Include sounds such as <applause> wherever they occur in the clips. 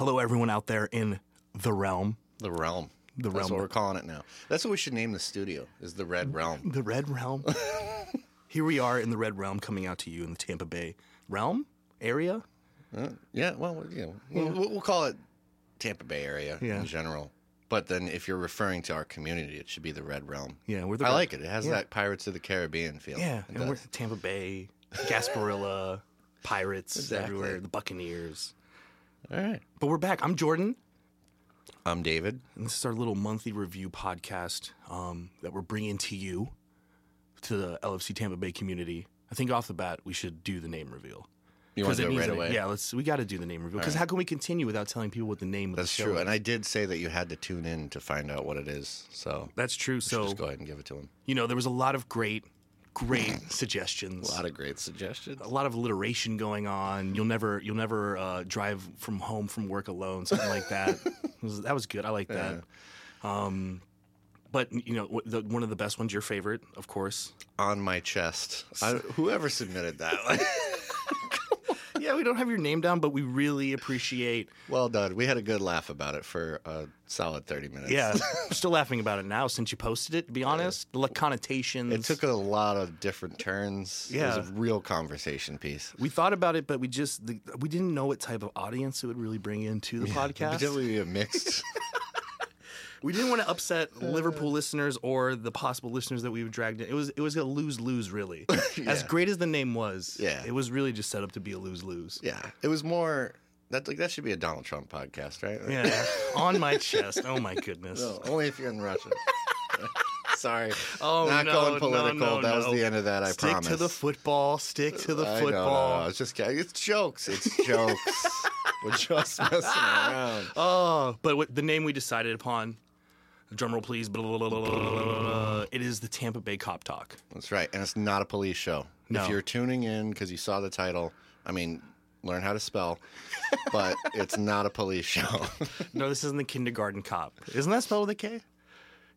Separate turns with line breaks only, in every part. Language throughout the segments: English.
Hello, everyone out there in the realm.
The realm.
The realm.
That's what we're calling it now. That's what we should name the studio. Is the Red Realm.
The Red Realm. <laughs> Here we are in the Red Realm coming out to you in the Tampa Bay realm area.
Uh, yeah. Well, you know, we'll, we'll we'll call it Tampa Bay area
Yeah.
in general. But then, if you're referring to our community, it should be the Red Realm.
Yeah, we're the
I
Red-
like it. It has
yeah.
that Pirates of the Caribbean feel.
Yeah, and we're. Tampa Bay, <laughs> Gasparilla, Pirates
Exactly.
everywhere, the Buccaneers.
All right.
But we're back. I'm Jordan,
I'm David.
and this is our little monthly review podcast um, that we're bringing to you, to the LFC Tampa Bay community. I think off the bat we should do the name reveal.
You want
'Cause
to do it right
a-
away?
Yeah, let's. We got to do the name reveal because how can we continue without telling people what the name of
That's
the show
true.
is?
And I did say that you had to tune in to find out what it is. So
That's true. So
just go ahead and give it to him.
you know there was a lot of great, great <laughs> suggestions.
A lot of great suggestions.
a lot of alliteration going on. You'll never you'll never uh, drive from home from work alone, something like that. <laughs> Was- that was good. I like that. Um, but you know, the, one of the best ones, your favorite, of course.
On my chest. I, whoever submitted that. like, <laughs> <laughs>
Yeah, we don't have your name down, but we really appreciate.
well done. We had a good laugh about it for a solid 30 minutes.
Yeah, <laughs> I'm still laughing about it now since you posted it. To be honest, the like, connotations.
It took a lot of different turns. It
Yeah.
was a real conversation piece.
we thought about it, but we just the, we didn't know what type of audience it would really bring into the <laughs> podcast.
Particularly a mixed.
We didn't want to upset <laughs> Liverpool listeners or the possible listeners that we've dragged in. It was it was a lose lose really. <laughs> As great as the name was,
Yeah.
it was really just set up to be a lose lose.
yeah. It was more. That, like, that should be a Donald Trump podcast, right?
Yeah, <laughs> on my chest. Oh my goodness.
No, only if you're in Russia. Sorry.
Oh
Not
no,
going political.
no,
that was the end of that, I
Stick
promise.
Stick to the football. Stick to the
I know,
football.
no, It's just kidding. It's jokes. It's jokes. We're just messing around.
Oh, but what, the name we decided upon. Drum roll, please. Blah, blah, blah. It is the Tampa Bay Kop Talk.
That's right. And it's not a police show.
No.
If you're tuning in because you saw the title, I mean, learn how to spell, but <laughs> it's not a police show.
No, this isn't the kindergarten cop. Isn't that spelled with a K?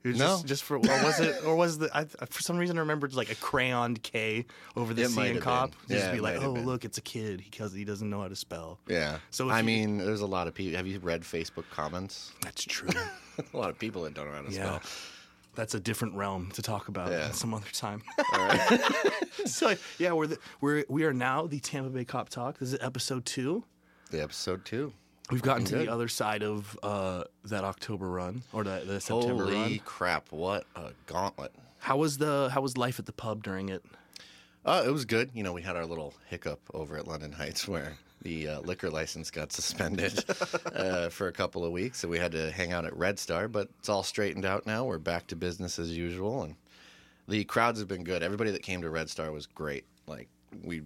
No.
just, just for or was it or was the I, for some reason I remembered like a crayoned K over the
It
C
have
cop.
been.
Just
Yeah,
be like, oh
been.
look, it's a kid because he doesn't know how to spell.
yeah.
So
I
you-
mean, there's a lot of people. Have you read Facebook comments?
That's true. <laughs>
a lot of people that don't know how to
yeah,
spell.
that's a different realm to talk about
Yeah.
some other time. <laughs> <laughs> so yeah, we're the, we're we are now the Tampa Bay Kop Talk. This is episode two.
The episode two.
We've gotten to
Good.
the other side of uh, that October run or the, the September
Holy
run.
crap! What a gauntlet.
How was the how was life at the pub during it?
Uh, it was good. You know, we had our little hiccup over at London Heights <laughs> where the uh, liquor license got suspended <laughs> uh, for a couple of weeks, so we had to hang out at Red Star. But it's all straightened out now. We're back to business as usual, and the crowds have been good. Everybody that came to Red Star was great. Like we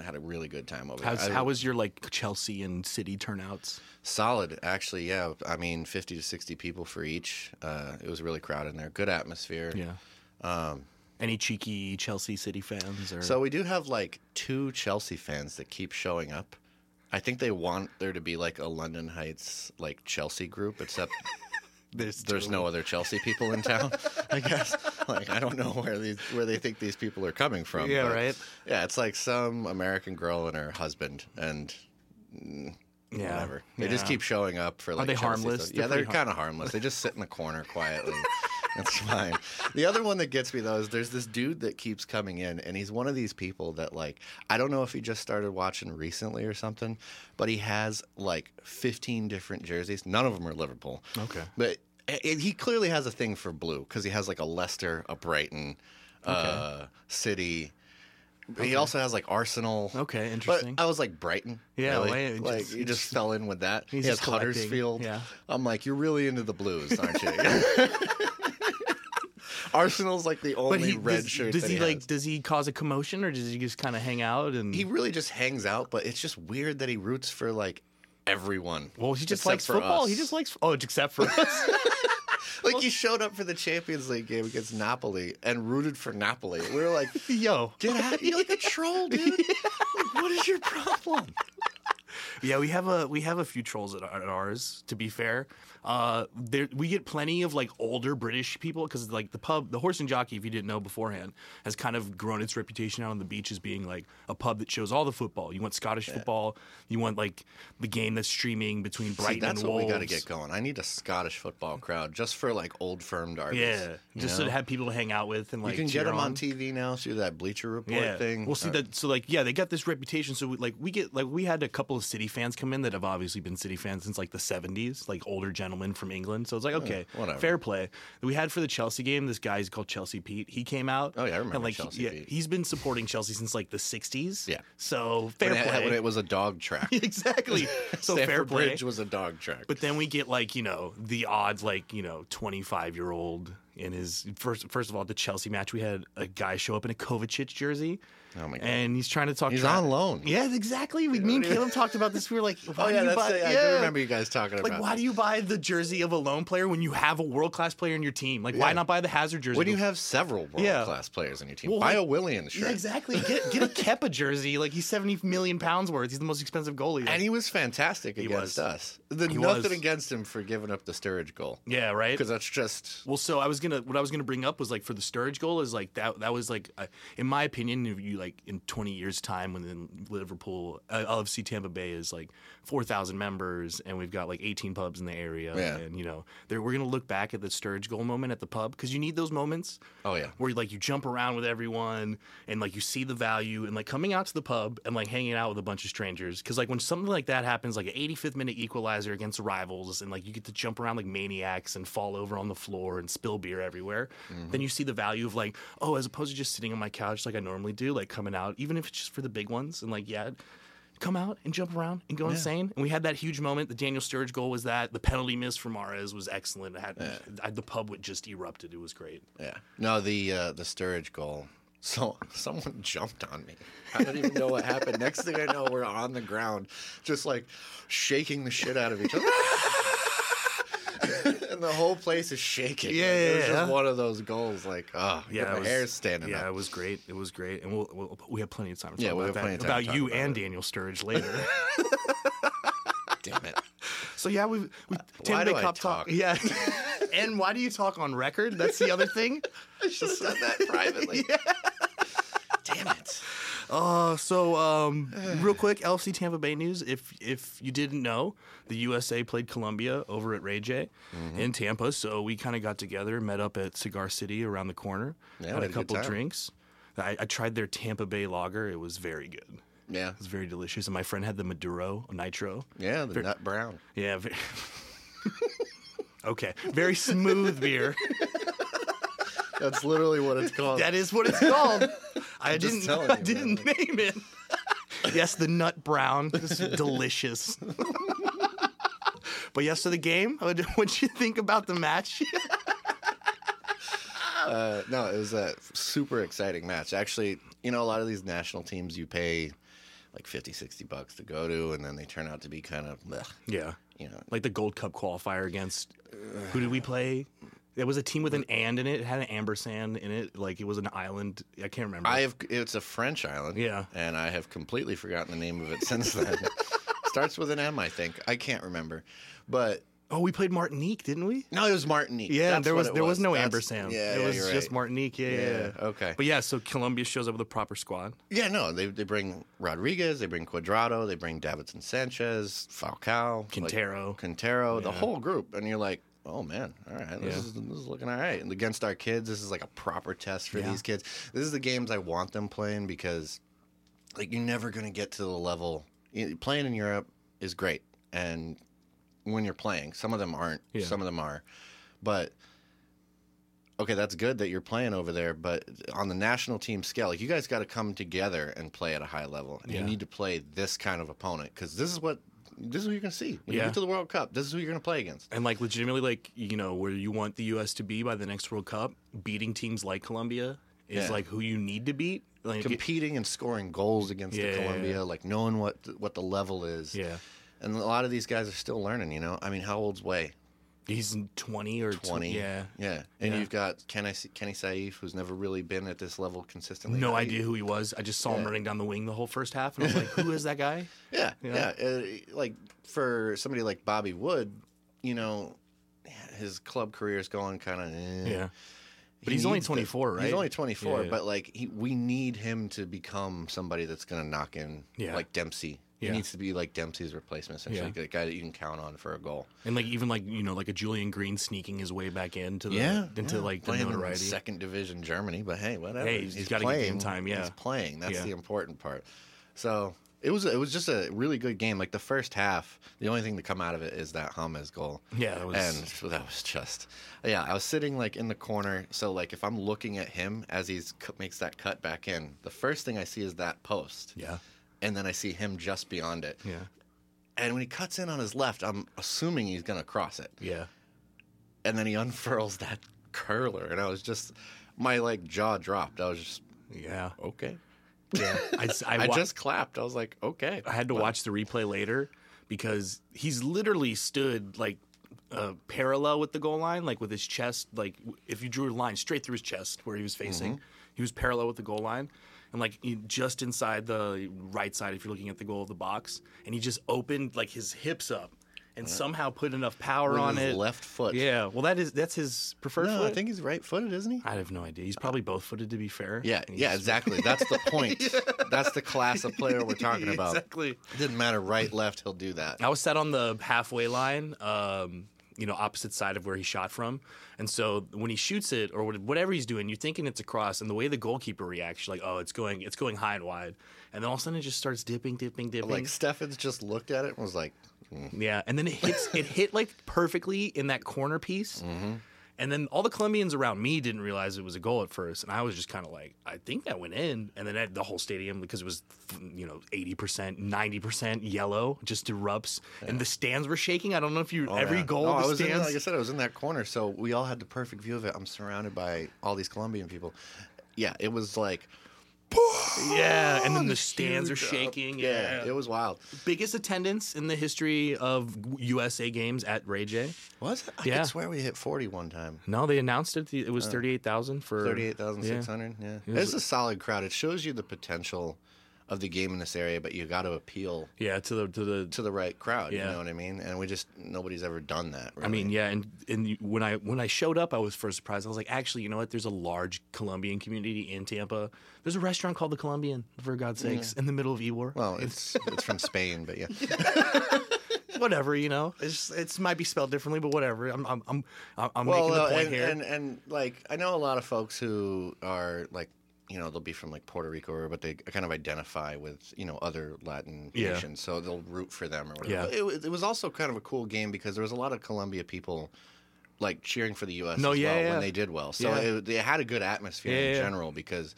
had a really good time over
How's,
there. I-
how was your like Chelsea and City turnouts?
solid? Actually, yeah. I mean, fifty to sixty people for each. Uh, it was really crowded in there. Good atmosphere.
Yeah. Um, Any cheeky Chelsea City fans? Or
So we do have like two Chelsea fans that keep showing up. I think they want there to be like a London Heights like Chelsea group, except
there's
there's no other Chelsea people in town. I guess <laughs> like I don't know where these where they think these people are coming from.
Yeah, right.
Yeah, it's like some American girl and her husband, and mm,
Yeah,
whatever. They just keep showing up for like
they
Chelsea
harmless?
Yeah, they're kind of harmless. They just sit in the corner quietly. <laughs> It's fine. The other one that gets me though is there's this dude that keeps coming in, and he's one of these people that like I don't know if he just started watching recently or something, but he has like 15 different jerseys. None of them are Liverpool.
Okay.
but it, he clearly has a thing for blue because he has like a Leicester, a Brighton, uh, City. He also has like Arsenal.
Okay, interesting.
But I was like Brighton.
Yeah,
really? like
just-
you just fell in with that.
He's
he has Huddersfield.
yeah.
I'm like, you're really into the Blues, aren't you? <laughs> Arsenal's like the only
he
red
does,
shirt.
does he,
he
like does he cause a commotion or does he just kind of hang out and
He really just hangs out, but it's just weird that he roots for like everyone.
well he just likes football.
us.
He just likes oh except for <laughs> us. <laughs>
like he showed up for the Champions League game against Napoli and rooted for Napoli. We were like, <laughs>
Yo,
get out! You're like a troll, dude. Like, what is your problem?
Yeah, we have a we have a few trolls at, at ours. To be fair, uh, there we get plenty of like older British people because like the pub, the Horse and Jockey, if you didn't know beforehand, has kind of grown its reputation out on the beach as being like a pub that shows all the football. You want Scottish football, you want like the game that's streaming between
See,
Brighton
that's
and
what we got to get going. I need a Scottish football crowd just for like old firm derbies.
Yeah, just
know?
to have people to hang out with and like
you can get them on
on
TV now through that Bleacher Report
yeah.
thing.
We'll see
Uh,
that. So like, yeah, they got this reputation. So we, like, we get like we had a couple of City fans come in that have obviously been City fans since like the '70s, like older gentlemen from England. So it's like, okay,
whatever.
fair play. We had for the Chelsea game. This guy is called Chelsea Pete. He came out.
Oh, yeah, I remember
and, like,
Chelsea
he, yeah,
Pete.
He's been supporting Chelsea since like the '60s.
Yeah.
So fair
when, it,
play.
when it was a dog track. <laughs>
exactly. <laughs> So fair play.
Bridge was a dog track.
But then we get like you know the odds like you know 25 year old in his first first of all the Chelsea match we had a guy show up in a Kovacic jersey.
Oh my God.
And he's trying to talk.
He's
tra-
on loan.
Yeah, exactly. We, me and Caleb talked about this. We were like, <laughs> why
oh
do
yeah,
you
that's
buy?
I
yeah.
do remember you guys talking
Like,
about.
why
this.
do you buy the jersey of a loan player when you have a world class player in your team? Like, why not buy the Hazard jersey?
When you have several world
Yeah.
class players in your team,
Well,
buy
like-
a Williams shirt.
yeah, exactly. Get get a <laughs> Kepa jersey. Like he's seventy million pounds worth. He's the most expensive goalie.
And he was fantastic
He
against
was.
us. The,
He
nothing
was.
against him for giving up the Sturridge goal
yeah, right.
because that's just
Well, so I was gonna what I was gonna bring up was like for the Sturridge goal is like that that was like uh, in my opinion you like in 20 years time when then Liverpool uh, LFC Tampa Bay is like 4,000 members and we've got like 18 pubs in the area
Yeah.
and you know we're gonna look back at the Sturridge goal moment at the pub because you need those moments
oh yeah.
where like you jump around with everyone and like you see the value and like coming out to the pub and like hanging out with a bunch of strangers because like when something like that happens like an 85th minute equalizer against rivals and like you get to jump around like maniacs and fall over on the floor and spill beer everywhere then you see the value of like oh as opposed to just sitting on my couch like i normally do like coming out even if it's just for the big ones and like yeah come out and jump around and go insane. And we had that huge moment. The Daniel Sturridge goal was that. The penalty miss from Mahrez was excellent. Had I, the pub would just erupted. It was great.
Yeah. No, the uh, the Sturridge goal. <laughs> So someone jumped on me. I don't even know what happened. Next thing I know, we're on the ground, just like shaking the shit out of each other. <laughs> and the whole place is shaking.
Yeah,
Like, it was
yeah,
just one of those goals. Like, oh, yeah, my
was-
hair's standing
Yeah,
up.
it was great. It was great, and we'll, we'll we have plenty of time. To
Yeah,
talk
we'll
about
have plenty
that,
of time
about you
about
and
it.
Daniel Sturridge later. <laughs>
Damn it.
so yeah, we we uh,
do
Bay
I
Cup
talk?
Yeah, <laughs> and why do you talk on record? That's the other thing. <laughs>
I should have said that privately. Damn it.
Uh, so um, <sighs> real quick, LFC Tampa Bay news. If if you didn't know, the USA played Colombia over at Ray Jay
Mm-hmm.
in Tampa. So we kind of got together, met up at Cigar City around the corner,
Yeah,
had a couple drinks. I, I tried their Tampa Bay lager. It was very good.
Yeah.
It was very delicious. And my friend had the Maduro Nitro.
Yeah, the nut brown.
Yeah. Very, <laughs> okay. Very smooth beer. <laughs>
That's literally what it's called.
That is what it's called. I didn't. I didn't name it. yes, the nut brown. It's delicious. but yes, to the game. What would you think about the match?
Uh, no, it was a super exciting match. Actually, you know, a lot of these national teams you pay like 50, 60 bucks to go to, and then they turn out to be kind of, bleh,
yeah.
you know.
Like the Gold Cup qualifier against who did we play? It was a team with an and in it. It had an ampersand in it. Like it was an island. I can't remember.
I have, it's a French island.
Yeah.
And I have completely forgotten the name of it since then. <laughs> Starts with an M, I think. I can't remember. But
oh, we played Martinique, didn't we?
no, it was Martinique.
Yeah,
That's
there was there was no
That's-
ampersand.
Yeah,
it
yeah,
was just. Martinique. Yeah, yeah,
Yeah, okay.
But yeah, so Colombia shows up with a proper squad.
Yeah, no, they they bring Rodriguez, they bring Cuadrado, they bring Davinson Sanchez, Falcao, like,
Quintero.
Quintero, the whole group, and you're like, oh man, all right, this,
Yeah.
is, this is looking all right. And against our kids, this is like a proper test for
Yeah.
these kids. This is the games I want them playing because, like, you're never gonna get to the level. Playing in Europe is great, and when you're playing, some of them aren't,
Yeah.
some of them are, but okay, that's good that you're playing over there, but on the national team scale, like you guys got to come together and play at a high level. And
Yeah.
You need to play this kind of opponent because this is what this is what you're going to see when
Yeah.
you get to the World Cup. This is who you're going to play against.
And like legitimately, like you know, where you want the U.S. to be by the next World Cup, beating teams like Colombia is
Yeah.
like who you need to beat. Like,
Competing and scoring goals against
Yeah.
the Colombia, like knowing what what the level is.
yeah,
And a lot of these guys are still learning. You know, I mean, how old's Weah?
He's 20 or
20.
Yeah.
Yeah. And
Yeah.
you've got Kenny, Kenny Saief, who's never really been at this level consistently.
No
he-
idea who he was. I just saw him running down the wing the whole first half, and I was like, <laughs> "Who is that guy?"
Yeah,
Yeah.
yeah. Uh, like for somebody like Bobby Wood, you know, his club career is going kind of. Eh.
Yeah. But
He
he's only
needs to-
24, right?
He's only 24,
Yeah.
but like he, we need him to become somebody that's going to knock in
Yeah.
like Dempsey. He
Yeah.
needs to be like Dempsey's replacement, essentially,
Yeah.
a guy that you can count on for a goal.
And like even like you know like a Julian Green sneaking his way back into the
Yeah,
into
yeah.
like the
playing in second division Germany, but hey, whatever.
Hey, he's gotta get
playing.
game time, yeah.
he's playing. That's the important part. So it was it was just a really good game. Like the first half, the only thing to come out of it is that James goal.
Yeah, that was-
and <laughs> that was just yeah. I was sitting like in the corner, so like if I'm looking at him as he's makes that cut back in, the first thing I see is that post,
Yeah.
And then I see him just beyond it.
Yeah.
And when he cuts in on his left, I'm assuming he's gonna cross it
Yeah.
and then he unfurls that curler and i was just my like jaw dropped i was just
Yeah.
okay
Yeah. I, I <laughs>
i,
wa-
just clapped i was like okay
I had to watch the replay later because he's literally stood like uh, parallel with the goal line, like with his chest. Like if you drew a line straight through his chest where he was facing, he was parallel with the goal line, and like just inside the right side if you're looking at the goal of the box, and he just opened like his hips up and somehow put enough power
With
on
his
it.
left foot.
Yeah, well that is that's his preferred
no
foot.
i think he's right-footed isn't he
I have no idea. He's probably both footed to be fair.
yeah yeah exactly <laughs> that's the point that's the class of player we're talking about <laughs>
Exactly.
it didn't matter right left he'll do that
I was set on the halfway line, um, you know, opposite side of where he shot from. And so when he shoots it or whatever he's doing, you're thinking it's across, and the way the goalkeeper reacts, you're like, oh, it's going, it's going high and wide, and then all of a sudden it just starts dipping, dipping, dipping.
like Steffens just looked at it and was like hmm.
yeah, and then it hits, it hit like perfectly in that corner piece. Mm-hmm. And then all the Colombians around me didn't realize it was a goal at first, and I was just kind of like, I think that went in. And then the whole stadium, because it was, you know, eighty percent, ninety percent yellow, just erupts, and the stands were shaking. I don't know if you
Oh,
every
yeah.
goal
No, I was in, like I said, I was in that corner, so we all had the perfect view of it. I'm surrounded by all these Colombian people. Yeah, it was like
yeah, and then the stands are shaking.
Yeah,
Yeah,
it was wild.
biggest attendance in the history of USA games at Ray Jay.
Was it? I
Yeah.
could swear we hit 40 one time.
No, they announced it. It was uh, thirty-eight thousand for
38,600. Yeah.
It was-
It's a solid crowd. It shows you the potential of the game in this area, but you got to appeal
Yeah, to the to the
to the right crowd.
Yeah.
You know what I mean? And we just, nobody's ever done that.
I mean, yeah, and and when I when I showed up, I was first surprised. I was like, actually, you know what? There's a large Colombian community in Tampa. There's a restaurant called the Colombian, for God's sakes, in the middle of Ybor.
Well, it's it's from Spain, but yeah. <laughs>
whatever, you know. It's it's might be spelled differently, but whatever. I'm I'm I'm, I'm
well,
making the
uh,
point
and,
here.
and and like I know a lot of folks who are like you know they'll be from like Puerto Rico, or but they kind of identify with you know other Latin
Yeah.
nations, so they'll root for them or whatever.
Yeah.
It, was- it was also kind of a cool game because there was a lot of Colombia people like cheering for the U.S.
No,
as
yeah,
well
yeah.
when they did well. So it, they had a good atmosphere in general because.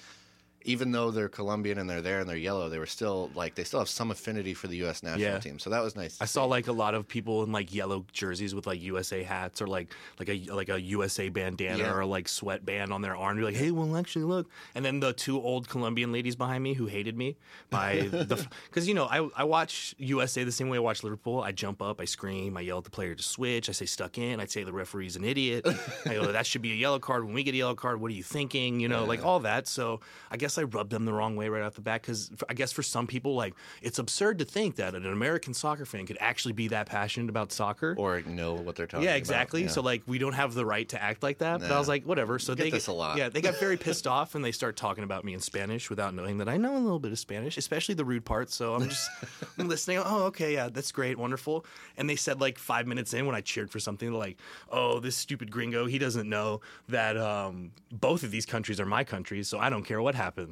Even though they're Colombian and they're there and they're yellow, they were still like they still have some affinity for the U.S. national
Yeah.
team. So that was nice.
I saw like a lot of people in like yellow jerseys with like USA hats or like like a like a USA bandana
Yeah.
or like sweatband on their arm. You're like, hey, well, actually, look. And then the two old Colombian ladies behind me who hated me by <laughs> the because you know I I watch USA the same way I watch Liverpool. I jump up, I scream, I yell at the player to switch. I say stuck in. I say the referee's an idiot. <laughs> I go that should be a yellow card. When we get a yellow card, what are you thinking? You know, like all that. So I guess I rubbed them the wrong way right off the bat because I guess for some people like it's absurd to think that an American soccer fan could actually be that passionate about soccer.
or know what they're talking about.
yeah,
about.
exactly.
Yeah.
So like we don't have the right to act like that. But I was like, whatever. So
Get
they
this a lot.
Yeah, they got very <laughs> pissed off and they start talking about me in Spanish without knowing that I know a little bit of Spanish, especially the rude parts. So I'm just <laughs> I'm listening. Oh, okay, yeah, that's great, wonderful. And they said like five minutes in when I cheered for something, like, oh, this stupid gringo, he doesn't know that um, both of these countries are my countries, so I don't care what happens.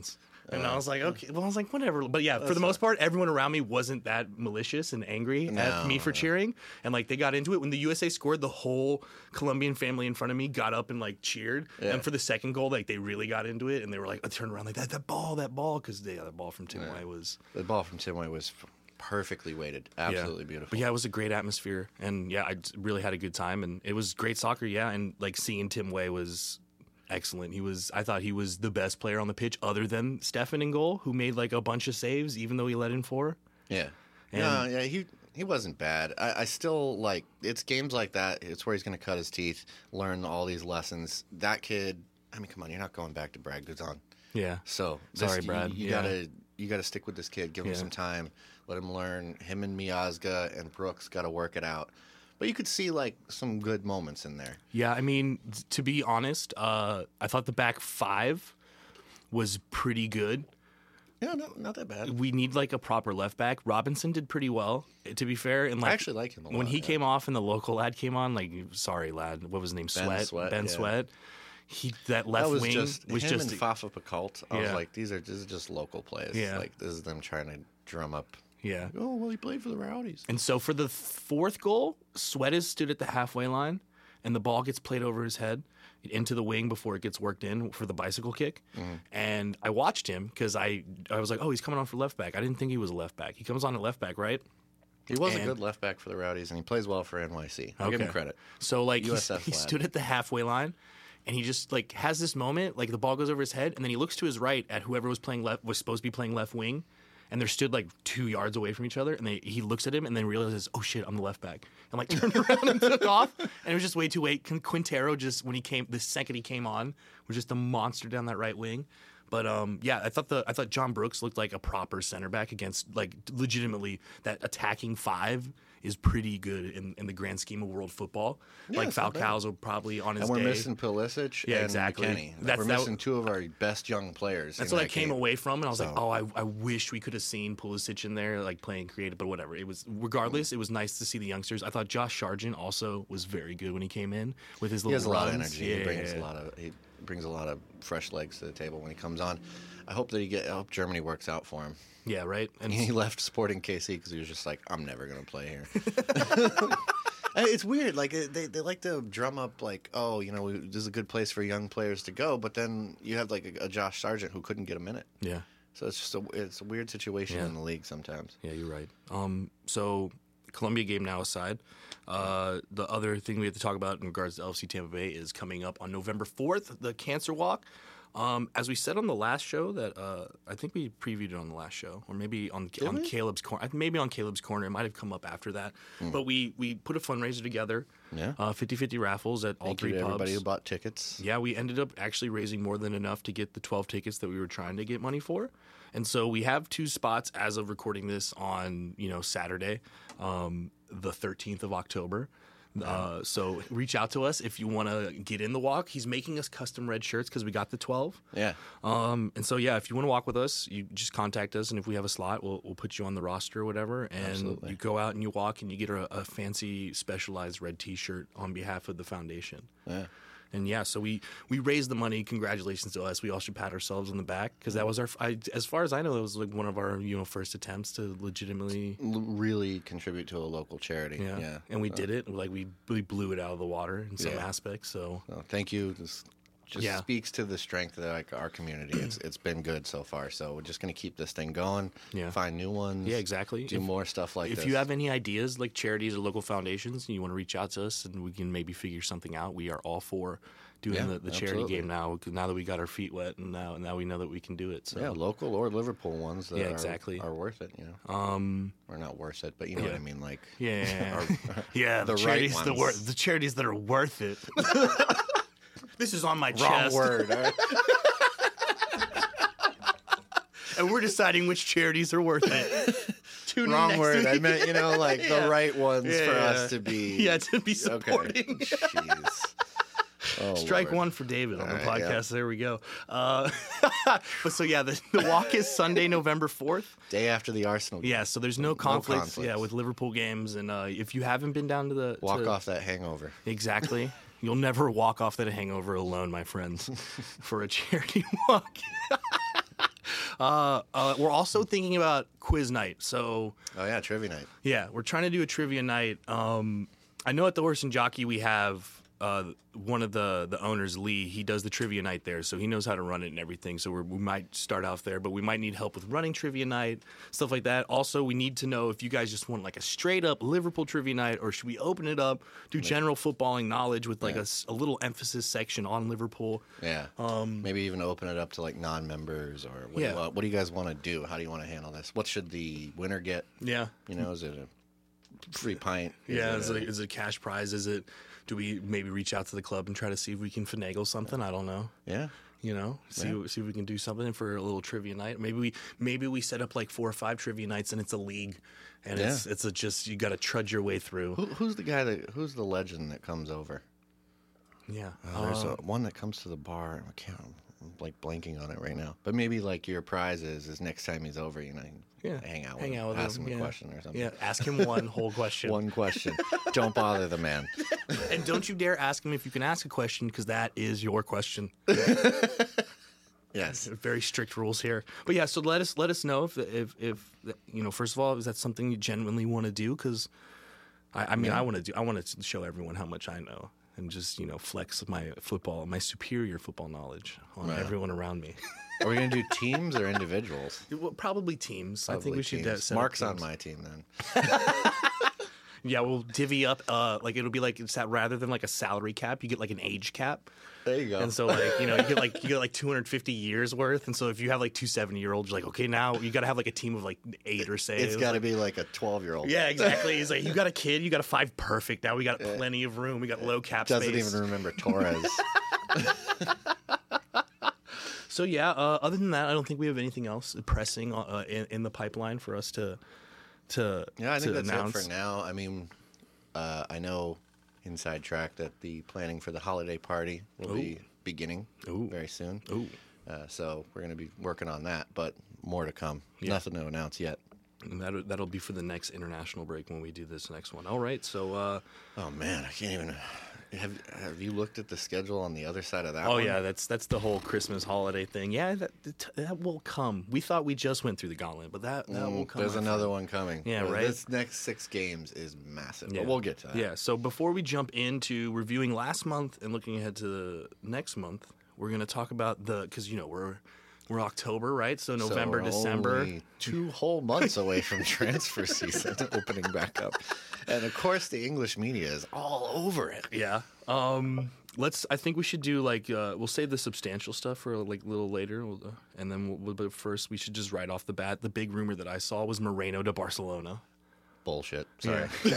And I uh, was like, okay, well, I was like, whatever. But yeah, for the most part, everyone around me wasn't that malicious and angry at me for cheering. And like, they got into it. When the USA scored, the whole Colombian family in front of me got up and like cheered.
Yeah.
And for the second goal, like, they really got into it. And they were like, I turned around like, that, that ball, that ball. Cause the other ball from Tim Weah was.
The ball from Tim Weah was perfectly weighted. Absolutely
yeah.
beautiful.
But yeah, it was a great atmosphere. And yeah, I really had a good time. And it was great soccer. Yeah. And like, seeing Tim Weah was excellent. He was, I thought he was the best player on the pitch other than Steffen in goal, who made like a bunch of saves, even though he let in four.
Yeah.
And-
yeah, yeah. He He wasn't bad. I, I still like it's games like that. It's where he's going to cut his teeth, learn all these lessons. That kid. I mean, come on, you're not going back to Brad Guzan.
Yeah.
So
Sorry,
you-
Brad.
You,
Yeah.
gotta you gotta stick with this kid. Give him
Yeah.
some time. Let him learn. Him and Miazga and Brooks got to work it out. But you could see like some good moments in there.
Yeah, I mean, to be honest, uh, I thought the back five was pretty good.
Yeah, no, not that bad.
We need like a proper left back. Robinson did pretty well, to be fair. And like,
I actually like him a lot.
when he
yeah.
came off and the local lad came on, like, sorry, lad, what was his name?
Ben
Sweat.
Sweat,
ben
yeah.
Sweat. He that left
that was
wing
just
was
him
just
and Fafa Picault. I was like, these are this is just local plays.
Yeah.
Like this is them trying to drum up.
Yeah.
Oh well, he played for the Rowdies.
And so for the fourth goal, Sweat is stood at the halfway line, and the ball gets played over his head into the wing before it gets worked in for the bicycle kick.
Mm-hmm.
And I watched him because I I was like, oh, he's coming on for left back. I didn't think he was a left back. He comes on at left back, right?
He was
And-
a good left back for the Rowdies, and he plays well for NYC. I'll give him credit.
So like <laughs> he
lad.
stood at the halfway line, and he just like has this moment, like the ball goes over his head, and then he looks to his right at whoever was playing left was supposed to be playing left wing, and they're stood like two yards away from each other, and they, he looks at him and then realizes, oh shit, I'm the left back, and like <laughs> turned around and took off, and it was just way too late. Quin- Quintero just when he came, the second he came on, was just a monster down that right wing. But um, yeah, I thought the I thought John Brooks looked like a proper center back against like legitimately that attacking five is pretty good in, in the grand scheme of world football. like
it's.
Falcao's will probably on his
And we're
day.
missing Pulisic
Yeah,
and
exactly.
McKennie.
That's-
we're
that-
missing two of our best young players.
That's what I came
game.
away from, and I was like, "Oh, I, I wish we could have seen Pulisic in there, like playing creative." But whatever. It was regardless. It was nice to see the youngsters. I thought Josh Sargent also was very good when he came in with his
He
little
has a lot of energy.
Yeah,
he brings
yeah,
a lot of he brings a lot of fresh legs to the table when he comes on. I hope that he get. I hope Germany works out for him.
yeah, right. <laughs> And
He left Sporting KC because he was just like, I'm never gonna play here. <laughs> <laughs> It's weird. Like they, they like to drum up like, oh, you know, this is a good place for young players to go. But then you have like a, a Josh Sargent who couldn't get a minute.
yeah,
So it's just a it's a weird situation
Yeah.
in the league sometimes.
yeah, you're right. Um, so Colombia game now aside, uh, the other thing we have to talk about in regards to LFC Tampa Bay is coming up on November fourth, the Cancer Walk. Um, as we said on the last show, that uh, I think we previewed it on the last show, or maybe on on? Caleb's corner. Maybe on Caleb's corner, it might have come up after that. But we we put a fundraiser together.
Yeah.
uh, 50-50 raffles at all
Thank you
three
to
pubs.
everybody who bought tickets.
Yeah, we ended up actually raising more than enough to get the 12 tickets that we were trying to get money for. And so we have two spots as of recording this on, you know, Saturday, um, the 13th of October. Uh, so reach out to us if you want to get in the walk. He's making us custom red shirts because we got the 12.
Yeah.
Um, and so, yeah, if you want to walk with us, you just contact us. And if we have a slot, we'll, we'll put you on the roster or whatever. And
Absolutely.
you go out and you walk and you get a, a fancy specialized red t shirt on behalf of the foundation.
Yeah.
And yeah, so we we raised the money. Congratulations to us. We all should pat ourselves on the back because that was our. I, as far as I know, it was like one of our you know first attempts to legitimately.
L- really contribute to a local charity.
Yeah,
Yeah.
and we uh, did it. Like we we blew it out of the water in some
Yeah.
aspects. So
So thank you. This just
Yeah.
speaks to the strength of like our community. It's it's been good so far. So we're just gonna keep this thing going.
Yeah.
Find new ones.
yeah, exactly.
Do
If-
more stuff like
if
this.
If you have any ideas like charities or local foundations and you want to reach out to us and we can maybe figure something out, we are all for doing
Yeah,
the, the charity game now. Now that we got our feet wet and now now we know that we can do it. So
yeah, local or Liverpool ones that
Yeah,
are,
exactly.
are worth it. You know,
um,
or not worth it, but you know what I mean. Like
Yeah, <laughs>
Or-
yeah. The,
the right
charities, the, wor-
ones.
the charities that are worth it. <laughs> this is on my
wrong
chest,
word. right? <laughs>
and we're deciding which charities are worth it. <laughs> Tune in
wrong
next
word. I
week.
meant you know <laughs> like
Yeah.
the right ones
Yeah,
for
yeah.
us to be.
yeah, to be
Okay.
supporting.
Jeez. Oh,
Strike
Lord.
one for David on the
All right, yeah.
podcast. There we go. Uh, but so yeah, the, the walk is Sunday, November fourth.
Day after the Arsenal. game.
Yeah, so there's no conflicts. Yeah,
conflicts.
with Liverpool games, and uh, if you haven't been down to the
Walk
to-
off that hangover.
Exactly. You'll never walk off that hangover alone, my friends, <laughs> for a charity <laughs> walk. <laughs> uh, uh, we're also thinking about quiz night. So,
Oh yeah, trivia night.
yeah, we're trying to do a trivia night. Um, I know at the Horse and Jockey we have uh, one of the the owners, Lee. He does the trivia night there, so he knows how to run it and everything. So we're, we might start off there, but we might need help with running trivia night, stuff like that. Also, we need to know if you guys just want like a straight up Liverpool trivia night, or should we open it up, do general footballing knowledge with like a a little emphasis section on Liverpool.
Yeah. Maybe even open it up to like non-members or what,
Um, Yeah.
do, you, what do you guys want to do? How do you want to handle this? What should the winner get?
Yeah,
You know, is it a free pint. is
Yeah,
it a-
it, is it a cash prize? Is it? Do we maybe reach out to the club and try to see if we can finagle something? I don't know.
yeah.
You know, see
Yeah.
see if we can do something for a little trivia night. Maybe we maybe we set up like four or five trivia nights and it's a league, and it's it's a just you got to trudge your way through.
Who, who's the guy that? Who's the legend that comes over?
Yeah,
Oh, there's
Uh,
a, one that comes to the bar. And I can't. I'm like blanking on it right now. But maybe like your prize is is next time he's over, you know,
yeah.
hang out,
hang
with
out
him,
with
ask
him,
him,
yeah.
a question or something.
Yeah, ask him one whole question. <laughs>
One question. Don't bother the man. <laughs>
and don't you dare ask him if you can ask a question because that is your question. <laughs>
Yes.
very strict rules here. But yeah, so let us let us know if if if you know. First of all, is that something you genuinely want to do? Because I, I mean, I want to do. I want to show everyone how much I know and just you know flex my football, my superior football knowledge on everyone around me.
Are we gonna do <laughs> teams or individuals?
well, probably teams. I think
Probably
we should.
Teams.
up
Mark's on my team then. <laughs>
Yeah, we'll divvy up. Uh, like it'll be like it's that rather than like a salary cap, you get like an age cap.
There you go.
And so like you know you get like you get like 250 years worth, and so if you have like two 70 year olds, you're like okay now you got to have like a team of like eight or say
it's got to be like a 12 year old.
Yeah, <laughs> exactly. He's like, you got a kid, you got a five perfect. Now we got plenty of room. We got low cap
Doesn't
space.
even remember <laughs> Torres.
So yeah, uh, other than that, I don't think we have anything else pressing uh, in, in the pipeline for us to to
Yeah, I think that's
announce.
it for now. I mean, uh, I know inside track that the planning for the holiday party will be beginning
Ooh.
very soon.
Ooh.
Uh, so we're going to be working on that, but more to come. Nothing to announce yet.
And that'll, that'll be for the next international break when we do this next one. All right, so uh,
Oh man, I can't even. Have Have you looked at the schedule on the other side of that?
oh
one?
yeah, that's that's the whole Christmas holiday thing. Yeah, that that- will come. We thought we just went through the gauntlet, but that that will
Mm,
come.
There's another one coming.
Yeah,
Uh,
right?
This next six games is massive,
Yeah.
but we'll get to that.
Yeah. So before we jump into reviewing last month and looking ahead to the next month, we're going to talk about the because you know we're we're October, right? So
So
November,
we're
December.
two whole months away from <laughs> transfer season <laughs> opening back up, and of course the English media is all over it.
Yeah. Um. Let's. I think we should do like uh, we'll save the substantial stuff for like a little later, We'll, uh, and then we'll, we'll- but first we should just right off the bat. The big rumor that I saw was Moreno to Barcelona.
Bullshit. Sorry. <laughs>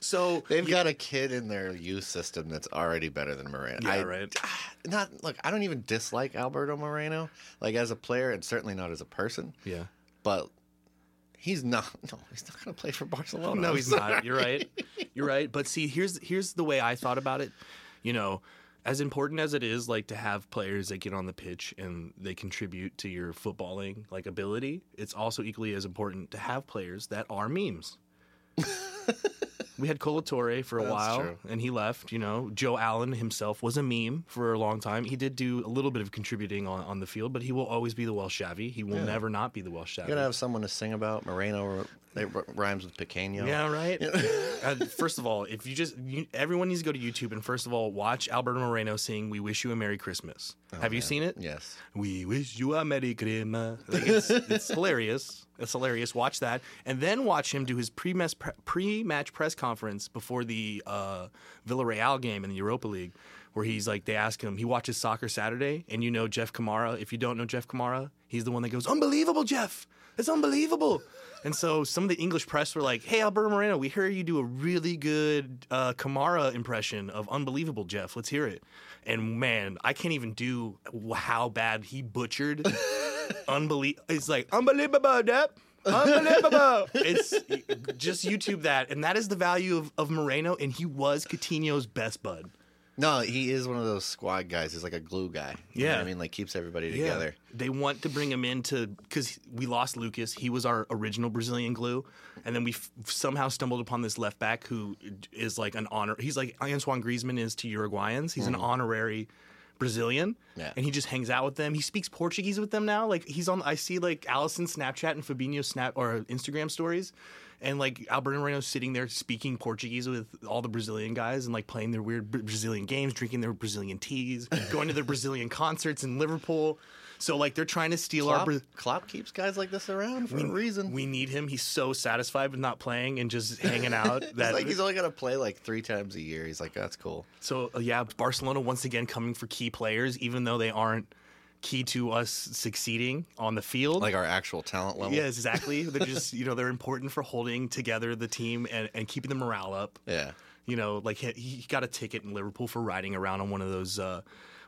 So
They've got a kid in their youth system that's already better than Moreno.
Yeah,
I,
right.
Ah, not look. I don't even dislike Alberto Moreno, like as a player, and certainly not as a person.
yeah.
But he's not. No, he's not going to play for Barcelona.
No, he's not. You're right. You're right. But see, here's here's the way I thought about it. You know, as important as it is, like to have players that get on the pitch and they contribute to your footballing like ability, it's also equally as important to have players that are memes. <laughs> we had Kolo Toure for a
That's
while,
true.
and he left. You know, Joe Allen himself was a meme for a long time. He did do a little bit of contributing on, on the field, but he will always be the Welsh Xavi. He will
Yeah.
never not be the Welsh Xavi.
You gotta have someone to sing about. Moreno it rhymes with Pequeño.
Yeah, right. <laughs> uh, first of all, if you just you, everyone needs to go to YouTube and first of all watch Alberto Moreno sing "We Wish You a Merry Christmas." Have you seen it?
Yes.
We wish you a Merry Christmas. Like, it's, it's <laughs> hilarious. It's hilarious. Watch that, and then watch him do his pre-match pre-match press conference before the uh, Villarreal game in the Europa League, where he's like, they ask him, he watches Soccer Saturday, and you know Jeff Kamara. If you don't know Jeff Kamara, he's the one that goes, "Unbelievable, Jeff! It's unbelievable." And so some of the English press were like, "Hey, Alberto Moreno, we hear you do a really good uh, Kamara impression of "Unbelievable, Jeff. Let's hear it." And man, I can't even do how bad he butchered. Unbelievable! It's like unbelievable, Jeff. Unbelievable! <laughs> it's just YouTube that, and that is the value of, of Moreno. And he was Coutinho's best bud.
No, he is one of those squad guys. He's like a glue guy. You know what
Yeah.
I mean, like keeps everybody together.
They want to bring him in to because we lost Lucas. He was our original Brazilian glue, and then we f- somehow stumbled upon this left back who is like an honor. He's like Antoine Griezmann is to Uruguayans. He's an mm. honorary Brazilian,
Yeah.
and he just hangs out with them. He speaks Portuguese with them now. Like he's on. I see like Alisson Snapchat and Fabinho Snap or Instagram stories. And like Alberto Moreno sitting there speaking Portuguese with all the Brazilian guys and like playing their weird Brazilian games, drinking their Brazilian teas, <laughs> going to their Brazilian concerts in Liverpool. So like they're trying to steal our.
Klopp,
Bra-
Klopp keeps guys like this around for a reason.
we need him. He's so satisfied with not playing and just hanging out. <laughs> That
like he's only gonna play like three times a year. He's like, that's cool.
so uh, yeah, Barcelona once again coming for key players, even though they aren't key to us succeeding on the field.
Like our actual talent level.
Yes, exactly. <laughs> they're just you know they're important for holding together the team and, and keeping the morale up.
Yeah.
You know, like he, he got a ticket in Liverpool for riding around on one of those. Uh,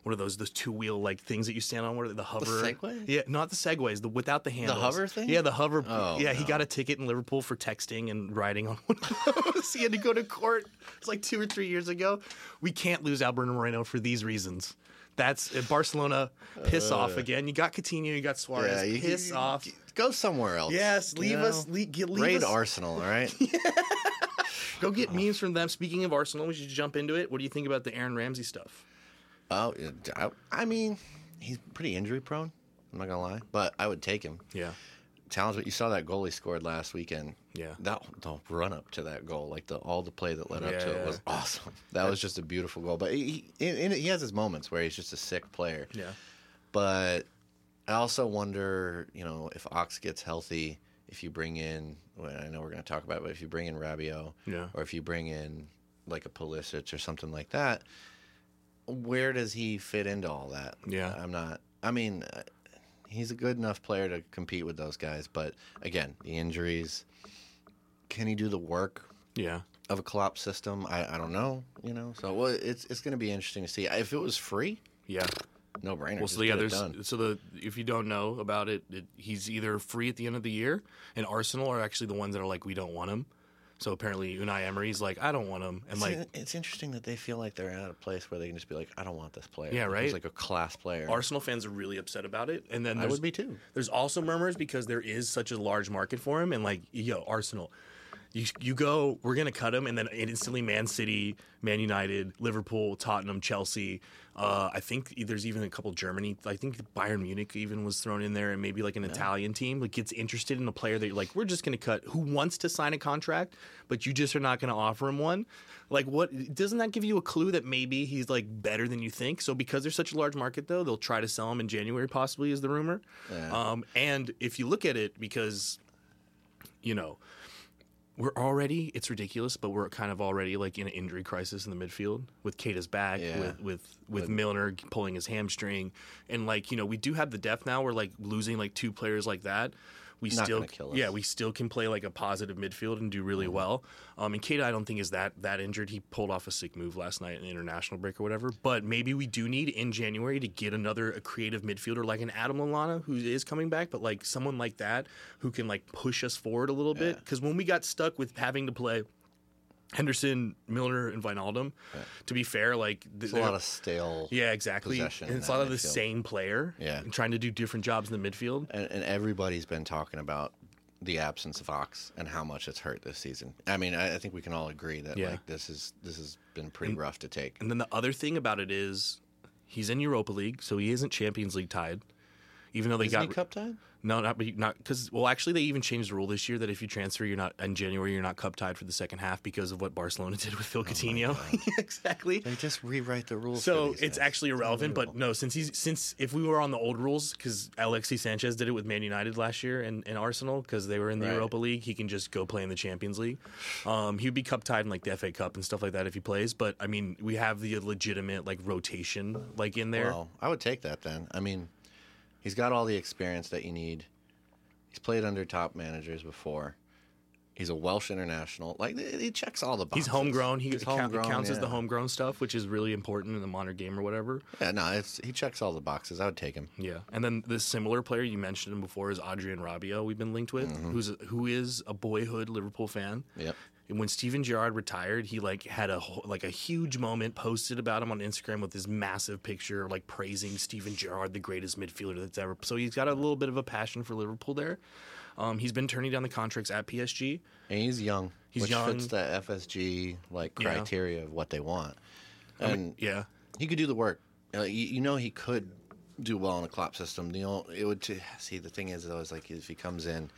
one are those those two wheel like things that you stand on. What are they, the hover?
The Segway?
Yeah, not the segways. The without the handles.
The hover thing?
Yeah, the hover.
Oh,
yeah, he got a ticket in Liverpool for texting and riding on <laughs> one of those. he had to go to court. It's like two or three years ago. We can't lose Alberto Moreno for these reasons. That's uh, Barcelona. Piss off again. You got Coutinho. You got Suarez.
Uh. Yeah, you,
piss
you-
off.
Go somewhere else.
Yes,
you
leave
know?
us. Leave, get- leave
Raid
us.
Arsenal, all right? <laughs>
Go get <laughs> memes from them. Speaking of Arsenal, we should jump into it. What do you think about the Aaron Ramsey stuff?
Oh, I, I mean, he's pretty injury prone. I'm not gonna lie, but I would take him.
Yeah.
Challenge, but you saw that goal he scored last weekend.
Yeah.
That the run up to that goal, like the all the play that led up
Yeah,
to it,
yeah.
was awesome. <laughs> That was just a beautiful goal. But he he, he has his moments where he's just a sick player.
Yeah.
But I also wonder, you know, if Ox gets healthy, if you bring in, well, I know we're going to talk about, it, but if you bring in Rabiot,
Yeah.
or if you bring in like a Pulisic or something like that, where does he fit into all that?
Yeah.
I'm not. I mean, uh, he's a good enough player to compete with those guys, but again, the injuries. Can he do the work
Yeah.
of a Klopp system? I, I don't know. You know, so well, it's it's going to be interesting to see. If it was free,
Yeah.
no brainer.
Well, so yeah, there's so the if you don't know about it, it, he's either free at the end of the year, and Arsenal are actually the ones that are like, we don't want him. So apparently Unai Emery's like, I don't want him, and
It's,
like
it's interesting that they feel like they're at a place where they can just be like, I don't want this player.
Yeah, right?
He's like a class player.
Arsenal fans are really upset about it. And then
I
there's,
would be too.
There's also murmurs because there is such a large market for him, and like, yo, Arsenal, you you go, we're gonna cut him, and then instantly Man City, Man United, Liverpool, Tottenham, Chelsea. Uh, I think there's even a couple Germany. I think Bayern Munich even was thrown in there, and maybe like an Italian team like gets interested in a player that you're like, we're just gonna cut. Who wants to sign a contract, but you just are not gonna offer him one. Like, what doesn't that give you a clue that maybe he's like better than you think? So because there's such a large market, though, they'll try to sell him in January, possibly, is the rumor.
Yeah.
Um, and if you look at it, because you know we're already it's ridiculous, but we're kind of already like in an injury crisis in the midfield with Keita's back,
Yeah.
with with with Milner pulling his hamstring, and like you know we do have the depth now. We're like losing like two players like that. We
Not
still,
gonna kill us.
yeah, we still can play like a positive midfield and do really well. Um, and Keita, I don't think is that that injured. He pulled off a sick move last night in the international break or whatever. But maybe we do need in January to get another a creative midfielder like an Adam Lallana who is coming back, but like someone like that who can like push us forward a little bit. Because when we got stuck with having to play Henderson, Milner, and Wijnaldum, to be fair, like th-
It's a lot of stale.
yeah, exactly. And it's a lot of the same player,
Yeah.
and trying to do different jobs in the midfield.
And, and everybody's been talking about the absence of Ox and how much it's hurt this season. I mean, I, I think we can all agree that
Yeah.
like this is this has been pretty rough to take.
And then the other thing about it is he's in Europa League, so he isn't Champions League tied. Even though they
Isn't
got
cup time?
no, not not because well, actually they even changed the rule this year that if you transfer, you're not in January, you're not cup tied for the second half because of what Barcelona <laughs> did with Phil Coutinho. <laughs> exactly.
They just rewrite the rules.
So it's
guys.
actually irrelevant, but no, since he's since if we were on the old rules, because Alexis Sanchez did it with Man United last year and, and Arsenal because they were in the
Right.
Europa League, he can just go play in the Champions League. Um, he would be cup tied in like the FA Cup and stuff like that if he plays. But I mean, we have the legitimate like rotation like in there.
Well, I would take that then. I mean, he's got all the experience that you need. He's played under top managers before. He's a Welsh international. Like he checks all the boxes.
He's homegrown. He
He's homegrown,
counts as the homegrown stuff, which is really important in the modern game or whatever.
Yeah, no, it's, he checks all the boxes. I would take him.
Yeah, and then the similar player you mentioned him before is Adrien Rabiot. We've been linked with,
Mm-hmm.
who's who is a boyhood Liverpool fan.
Yep.
And when Steven Gerrard retired, he like had a whole- like a huge moment posted about him on Instagram with this massive picture like praising Steven Gerrard, the greatest midfielder that's ever. So he's got a little bit of a passion for Liverpool there. Um, he's been turning down the contracts at PSG.
And he's young.
He's
which
young.
fits the FSG like
Yeah.
criteria of what they want. And
Yeah,
he could do the work. Uh, you, you know, he could do well in a Klopp system. You know, it would. T- see, the thing is, though, is like if he comes in,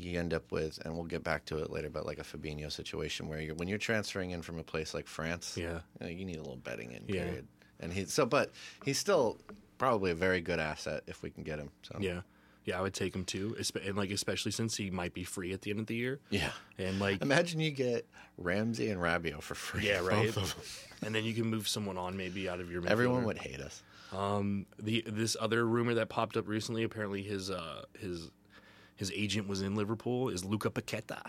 you end up with, and we'll get back to it later, but like a Fabinho situation where you're when you're transferring in from a place like France,
Yeah.
you, know, you need a little betting in
Yeah.
period. And he so, but he's still probably a very good asset if we can get him. So
yeah, yeah. I would take him too, and like especially since he might be free at the end of the year.
yeah.
And like
Imagine you get Ramsey and Rabiot for free.
Yeah, right.
Both of them.
and then you can move someone on maybe out of your midfielder.
Everyone would hate us.
Um, the this other rumor that popped up recently, apparently his uh, his his agent was in Liverpool. Is Luca Paqueta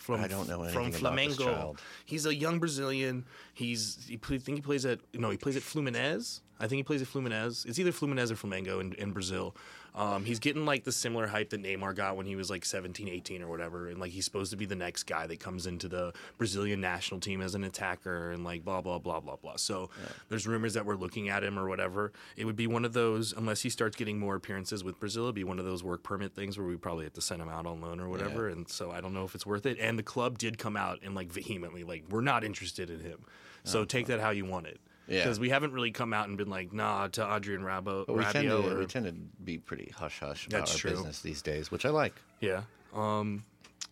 from
I don't know
from
anything about this
Flamengo.
child.
He's a young Brazilian. He's he play, think he plays at no he plays at Fluminense. I think he plays at Fluminense. It's either Fluminense or Flamengo in, in Brazil. Um, he's getting like the similar hype that Neymar got when he was like 17, 18 or whatever. And like he's supposed to be the next guy that comes into the Brazilian national team as an attacker and like blah, blah, blah, blah, blah. So there's rumors that we're looking at him or whatever. It would be one of those, unless he starts getting more appearances with Brazil, it'd be one of those work permit things where we probably have to send him out on loan or whatever. And so I don't know if it's worth it. And the club did come out and like vehemently, like, we're not interested in him. So take that how you want it.
Yeah.
Because we haven't really come out and been like, nah, to Adrien Rabiot,
But we tend, to,
or
we tend to be pretty hush hush about our
true.
business these days, which I like.
Yeah. Um.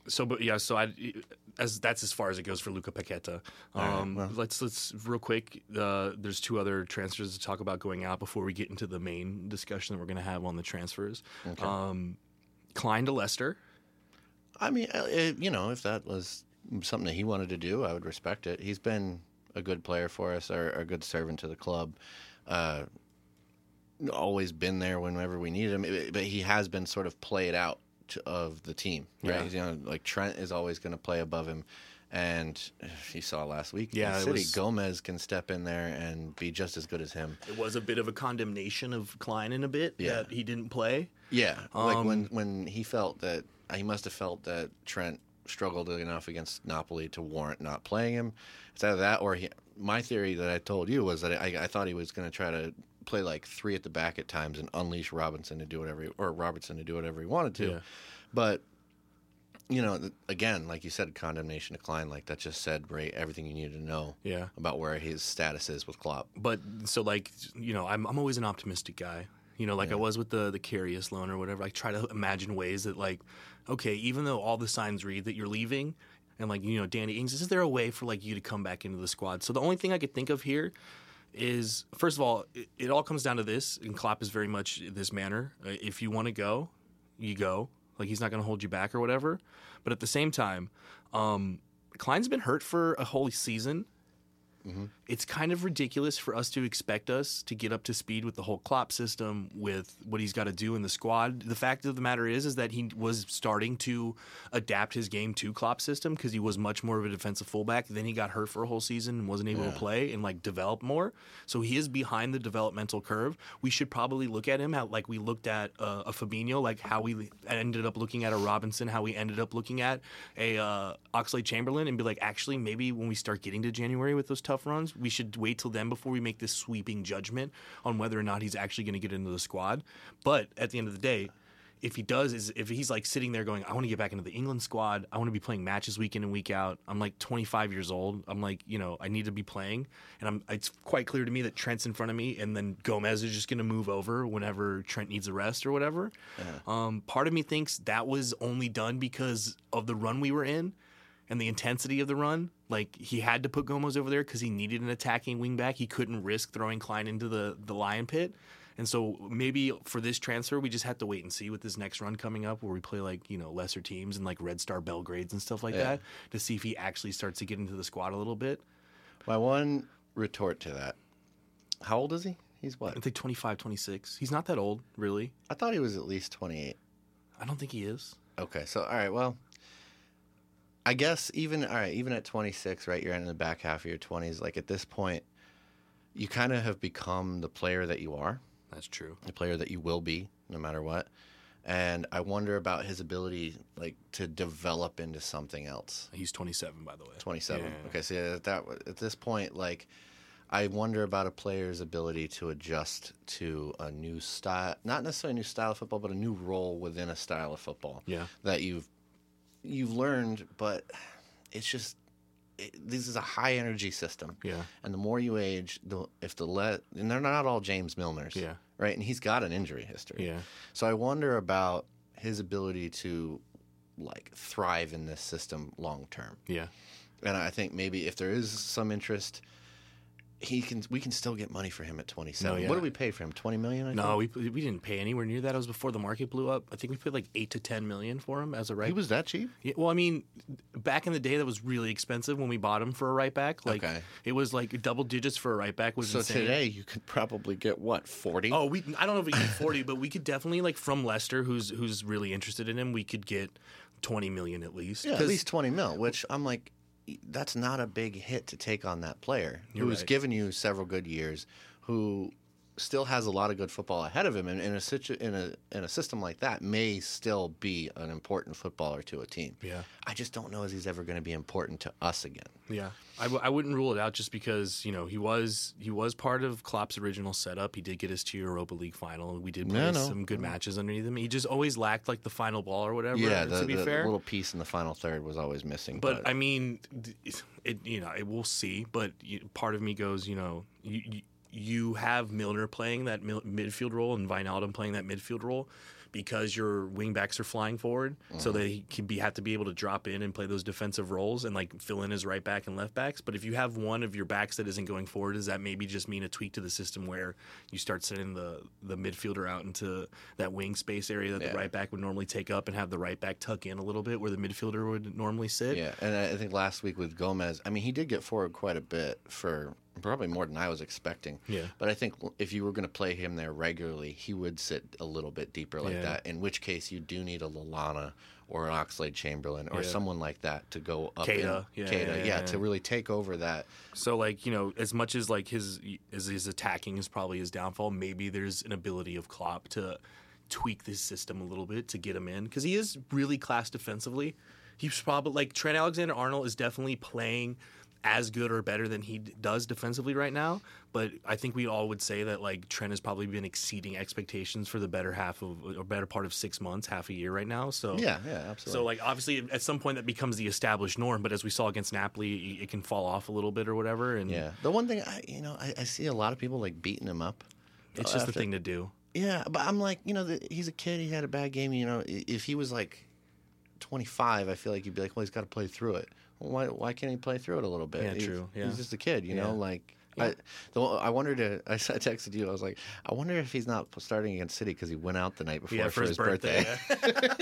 So, but yeah. So I, as that's as far as it goes for Luca Paqueta. Um. let's let's real quick. Uh, there's two other transfers to talk about going out before we get into the main discussion that we're going to have on the transfers. Um, Clyne to Leicester.
I mean, uh, it, you know, if that was something that he wanted to do, I would respect it. He's been a good player for us, or a good servant to the club. Uh, always been there whenever we needed him, but he has been sort of played out to, of the team, right?
Yeah.
He's, You know, like Trent is always going to play above him. And you saw last week,
Yeah,
City
was-
Gomez can step in there and be just as good as him.
It was a bit of a condemnation of Clyne in a bit
Yeah.
that he didn't play.
Yeah, like when
Um,
when he felt that he must have felt that Trent struggled enough against Napoli to warrant not playing him. It's either that or he. My theory that I told you was that I, I thought he was going to try to play like three at the back at times and unleash Robinson to do whatever he, or Robertson to do whatever he wanted to.
Yeah.
But you know, again, like you said, condemnation to Clyne. Like that just said right everything you needed to know.
Yeah.
About where his status is with Klopp.
but so like you know I'm I'm always an optimistic guy. You know, like I was with the the Karius loan or whatever. I try to imagine ways that like, okay, even though all the signs read that you're leaving, and like you know Danny Ings, is there a way for like you to come back into the squad? So the only thing I could think of here is first of all, it, it all comes down to this, and Klopp is very much this manner. Uh, If you want to go, you go. Like he's not going to hold you back or whatever. But at the same time, um, Clyne's been hurt for a whole season it's kind of ridiculous for us to expect us to get up to speed with the whole Klopp system, with what he's got to do in the squad. The fact of the matter is, is that he was starting to adapt his game to Klopp system because he was much more of a defensive fullback. Then he got hurt for a whole season and wasn't able to play and like develop more. So he is behind the developmental curve. We should probably look at him how like we looked at uh, a Fabinho, like how we ended up looking at a Robinson, how we ended up looking at a uh, Oxlade Chamberlain, and be like, actually, maybe when we start getting to January with those tough runs, we should wait till then before we make this sweeping judgment on whether or not he's actually going to get into the squad. But at the end of the day, if he does, is if he's like sitting there going, I want to get back into the England squad. I want to be playing matches week in and week out. I'm like 25 years old. I'm like, you know, I need to be playing, and I'm. It's quite clear to me that Trent's in front of me, and then Gomez is just going to move over whenever Trent needs a rest or whatever. Um, part of me thinks that was only done because of the run we were in and the intensity of the run. Like he had to put Gomez over there because he needed an attacking wingback. He couldn't risk throwing Clyne into the the lion pit. And so maybe for this transfer, we just have to wait and see with this next run coming up, where we play like you know lesser teams and like Red Star Belgrades and stuff like
Yeah.
that, to see if he actually starts to get into the squad a little bit.
My one retort to that: How old is he? He's what?
I think 25, 26. He's not that old, really.
I thought he was at least twenty-eight.
I don't think he is.
Okay, so all right, well, I guess even all right, even at 26, right, you're in the back half of your 20s. Like at this point, you kind of have become the player that you are,
That's true.
the player that you will be, no matter what. And I wonder about his ability, like, to develop into something else.
He's 27, by the way.
27.
Yeah.
Okay, so yeah, at that at this point, like, I wonder about a player's ability to adjust to a new style, not necessarily a new style of football, but a new role within a style of football
Yeah.
that you've you've learned, but it's just it, this is a high energy system.
Yeah.
And the more you age, the if the let and they're not all James Milners.
Yeah.
Right. And he's got an injury history.
Yeah.
So I wonder about his ability to like thrive in this system long term.
Yeah.
And I think maybe if there is some interest, he can. We can still get money for him at 27.
No, yeah.
What did we pay for him? 20 million. I
No,
think?
we we didn't pay anywhere near that. It was before the market blew up. I think we paid like eight to ten million for him as a right.
he was that cheap.
Yeah, well, I mean, back in the day, that was really expensive when we bought him for a right back. Like
Okay.
it was like double digits for a right back was
So
insane.
today you could probably get what 40.
Oh, we I don't know if we get forty, but we could definitely like from Leicester who's who's really interested in him, we could get twenty million at least.
yeah, at least 20 mil. Which I'm like, that's not a big hit to take on that player
You're
who's
right.
given you several good years, who still has a lot of good football ahead of him, and in a situ- in a in a system like that may still be an important footballer to a team.
Yeah.
I just don't know if he's ever going to be important to us again.
Yeah, I, w- I wouldn't rule it out just because you know he was he was part of Klopp's original setup. He did get us to Europa League final. We did play
Yeah, no.
some good matches underneath him. He just always lacked like the final ball or whatever.
Yeah,
to
the,
be
the
fair,
little piece in the final third was always missing.
but I mean, it you know it, we'll see. But part of me goes, you know, you you, you have Milner playing that mil- midfield role and Wijnaldum playing that midfield role because your wing backs are flying forward, so
Mm-hmm.
they can be have to be able to drop in and play those defensive roles and like fill in as right back and left backs. But if you have one of your backs that isn't going forward, does that maybe just mean a tweak to the system where you start sending the the midfielder out into that wing space area that
Yeah.
the right back would normally take up and have the right back tuck in a little bit where the midfielder would normally sit?
Yeah, and I think last week with Gomez, I mean, he did get forward quite a bit for probably more than I was expecting.
Yeah.
But I think if you were going to play him there regularly, he would sit a little bit deeper like
Yeah.
that. In which case, you do need a Lallana or an Oxlade Chamberlain or
Yeah.
someone like that to go up.
Keita.
in,
yeah, yeah,
yeah. to really take over that.
So like you know, as much as like his as his attacking is probably his downfall, maybe there's an ability of Klopp to tweak this system a little bit to get him in because he is really class defensively. He's probably like Trent Alexander Arnold is definitely playing as good or better than he d- does defensively right now. But I think we all would say that like Trent has probably been exceeding expectations for the better half of or better part of six months, half a year right now. So
Yeah, yeah, absolutely.
so like obviously at some point that becomes the established norm, but as we saw against Napoli, it can fall off a little bit or whatever. And
yeah, the one thing I, you know, I, I see a lot of people like beating him up.
it's just the thing to do.
Yeah, but I'm like, you know, the, he's a kid. He had a bad game. You know, if he was like 25, I feel like you'd be like, well, he's got to play through it. Why why can't he play through it a little bit?
Yeah,
He's-
true, yeah.
He's just a kid, you
Yeah.
know. Like, I, the, I wondered. uh, I s- <laughs> I texted you. I was like, I wonder if he's not starting against City because he went out the night before
Yeah,
for, his birthday.
yeah.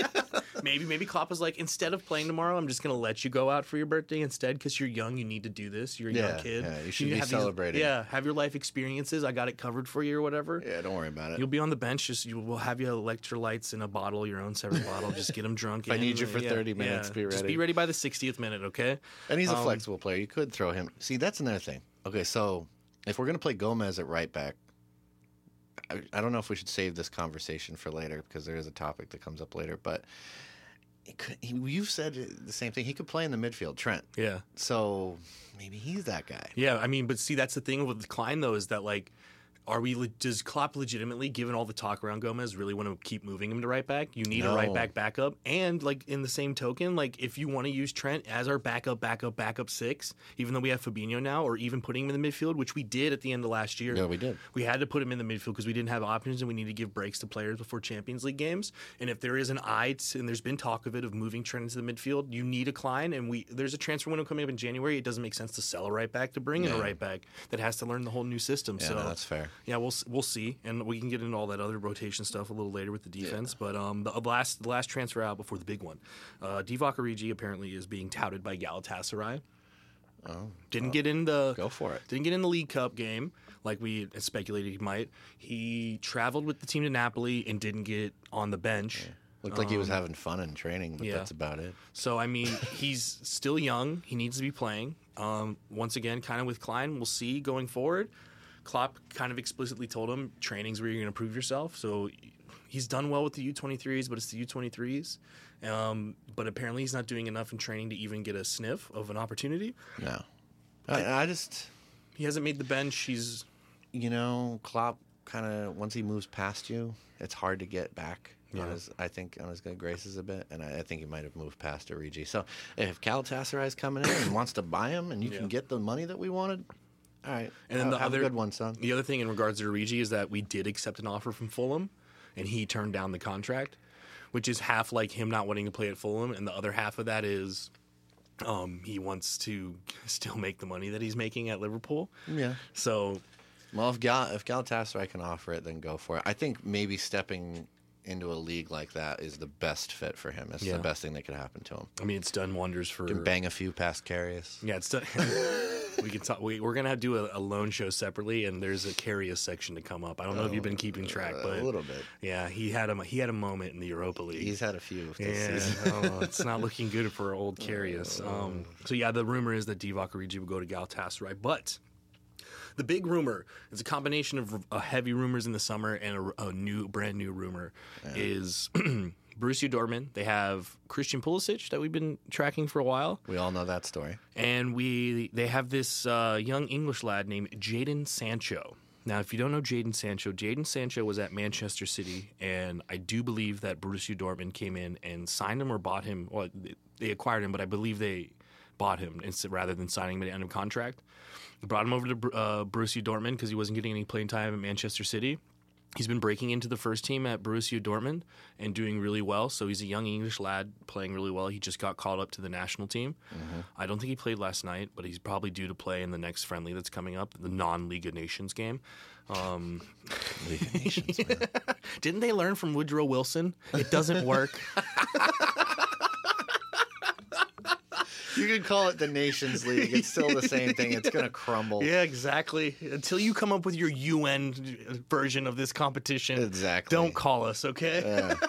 <laughs> maybe maybe Klopp was like, instead of playing tomorrow, I'm just gonna let you go out for your birthday instead because you're young. You need to do this. You're a
Yeah,
young kid.
yeah, you should
need to
be
have these-
celebrating.
yeah, have your life experiences. I got it covered for you or whatever.
yeah, don't worry about it.
You'll be on the bench. Just you will have you electrolytes in a bottle, your own separate <laughs> bottle. Just get them drunk.
If I need you for
yeah,
30 minutes,
yeah.
be
Just
ready.
be ready by the 60th minute, okay?
And he's a
Um,
flexible player. You could throw him. See, that's another thing. Okay, so if we're going to play Gomez at right back, I, I don't know if we should save this conversation for later because there is a topic that comes up later. But could, he, you've said the same thing. He could play in the midfield, Trent.
Yeah.
So maybe he's that guy.
Yeah, I mean, but see, that's the thing with Clyne though is that like, are we? Does Klopp legitimately, given all the talk around Gomez, really want to keep moving him to right back? You need a right back backup, and like in the same token, like if you want to use Trent as our backup, backup, backup six, even though we have Fabinho now, or even putting him in the midfield, which we did at the end of last year.
Yeah, we did.
We had to put him in the midfield because we didn't have options, and we need to give breaks to players before Champions League games. And if there is an eye, to, and there's been talk of it of moving Trent into the midfield, you need a Clyne, and we there's a transfer window coming up in January. It doesn't make sense to sell a right back to bring in a right back that has to learn the whole new system.
Yeah,
so
no, that's fair.
Yeah, we'll we'll see, and we can get into all that other rotation stuff a little later with the defense. But um, the last the last transfer out before the big one, uh, Divock Origi apparently is being touted by Galatasaray.
Oh,
Didn't get in the
go for it.
didn't get in the League Cup game like we speculated he might. He traveled with the team to Napoli and didn't get on the bench.
Looked like he was having fun in training, but
Um, yeah.
that's about it.
So I mean, <laughs> he's still young. He needs to be playing. Um, once again, kind of with Clyne, we'll see going forward. Klopp kind of explicitly told him training's where you're going to prove yourself. So he's done well with the U23s, but it's the U23s. Um, but apparently, he's not doing enough in training to even get a sniff of an opportunity.
No, I, I just
He hasn't made the bench. He's
you know, Klopp kind of once he moves past you, it's hard to get back.
Yeah.
his, I think on his good graces a bit, and I, I think he might have moved past Origi. So if Galatasaray is coming in and wants to buy him, and you
Yeah.
can get the money that we wanted, all right.
And then
have,
the
have
other
a good one, son.
The other thing in regards to Origi is that we did accept an offer from Fulham, and he turned down the contract, which is half like him not wanting to play at Fulham, and the other half of that is Um, he wants to still make the money that he's making at Liverpool.
Yeah.
So
Well, if Gal if Galatasaray can offer it, then go for it. I think maybe stepping into a league like that is the best fit for him. It's
Yeah.
the best thing that could happen to him.
I mean, it's done wonders for.
Can bang a few past Karius.
Yeah, it's done. <laughs> we can talk. We, we're gonna have to do a, a loan show separately, and there's a Karius section to come up. I don't know if you've been keeping track,
Uh,
but
a little bit.
yeah, he had a he had a moment in the Europa League.
He's had a few
Yeah, oh, it's not looking good for old Karius. <laughs> Um, so yeah, the rumor is that Divock Origi will go to Galatasaray, right? but the big rumor is a combination of uh, heavy rumors in the summer and a, a new, brand new rumor is <clears throat> Borussia Dortmund. They have Christian Pulisic that we've been tracking for a while,
We all know that story.
and we they have this uh, young English lad named Jadon Sancho. Now, if you don't know Jadon Sancho, Jadon Sancho was at Manchester City, and I do believe that Borussia Dortmund came in and signed him or bought him. Well, they acquired him, but I believe they bought him instead rather than signing him at the end of contract. They brought him over to uh, Borussia Dortmund because he wasn't getting any playing time at Manchester City. He's been breaking into the first team at Borussia Dortmund and doing really well. So he's a young English lad playing really well. He just got called up to the national team. I don't think he played last night, but he's probably due to play in the next friendly that's coming up, the non-League of Nations game. Um,
League of Nations, <laughs>
didn't they learn from Woodrow Wilson? It doesn't work. <laughs>
You can call it the Nations League. It's still the same thing. It's going <laughs> to crumble.
yeah, exactly. Until you come up with your UN version of this competition,
Exactly.
don't call us, okay?
Yeah. <laughs>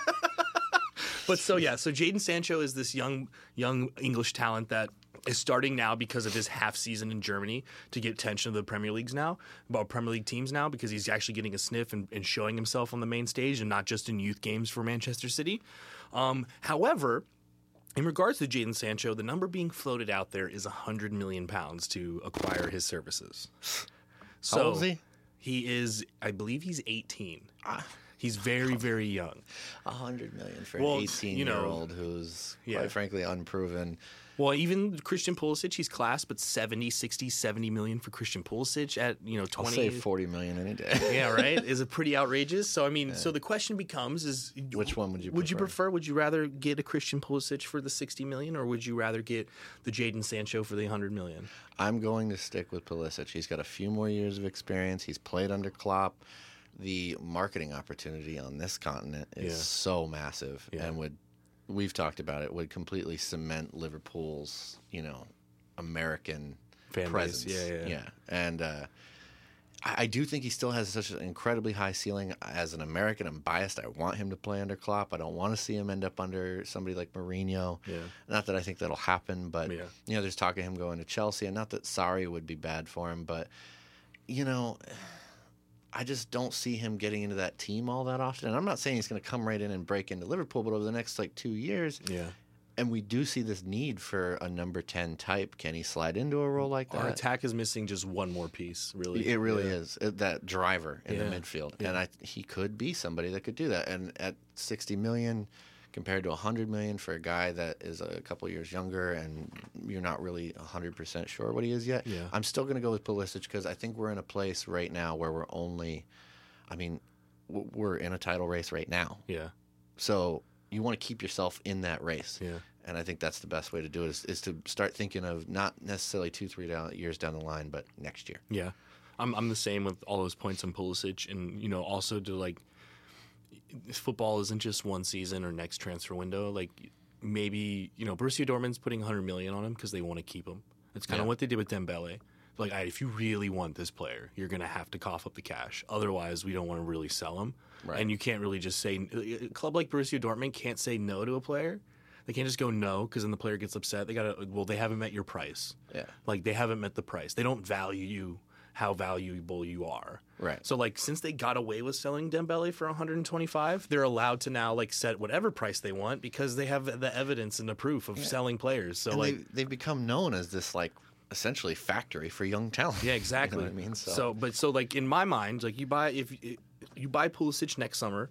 But so yeah, so Jadon Sancho is this young young English talent that is starting now because of his half season in Germany to get attention of the Premier Leagues now, about Premier League teams now, because he's actually getting a sniff and, and showing himself on the main stage and not just in youth games for Manchester City. Um, however, in regards to Jadon Sancho, the number being floated out there is hundred million pounds to acquire his services. So
old is he?
He is, I believe, he's eighteen. Ah. He's very, very young.
A hundred million for
Well,
an eighteen
you know,
year old who's
yeah.
quite frankly unproven.
Well, even Christian Pulisic, he's class, but 70, 60, 70 million for Christian Pulisic at, you know, 20.
I'll
20.
say forty million any day. <laughs>
yeah, right? Is it pretty outrageous? So, I mean, so the question becomes is
Which one would you
Would you
prefer?
prefer would you rather get a Christian Pulisic for the 60 million or would you rather get the Jadon Sancho for the 100 million?
I'm going to stick with Pulisic. He's got a few more years of experience. He's played under Klopp. The marketing opportunity on this continent is
Yeah.
so massive,
Yeah.
and would we've talked about it would completely cement Liverpool's you know American
Fan
presence.
Yeah, yeah.
and. uh I I do think he still has such an incredibly high ceiling. As an American, I'm biased. I want him to play under Klopp. I don't want to see him end up under somebody like Mourinho.
Yeah.
Not that I think that'll happen, but
Yeah.
you know, there's talk of him going to Chelsea, and not that Sorry would be bad for him, but you know, I just don't see him getting into that team all that often. And I'm not saying he's going to come right in and break into Liverpool, but over the next like two years,
Yeah.
and we do see this need for a number ten type. Can he slide into a role like that?
Our attack is missing just one more piece, really.
It really
Yeah.
is that driver in
Yeah.
the midfield, and I he could be somebody that could do that. And at sixty million compared to hundred million for a guy that is a couple years younger, and you're not really hundred percent sure what he is yet.
Yeah.
I'm still going to go with Pulisic because I think we're in a place right now where we're only, I mean, we're in a title race right now,
Yeah.
so you want to keep yourself in that race.
Yeah.
And I think that's the best way to do it is, is to start thinking of not necessarily two, three down, years down the line, but next year.
Yeah, I'm I'm the same with all those points on Pulisic, and you know also to like, football isn't just one season or next transfer window. Like maybe you know Borussia Dortmund's putting 100 million on him because they want to keep him. It's kind of
Yeah.
what they did with Dembele. Like, right, if you really want this player, you're gonna have to cough up the cash. Otherwise, we don't want to really sell him.
Right.
And you can't really just say a club like Borussia Dortmund can't say no to a player. They can't just go no because then the player gets upset. They gotta well, they haven't met your price.
Yeah.
Like they haven't met the price. They don't value you how valuable you are.
Right.
So like since they got away with selling Dembele for 125, they're allowed to now like set whatever price they want because they have the evidence and the proof of selling players. So
And
like
they, they've become known as this like essentially factory for young talent.
yeah, exactly. <laughs>
You know what I mean? So,
so but so like in my mind, like you buy if you buy Pulisic next summer,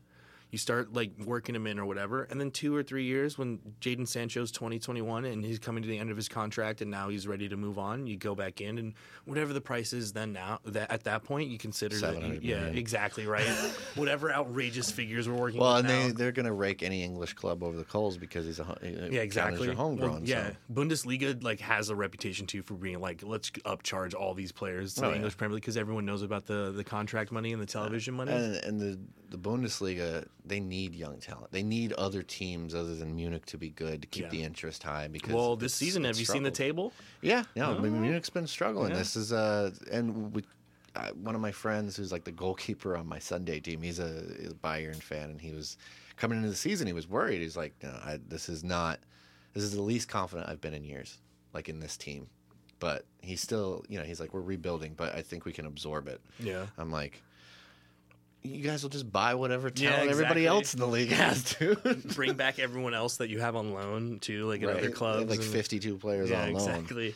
You start like working him in or whatever, and then two or three years when Jadon Sancho's twenty twenty one and he's coming to the end of his contract and now he's ready to move on, you go back in and whatever the price is then now that at that point you consider that you, yeah
million.
exactly right <laughs> whatever outrageous figures we're working
Well,
with
and
now.
they they're gonna rake any English club over the coals because he's a uh,
Yeah, exactly.
Homegrown.
Well, yeah,
so.
Bundesliga like has a reputation too for being like let's upcharge all these players to
Oh,
the
yeah.
English Premier League because everyone knows about the the contract money and the uh, television money.
And, and the the Bundesliga, they need young talent. They need other teams other than Munich to be good to keep
Yeah.
the interest high. Because
well, this season, have you seen the table?
Yeah, no, I mean, Munich's been struggling.
Yeah.
This is uh, and we, uh, one of my friends who's like the goalkeeper on my Sunday team. He's a, he's a Bayern fan, and he was coming into the season. He was worried. He's like, no, I, this is not. This is the least confident I've been in years, like in this team. But he's still, you know, he's like, we're rebuilding, but I think we can absorb it.
Yeah.
I'm like, you guys will just buy whatever
Yeah,
talent everybody else in the league has <laughs> to.
Bring back everyone else that you have on loan to like in
Right?
other clubs.
like
and-
52 players
yeah,
on loan.
exactly.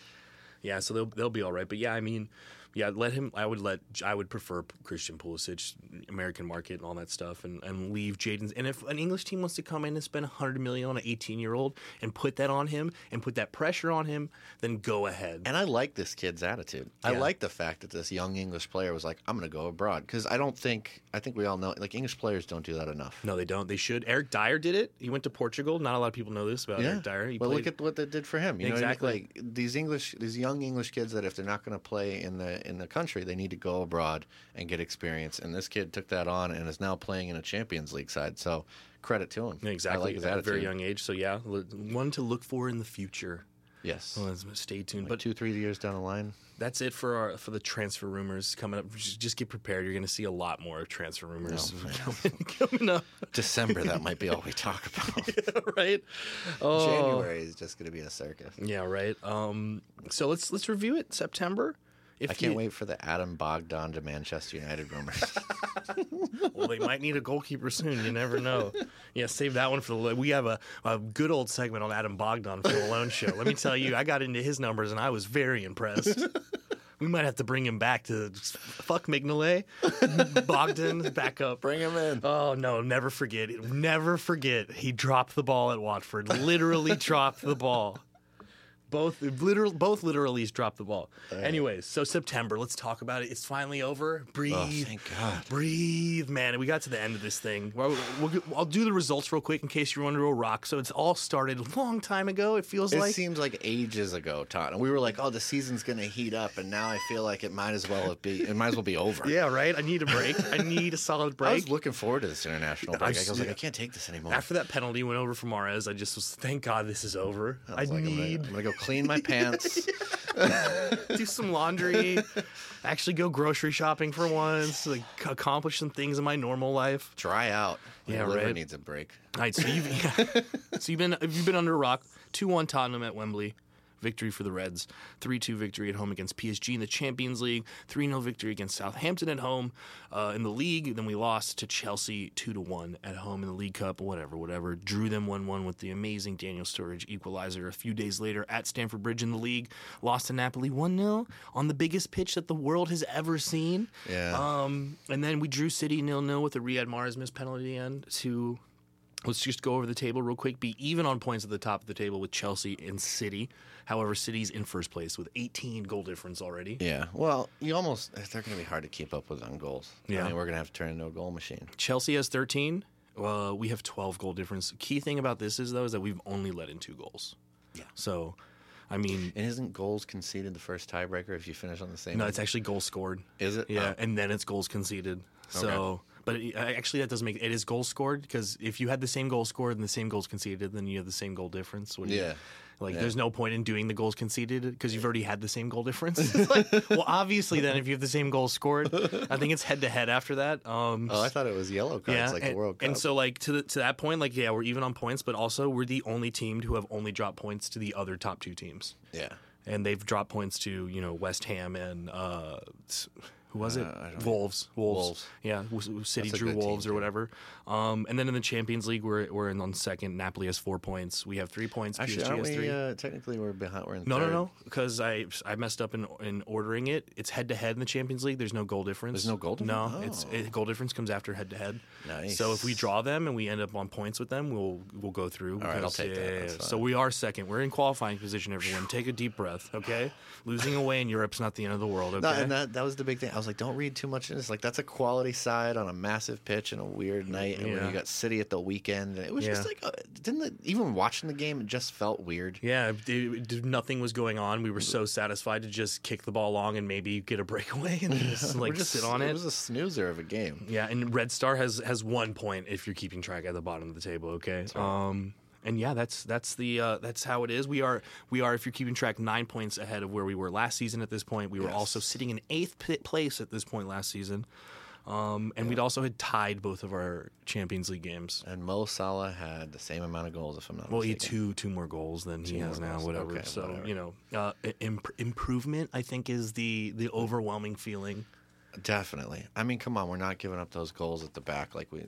Yeah, so they'll they'll be all right. But yeah, I mean, yeah, let him. I would let. I would prefer Christian Pulisic, American market, and all that stuff, and, and leave Jadon's. And if an English team wants to come in and spend hundred million on an eighteen year old and put that on him and put that pressure on him, then go ahead.
And I like this kid's attitude. I like the fact that this young English player was like, "I'm going to go abroad," because I don't think I think we all know like English players don't do that enough.
no, they don't. They should. Eric Dier did it. He went to Portugal. Not a lot of people know this about Eric Dier. He
well,
played,
look at what that did for him. You know, what I mean?
Exactly.
like these English, these young English kids that if they're not going to play in the in the country, they need to go abroad and get experience. And this kid took that on and is now playing in a Champions League side. So credit to him.
exactly
I like his
at a very young age. So yeah, one to look for in the future.
Yes.
Well, stay tuned.
But
But
two, three years down the line,
that's it for our for the transfer rumors coming up. Just, get prepared. You're going to see a lot more transfer rumors <laughs>
Oh,
coming, coming up.
December, that might be all we talk <laughs> about.
right? Oh,
January is just going to be a circus.
Yeah, right. Um, so let's let's review it. September. If
I can't
you-
wait for the Adam Bogdan to Manchester United rumors. <laughs>
Well, they might need a goalkeeper soon. You never know. Yeah, save that one for the. We have a, a good old segment on Adam Bogdan for the Loan Show. Let me tell you, I got into his numbers and I was very impressed. We might have to bring him back to fuck Mignolet. Bogdan back up.
Bring him in.
Oh no! Never forget. Never forget. He dropped the ball at Watford. Literally dropped the ball. Both literal, both literally dropped the ball. Anyways, so September. Let's talk about it. It's finally over. Breathe.
Oh, thank God.
Breathe, man. We got to the end of this thing. Well, we'll, I'll do the results real quick in case you're under a rock. So it's all started a long time ago. It feels
It
like.
It seems like ages ago, Todd. And we were like, "Oh, the season's going to heat up," and now I feel like it might as well be. It might as well be over.
yeah, right. I need a break. I need a solid break.
I was looking forward to this international break. I, was like,
yeah.
I can't take this anymore.
After that penalty went over for Mahrez, I just was, thank God this is over. I,
I was like, I'm gonna-
need
I'm going to go clean my pants. <laughs>
do some laundry, actually go grocery shopping for once, like accomplish some things in my normal life.
dry out. My
Yeah,
liver
right.
needs a break.
All right, so you've <laughs> yeah. so you've been you've been under a rock, two one Tottenham at Wembley. Victory for the Reds. 3 2 victory at home against PSG in the Champions League. 3 0 victory against Southampton at home uh, in the league. Then we lost to Chelsea 2 1 at home in the League Cup, whatever, whatever. Drew them 1 1 with the amazing Daniel Sturridge equalizer a few days later at Stamford Bridge in the league. Lost to Napoli 1 0 on the biggest pitch that the world has ever seen.
Yeah.
Um, and then we drew City nil nil with a Riyad Mahrez missed penalty at the end to let's just go over the table real quick. Be even on points at the top of the table with Chelsea and City. However, City's in first place with 18 goal difference already.
Yeah. Well, you almost they're going to be hard to keep up with on goals.
Yeah.
I mean, we're going to have to turn into a goal machine.
Chelsea has 13. Uh, we have 12 goal difference. Key thing about this is though is that we've only let in two goals.
Yeah.
So, I mean,
And isn't goals conceded the first tiebreaker if you finish on the same?
no,
end?
it's actually goals scored.
Is it?
Yeah,
Oh.
and then it's goals conceded. So, but it, actually, that doesn't make it is goals scored because if you had the same goal scored and the same goals conceded, then you have the same goal difference. What do you-
Yeah.
Like,
Yeah.
there's no point in doing the goals conceded because you've already had the same goal difference. <laughs> Like, well, obviously, then if you have the same goals scored, I think it's head to head after that. Um,
Oh, I thought it was yellow cards
yeah,
like
and,
the World Cup.
and so like to the, to that point, like yeah, we're even on points, but also we're the only team to have only dropped points to the other top two teams
yeah.
and they've dropped points to you know West Ham and uh, Who was it?
Uh,
Wolves. Wolves.
Wolves.
Yeah, City
That's
drew
good team,
Wolves or whatever. Um, and then in the Champions League, we're we're in on second. Napoli has four points. We have three points.
Actually,
PSG
we?
three.
Uh, technically, we're behind. We're in
no, no,
third.
no, because I I messed up in in ordering it. It's head to head in the Champions League. There's no goal difference.
There's no goal
No,
difference?
it's it, goal difference comes after head to head.
Nice.
So if we draw them and we end up on points with them, we'll we'll go through.
right, I'll take that.
yeah,
That's
yeah. So we are second. We're in qualifying position. Everyone, take a deep breath. Okay, losing away in Europe's not the end of the world. Okay.
No, and that, that was the big thing. I was like, don't read too much into this. Like, that's a quality side on a massive pitch and a weird night. And when you got City at the weekend, and it was just like, uh, didn't it, even watching the game, it just felt weird.
Yeah, it- it- nothing was going on. We were so satisfied to just kick the ball along and maybe get a breakaway and <laughs> just like
just,
sit on it.
It was a snoozer of a game.
Yeah, and Red Star has has one point if you're keeping track at the bottom of the table. Okay. Um, and yeah, that's that's the uh, that's how it is. We are we are if you're keeping track nine points ahead of where we were last season. At this point, we were
Yes.
also sitting in eighth place at this point last season. Um, and we'd also had tied both of our Champions League games.
And Mo Salah had the same amount of goals, if I'm not
Well, he had two two more goals than he has now.
goals.
Whatever.
Okay,
so
whatever.
you know, uh, imp- improvement I think is the the overwhelming feeling.
Definitely. I mean, come on, we're not giving up those goals at the back like we.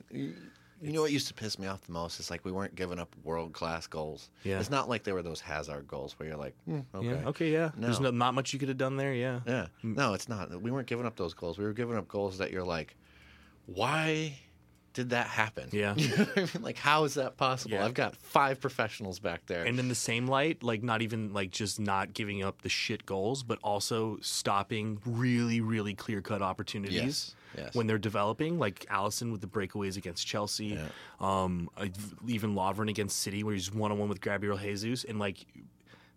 You know what used to piss me off the most? It's like we weren't giving up world class goals.
Yeah.
It's not like they were those Hazard goals where you're like, hmm, okay.
Yeah. Okay. Yeah. There's
No.
no, not much you could have done there. Yeah.
Yeah. No, it's not. We weren't giving up those goals. We were giving up goals that you're like, why did that happen?
Yeah. <laughs>
You know I mean? Like, how is that possible?
Yeah.
I've got five professionals back there.
And in the same light, like not even like just not giving up the shit goals, but also stopping really, really clear cut opportunities
Yes, yes.
when they're developing, like Alisson with the breakaways against Chelsea,
Yeah.
um, even Lovren against City, where he's one on one with Gabriel Jesus, and like,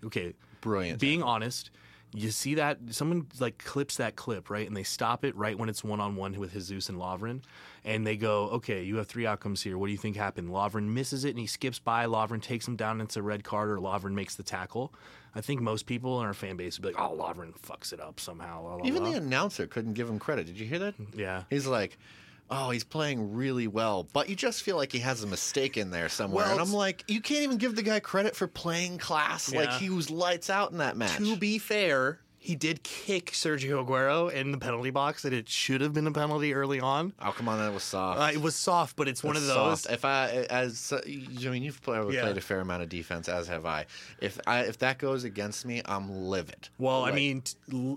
okay,
Brilliant.
being honest, you see that someone like clips that clip right, and they stop it right when it's one on one with Jesus and Lovren, and they go, "Okay, you have three outcomes here. What do you think happened?" Lovren misses it and he skips by. Lovren takes him down into a red card, or Lovren makes the tackle. I think most people in our fan base would be like, "Oh, Lovren fucks it up somehow." blah, blah,
Even
blah."
the announcer couldn't give him credit. Did you hear that?
yeah.
He's like, oh, he's playing really well, but you just feel like he has a mistake in there somewhere.
Well,
and I'm like, you can't even give the guy credit for playing class. Like, he was lights out in that match.
To be fair, he did kick Sergio Aguero in the penalty box, and it should have been a penalty early on.
oh, come on, that was soft.
Uh, it was soft, but it's one of those.
soft. If I, as I mean, you've probably
Yeah.
played a fair amount of defense, as have I. If I, if that goes against me, I'm livid.
Well, I mean,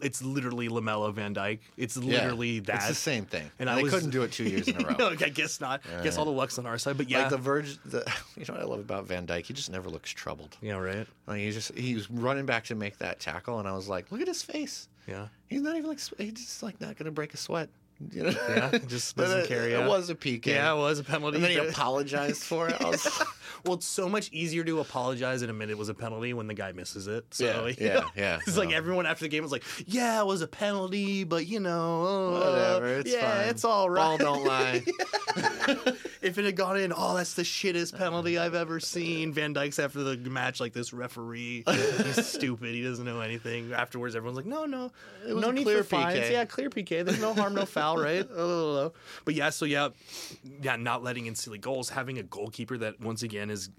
it's literally Lamela Van Dijk. It's
yeah,
literally that.
It's the same thing.
And
And
I was-
couldn't do it two years in a <laughs> row.
no, I guess not. I guess all the luck's on our side. But yeah,
Like the Verge, the, <laughs> you know what I love about Van Dijk? He just never looks troubled.
yeah, right.
Like he just he was running back to make that tackle, and I was like, look at his face.
Yeah,
He's not even like he's just like not gonna break a sweat. You know?
yeah. Just <laughs> doesn't
it,
carry
it
out.
was a PK.
Yeah, it was a penalty.
And then he apologized for it. <laughs> <laughs>
Well, it's so much easier to apologize and admit it was a penalty when the guy misses it. So
Yeah, yeah,
know,
yeah.
It's like everyone after the game was like, "Yeah, it was a penalty, but you know, uh,
Whatever, it's
yeah,
fine.
it's all right."
Ball don't lie.
if it had gone in, oh, that's the shittest penalty I've ever seen. Van Dijk's after the match, like this referee, he's stupid. He doesn't know anything. Afterwards, everyone's like, no, no,
It was
no
a
need
clear
for fines.
PK.
Yeah, clear PK. There's no harm, no foul, right? Uh, <laughs> but yeah, so yeah, yeah, not letting in silly goals, having a goalkeeper that once again is,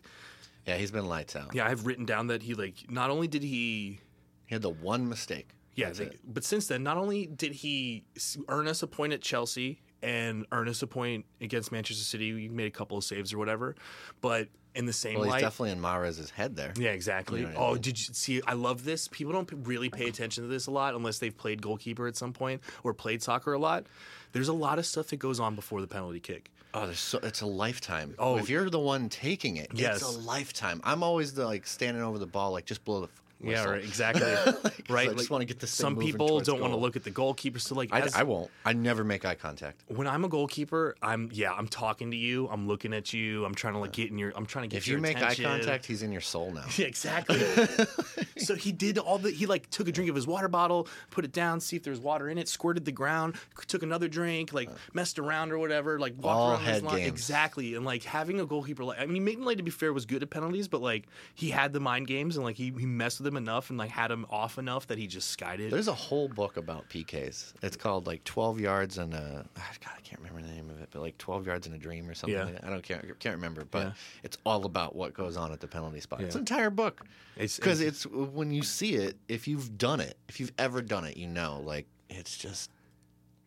yeah, he's been lights out.
yeah, I've written down that he like not only did he
He had the one mistake.
Yeah, they- but since then, not only did he earn us a point at Chelsea and earn us a point against Manchester City, we made a couple of saves or whatever, but in the same
Well, he's
light,
definitely in Mahrez's head there.
yeah, exactly.
You know what I
oh,
mean?
did you see? I love this. People don't really pay attention to this a lot unless they've played goalkeeper at some point or played soccer a lot. There's a lot of stuff that goes on before the penalty kick.
Oh, there's so it's a lifetime.
Oh.
Oh, if you're the one taking it,
Yes.
it's a lifetime. I'm always the like standing over the ball, like just blow the. F-
Yeah, right. Exactly. <laughs>
Like,
right.
I just
like,
want to get this.
Some people don't want to look at the goalkeeper. So like,
I,
as-
I won't. I never make eye contact.
when I'm a goalkeeper, I'm yeah, I'm talking to you, I'm looking at you, I'm trying to like get in your, I'm trying to get
If
your
you make
attention.
eye contact, he's in your soul now. <laughs>
Yeah, exactly. <laughs> so he did all the. He like took a drink of his water bottle, put it down, see if there's water in it, squirted the ground, took another drink, like uh. messed around or whatever, like walked
All
around his line. Exactly, and like having a goalkeeper like I mean, Maitland to be fair was good at penalties, but like he had the mind games and like he, he messed with them enough and like had him off enough that he just skied it.
There's a whole book about PKs. It's called like 12 yards and a ah, God, I can't remember the name of it, but like 12 yards in a dream or something.
Yeah.
Like that. I don't can't can't remember, but
Yeah.
it's all about what goes on at the penalty spot. It's an entire book.
It's-
because it's when you see it, if you've done it, if you've ever done it, you know, like it's just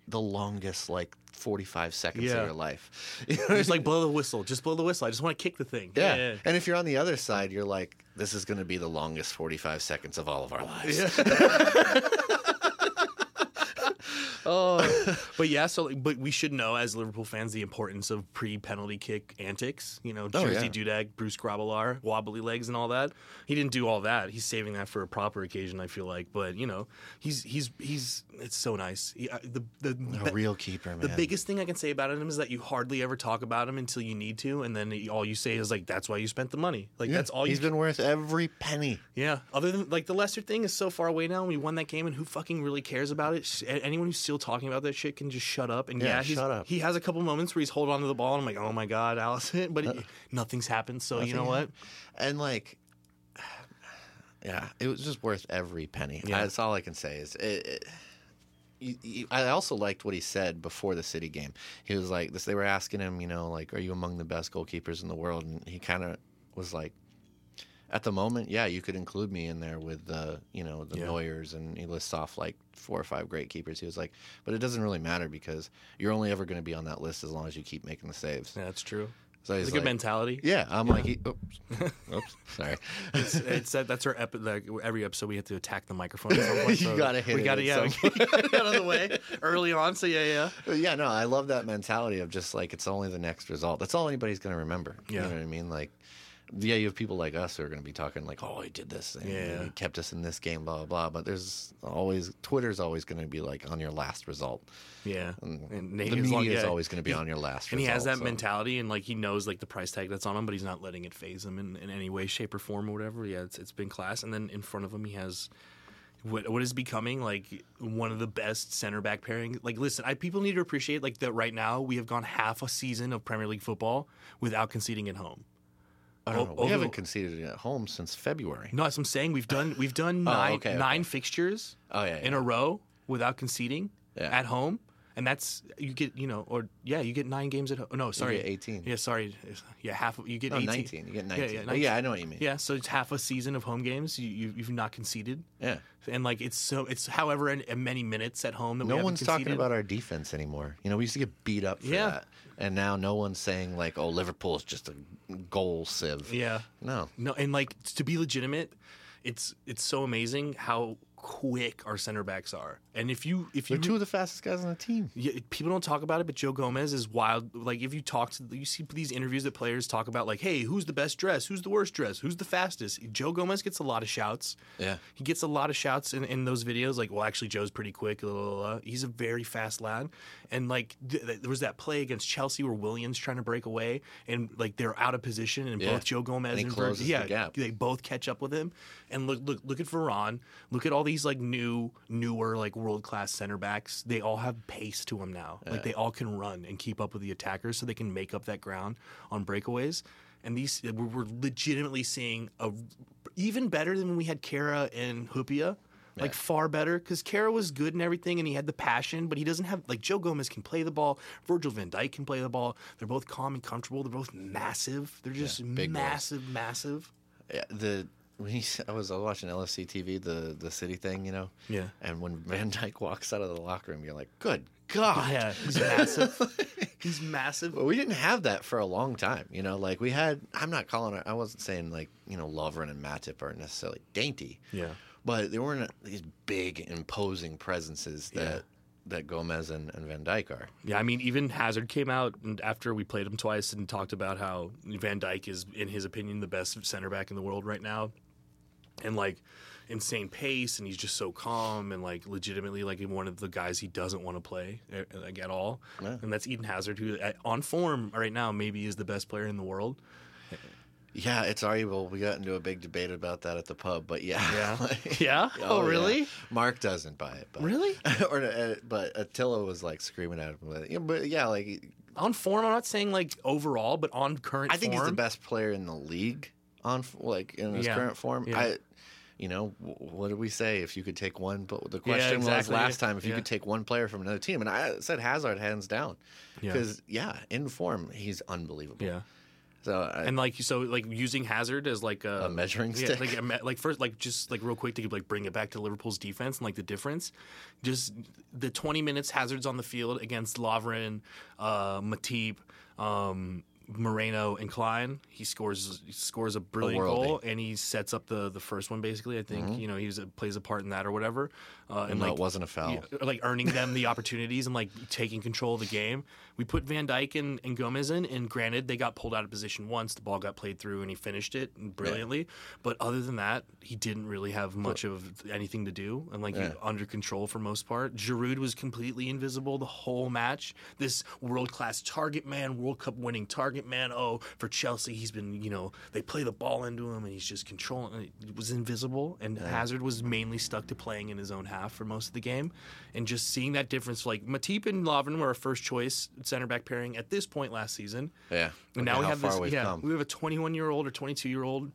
the longest like 45 seconds
Yeah.
of your life. You know?
Just like blow the whistle. Just blow the whistle. I just want to kick the thing.
yeah. And if you're on the other side, you're like, this is going to be the longest 45 seconds of all of our lives. <laughs> <laughs>
Oh, <laughs> but yeah. So, like, but we should know as Liverpool fans the importance of pre-penalty kick antics. You know,
Oh,
Jerzy
yeah.
Dudek, Bruce Grobbelaar, wobbly legs, and all that. He didn't do all that. He's saving that for a proper occasion. I feel like, but you know, he's he's he's. It's so nice. He, uh, the the
A real keeper, man.
the biggest thing I can say about him is that you hardly ever talk about him until you need to, and then all you say is like, "That's why you spent the money." Like
Yeah,
that's all
He's
you.
been worth every penny.
Yeah. Other than like the Leicester thing is so far away now. We won that game, and who fucking really cares about it? Anyone who's still talking about that shit can just shut up. And
Yeah,
yeah, he's,
shut up.
he has a couple moments where he's holding on to the ball, and I'm like, oh my god, Alisson, <laughs> but it, uh, nothing's happened. So you know what?
And like, <sighs> yeah, it was just worth every penny.
Yeah.
That's all I can say. Is it, it, you, you, I also liked what he said before the City game. He was like, this. They were asking him, you know, like, are you among the best goalkeepers in the world? And he kind of was like, at the moment, yeah, you could include me in there with the, you know, the
Yeah.
Neuers, and he lists off like four or five great keepers. He was like, but it doesn't really matter because you're only ever going to be on that list as long as you keep making the saves.
Yeah, that's true.
So
It's a good
like,
mentality.
yeah, I'm like, he, oops, <laughs> oops, sorry.
It's, it's that, that's our epi- like, every episode we have to attack the microphone. At some <laughs> point,
You
so
gotta hit
we
it
gotta yeah, <laughs> we gotta get out of the way early on. So yeah, yeah.
But yeah, no, I love that mentality of just like it's only the next result. That's all anybody's going to remember.
Yeah.
You know what I mean? Like, yeah, you have people like us who are going to be talking like, "Oh, he did this, and
Yeah.
he kept us in this game, blah blah blah." But there's always Twitter's always going to be like on your last result.
Yeah,
And
and
the media
long-
is
yeah.
always going to be on your last.
and he has that
so-
mentality and like he knows like the price tag that's on him but he's not letting it phase him in, in any way shape or form or whatever yeah it's, it's been class and then in front of him he has what, what is becoming like one of the best center back pairing like listen I, people need to appreciate like that right now we have gone half a season of premier league football without conceding at home
I don't know.
over
We haven't conceded at home since February.
no that's what i'm saying we've done we've done oh, nine,
Oh, okay, okay.
nine fixtures
Oh yeah,
in a row without conceding
Yeah.
at home and that's you get you know or yeah you get nine games at home no sorry
get 18.
yeah sorry yeah half you get
no,
18
19. You get 19.
yeah, yeah,
But
19.
yeah, I know what you mean.
yeah so it's half a season of home games you, you you've not conceded
Yeah.
and like it's so it's however in, in many minutes at home that
No one's talking about our defense anymore. You know, we used to get beat up for
Yeah.
that. And now no one's saying like, "Oh, Liverpool is just a goal sieve."
yeah
No.
no and like to be legitimate it's it's so amazing how quick our center backs are and if you if you
They're two of the fastest guys on the team.
Yeah, people don't talk about it, but Joe Gomez is wild. Like if you talk to, you see these interviews that players talk about, like, hey, who's the best dress? Who's the worst dress? Who's the fastest? Joe Gomez gets a lot of shouts.
Yeah.
He gets a lot of shouts in, in those videos. Like, well, actually, Joe's pretty quick. blah, blah, blah. He's a very fast lad. And like, th- th- there was that play against Chelsea where Willian's trying to break away, and like they're out of position, and
Yeah.
both Joe Gomez
And he
and
closes the
yeah,
gap.
they both catch up with him. And look, look, look at Varane. Look at all these like new, newer, like world class center backs. They all have pace to them now. Like they all can run and keep up with the attackers, so they can make up that ground on breakaways. And these, uh, we're, we're legitimately seeing a even better than when we had Carra and Hyypiä. Like far better because Carra was good and everything, and he had the passion, but he doesn't have like Joe Gomez can play the ball. Virgil Van Dijk can play the ball. They're both calm and comfortable. They're both massive. They're just
boys.
massive, massive.
Yeah, the when he, I was watching LFC TV, the the city thing, you know.
Yeah.
And when Van Dijk walks out of the locker room, you're like, "Good God!"
Yeah, he's massive. he's massive.
Well, we didn't have that for a long time, you know. Like we had, I'm not calling it. I wasn't saying like you know Lovren and Matip are necessarily dainty,
Yeah.
but they weren't these big imposing presences that
Yeah.
that Gomez and, and Van Dijk are.
Yeah, I mean, even Hazard came out and after we played him twice and talked about how Van Dijk is, in his opinion, the best center back in the world right now, and like insane pace, and he's just so calm and like legitimately like one of the guys he doesn't want to play eh, like at all,
Yeah.
and that's Eden Hazard, who eh, on form right now maybe is the best player in the world.
Yeah, it's arguable. We got into a big debate about that at the pub, but yeah,
Yeah, <laughs>
Like-
yeah. <laughs> Oh,
yeah.
really?
Mark doesn't buy it, but
Really? <laughs>
or uh, but Attila was like screaming at him. Yeah, but yeah, like
On form, I'm not saying like overall, but on current.
I think he's the best player in the league on like in his
Yeah.
current form.
Yeah.
I, you know, what did we say? If you could take one, but the
Yeah,
question was last time if you could take one player from another team, and I said Hazard hands down because yeah. in form he's unbelievable.
Yeah.
So I,
and like so like using Hazard as like a,
A measuring
yeah,
stick?
like a me- like first like just like real quick to like bring it back to Liverpool's defense and like the difference, just the 20 minutes Hazard's on the field against Lovren, uh, Matip, um, Moreno and Clyne, he scores he scores a brilliant
worldie.
goal and he sets up the the first one basically. I think you know he was, plays a part in that or whatever. Uh, and
no,
like
it wasn't a foul.
yeah, like earning them the opportunities and like taking control of the game. We put Van Dijk and, and Gomez in, and granted, they got pulled out of position once. The ball got played through, and he finished it brilliantly. But other than that, he didn't really have much of anything to do, and like
Yeah.
under control for most part. Giroud was completely invisible the whole match. This world class target man, World Cup winning target man. Oh, for Chelsea, he's been you know they play the ball into him, and he's just controlling. It was invisible, and Hazard was mainly stuck to playing in his own half for most of the game, and just seeing that difference. Like Matip and Lovren were our first choice center back pairing at this point last season.
yeah.
And now we have this. Yeah,
come.
we have a 21 year old or 22 year old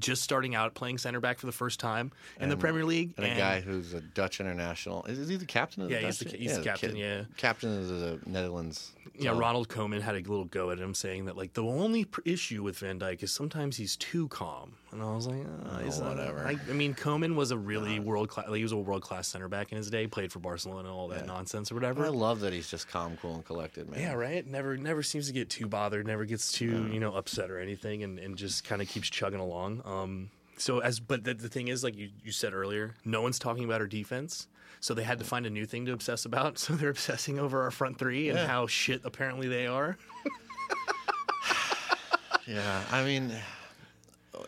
just starting out playing center back for the first time in the Premier League,
and a guy who's a Dutch international. Is, is he the captain of the
Yeah, he's
Dutch
the-
team?
he's the captain,
kid-
yeah.
Captain of the Netherlands.
Yeah,
So-
Ronald Koeman had a little go at him, saying that like the only pr- issue with Van Dijk is sometimes he's too calm, and I was like, oh, he's not-
whatever.
I, I mean, Koeman was a really world class. Like, he was a world class center back in his day. Played for Barcelona and all that nonsense or whatever.
I love that he's just calm, cool, and collected, man.
Yeah, right. Never, never seems to get too bothered. Never gets too, you know, upset or anything, and, and just kind of keeps chugging along. Um, so as, but the, the thing is, like you, you said earlier, no one's talking about our defense. So they had to find a new thing to obsess about. <laughs> So they're obsessing over our front three and
Yeah.
how shit apparently they are. <laughs>
Yeah, I mean,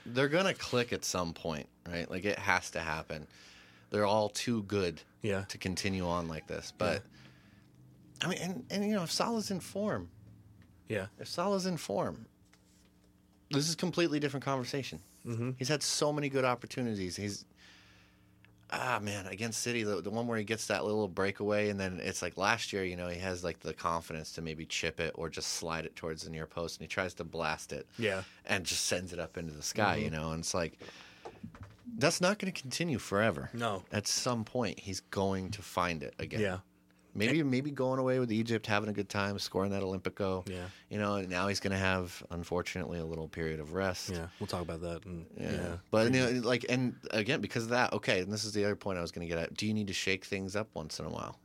they're gonna click at some point, right? Like it has to happen. They're all too good,
Yeah.
to continue on like this. But I mean, and, and you know, if Salah's in form,
Yeah,
if Salah's in form, this is a completely different conversation. Mm-hmm. He's had so many good opportunities. He's ah man against City, the, the one where he gets that little breakaway, and then it's like last year. You know, he has like the confidence to maybe chip it or just slide it towards the near post, and he tries to blast it.
Yeah.
and just sends it up into the sky.
Mm-hmm.
You know, and it's like that's not going to continue forever.
No.
at some point he's going to find it again.
yeah,
Maybe maybe going away with Egypt, having a good time, scoring that Olympico.
Yeah.
You know, and now he's going to have, unfortunately, a little period of rest.
yeah. We'll talk about that. And,
Yeah.
yeah.
But you know, like, and again, because of that, okay. And this is the other point I was going to get at. Do you need to shake things up once in a while?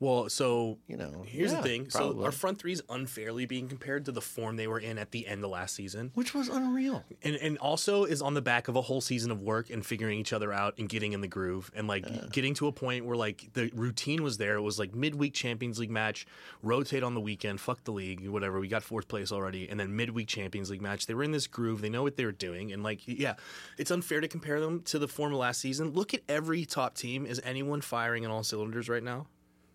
Well, so
You know,
here's
yeah,
the thing. So our front three is unfairly being compared to the form they were in at the end of last season.
which was unreal.
and and also is on the back of a whole season of work and figuring each other out and getting in the groove and like getting to a point where like the routine was there. It was like midweek Champions League match, rotate on the weekend, fuck the league, whatever. We got fourth place already, and then midweek Champions League match. They were in this groove. They know what they were doing, and like yeah, it's unfair to compare them to the form of last season. Look at every top team. Is anyone firing on all cylinders right now?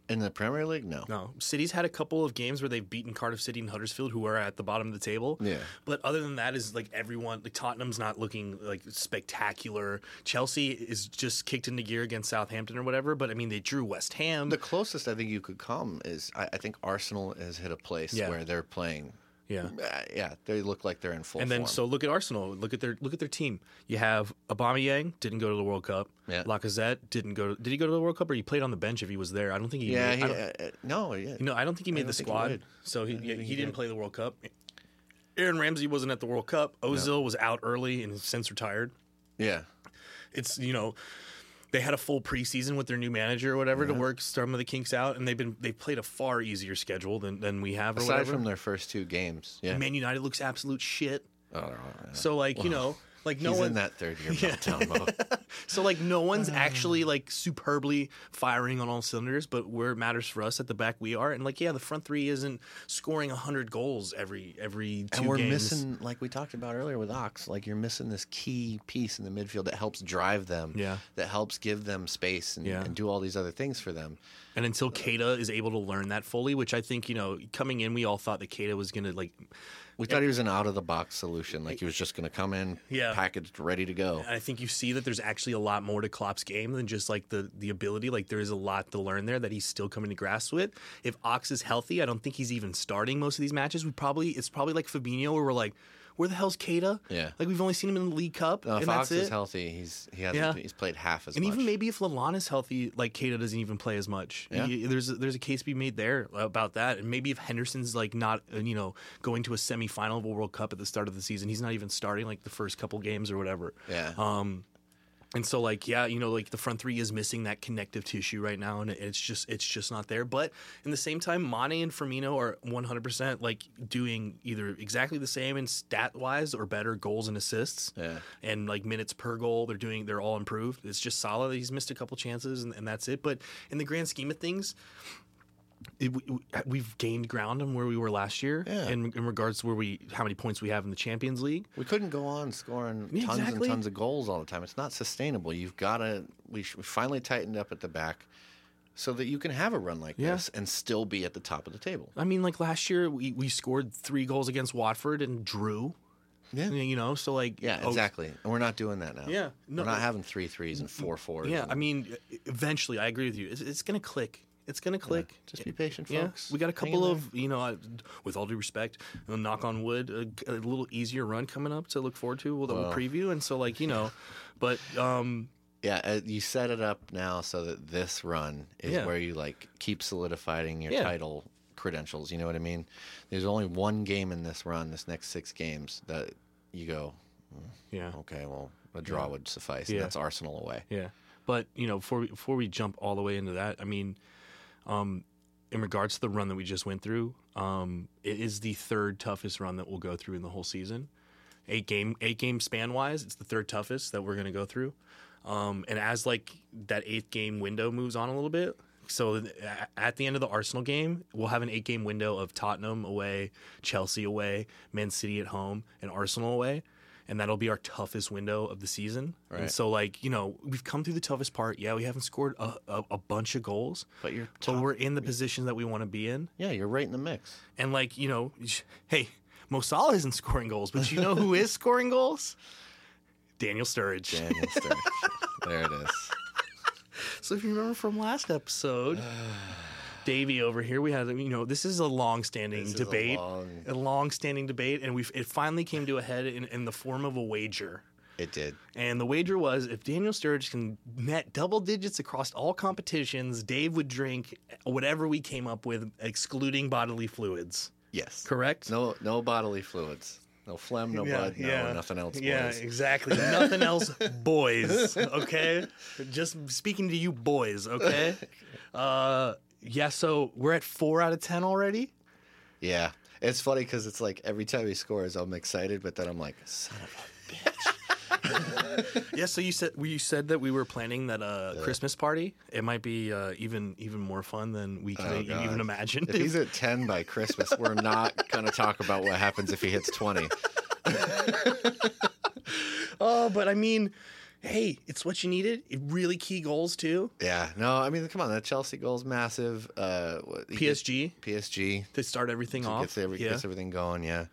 In the Premier League, no.
No, City's had a couple of games where they've beaten Cardiff City and Huddersfield, who are at the bottom of the table.
Yeah.
But other than that, is like everyone, like Tottenham's not looking like spectacular. Chelsea is just kicked into gear against Southampton or whatever. But I mean, they drew West Ham.
The closest I think you could come is I, I think Arsenal has hit a place
Yeah.
where they're playing.
Yeah.
Uh, yeah, they look like they're in full
And then
form.
so look at Arsenal. Look at their look at their team. You have Aubameyang didn't go to the World Cup.
Yeah.
Lacazette didn't go. To, did he go to the World Cup or he played on the bench if he was there? I don't think he.
yeah,
made,
he, uh, uh, no, yeah,
No, I don't think he made the
think he
squad. so he, yeah, he,
he
didn't
did.
play the World Cup. Aaron Ramsey wasn't at the World Cup. Ozil was out early and since retired.
yeah.
It's you know they had a full preseason with their new manager or whatever to work some of the kinks out, and they've been they've played a far easier schedule than, than we have.
Aside from their first two games, yeah.
Man United looks absolute shit.
Oh, oh, yeah.
So like you know like no
He's
one
in that third year <laughs> meltdown mode.
So like no one's um. actually like superbly firing on all cylinders, but where it matters for us at the back we are, and like yeah, the front three isn't scoring hundred goals every every two
and we're
games.
missing, like we talked about earlier with Ox, like you're missing this key piece in the midfield that helps drive them,
Yeah.
that helps give them space and,
Yeah.
and do all these other things for them.
And until Keita is able to learn that fully, which I think you know, coming in, we all thought that Keita was gonna like.
We eh, thought he was an out of the box solution, like he was just going to come in,
Yeah.
packaged, ready to go.
I think you see that there's actually a lot more to Klopp's game than just like the the ability. Like there is a lot to learn there that he's still coming to grasp with. If Ox is healthy, I don't think he's even starting most of these matches. We probably it's probably like Fabinho where we're like, Where the hell's Keita?
Yeah.
Like we've only seen him in the League Cup,
No,
and
Fox
that's
is
it.
healthy. He's he hasn't
Yeah.
he's played half as
And
much.
And even maybe if Lallana is healthy, like Keita doesn't even play as much.
Yeah.
Y- There's a, there's a case to be made there about that. And maybe if Henderson's like not uh, you know going to a semifinal of a World Cup at the start of the season, he's not even starting like the first couple games or whatever.
Yeah.
Um, and so like yeah, you know like the front three is missing that connective tissue right now, and it's just it's just not there. But in the same time, Mane and Firmino are 100 percent like doing either exactly the same in stat wise or better goals and assists
Yeah.
and like minutes per goal they're doing they're all improved it's just solid that he's missed a couple chances and, and that's it but in the grand scheme of things it, we, we've gained ground on where we were last year
Yeah.
in, in regards to where we how many points we have in the champions league
We couldn't go on scoring tons
exactly.
and tons of goals all the time. It's not sustainable. You've got to. We, we finally tightened up at the back, so that you can have a run like
Yeah.
this and still be at the top of the table.
i mean like last year we, we scored three goals against watford and drew
Yeah.
you know so like
Yeah,
oh,
exactly. And we're not doing that now.
Yeah, no-
we're not having three threes and four fours.
yeah
and-
i mean eventually i agree with you it's, it's gonna click it's gonna click
just be patient,
Yeah,
folks.
we got a couple of you know, with all due respect, knock on wood, a, a little easier run coming up to look forward to. We'll, we'll
Well.
preview, and so like you know, <laughs> but um,
Yeah, uh, you set it up now so that this run is
Yeah.
where you like keep solidifying your
Yeah.
title credentials. You know what I mean? There's only one game in this run, this next six games, that you go,
yeah,
okay, well, a draw would suffice,
Yeah.
and that's Arsenal away.
yeah. But you know, before we, before we jump all the way into that, I mean, um, in regards to the run that we just went through, um, it is the third toughest run that we'll go through in the whole season. Eight game, eight game span wise, it's the third toughest that we're going to go through. Um, and as like that eighth game window moves on a little bit, so at the end of the Arsenal game, we'll have an eight game window of Tottenham away, Chelsea away, Man City at home, and Arsenal away. And that'll be our toughest window of the season. And
Right.
so, like, you know, we've come through the toughest part. Yeah, we haven't scored a, a, a bunch of goals,
But you're
but we're in the position that we want to be in.
yeah, you're right in the mix.
And, like, you know, <laughs> hey, Mo Salah isn't scoring goals, but you know who is <laughs> scoring goals? Daniel Sturridge.
Daniel Sturridge. <laughs> there it is.
So if you remember from last episode, <sighs> Davey over here, we had you know this is a long-standing
This is a
debate,
long-
a long-standing debate, and we it finally came to a head in, in the form of a wager.
It did.
And the wager was if Daniel Sturridge can net double digits across all competitions, Dave would drink whatever we came up with, excluding bodily fluids.
Yes.
Correct?
No, no bodily fluids. No phlegm, no blood, no nothing else.
Yeah, exactly. Nothing else, <laughs> boys. Okay, just speaking to you, boys. Okay. <laughs> Uh, yeah. So we're at four out of ten already.
Yeah. It's funny because it's like every time he scores, I'm excited, but then I'm like, son of a bitch. <laughs>
Yeah. So you said you said that we were planning that uh, Christmas party. It might be uh, even even more fun than we could
Oh, God.
even imagine.
If he's at 10 by Christmas, we're not going to talk about what happens if he hits 20. <laughs>
oh, but I mean, hey, it's what you needed. It really key goals too.
Yeah. No, I mean, come on. That Chelsea goal's massive. Uh, what- he gets-
PSG
PSG
to start everything off.
gets, every,
yeah.
gets everything going. Yeah.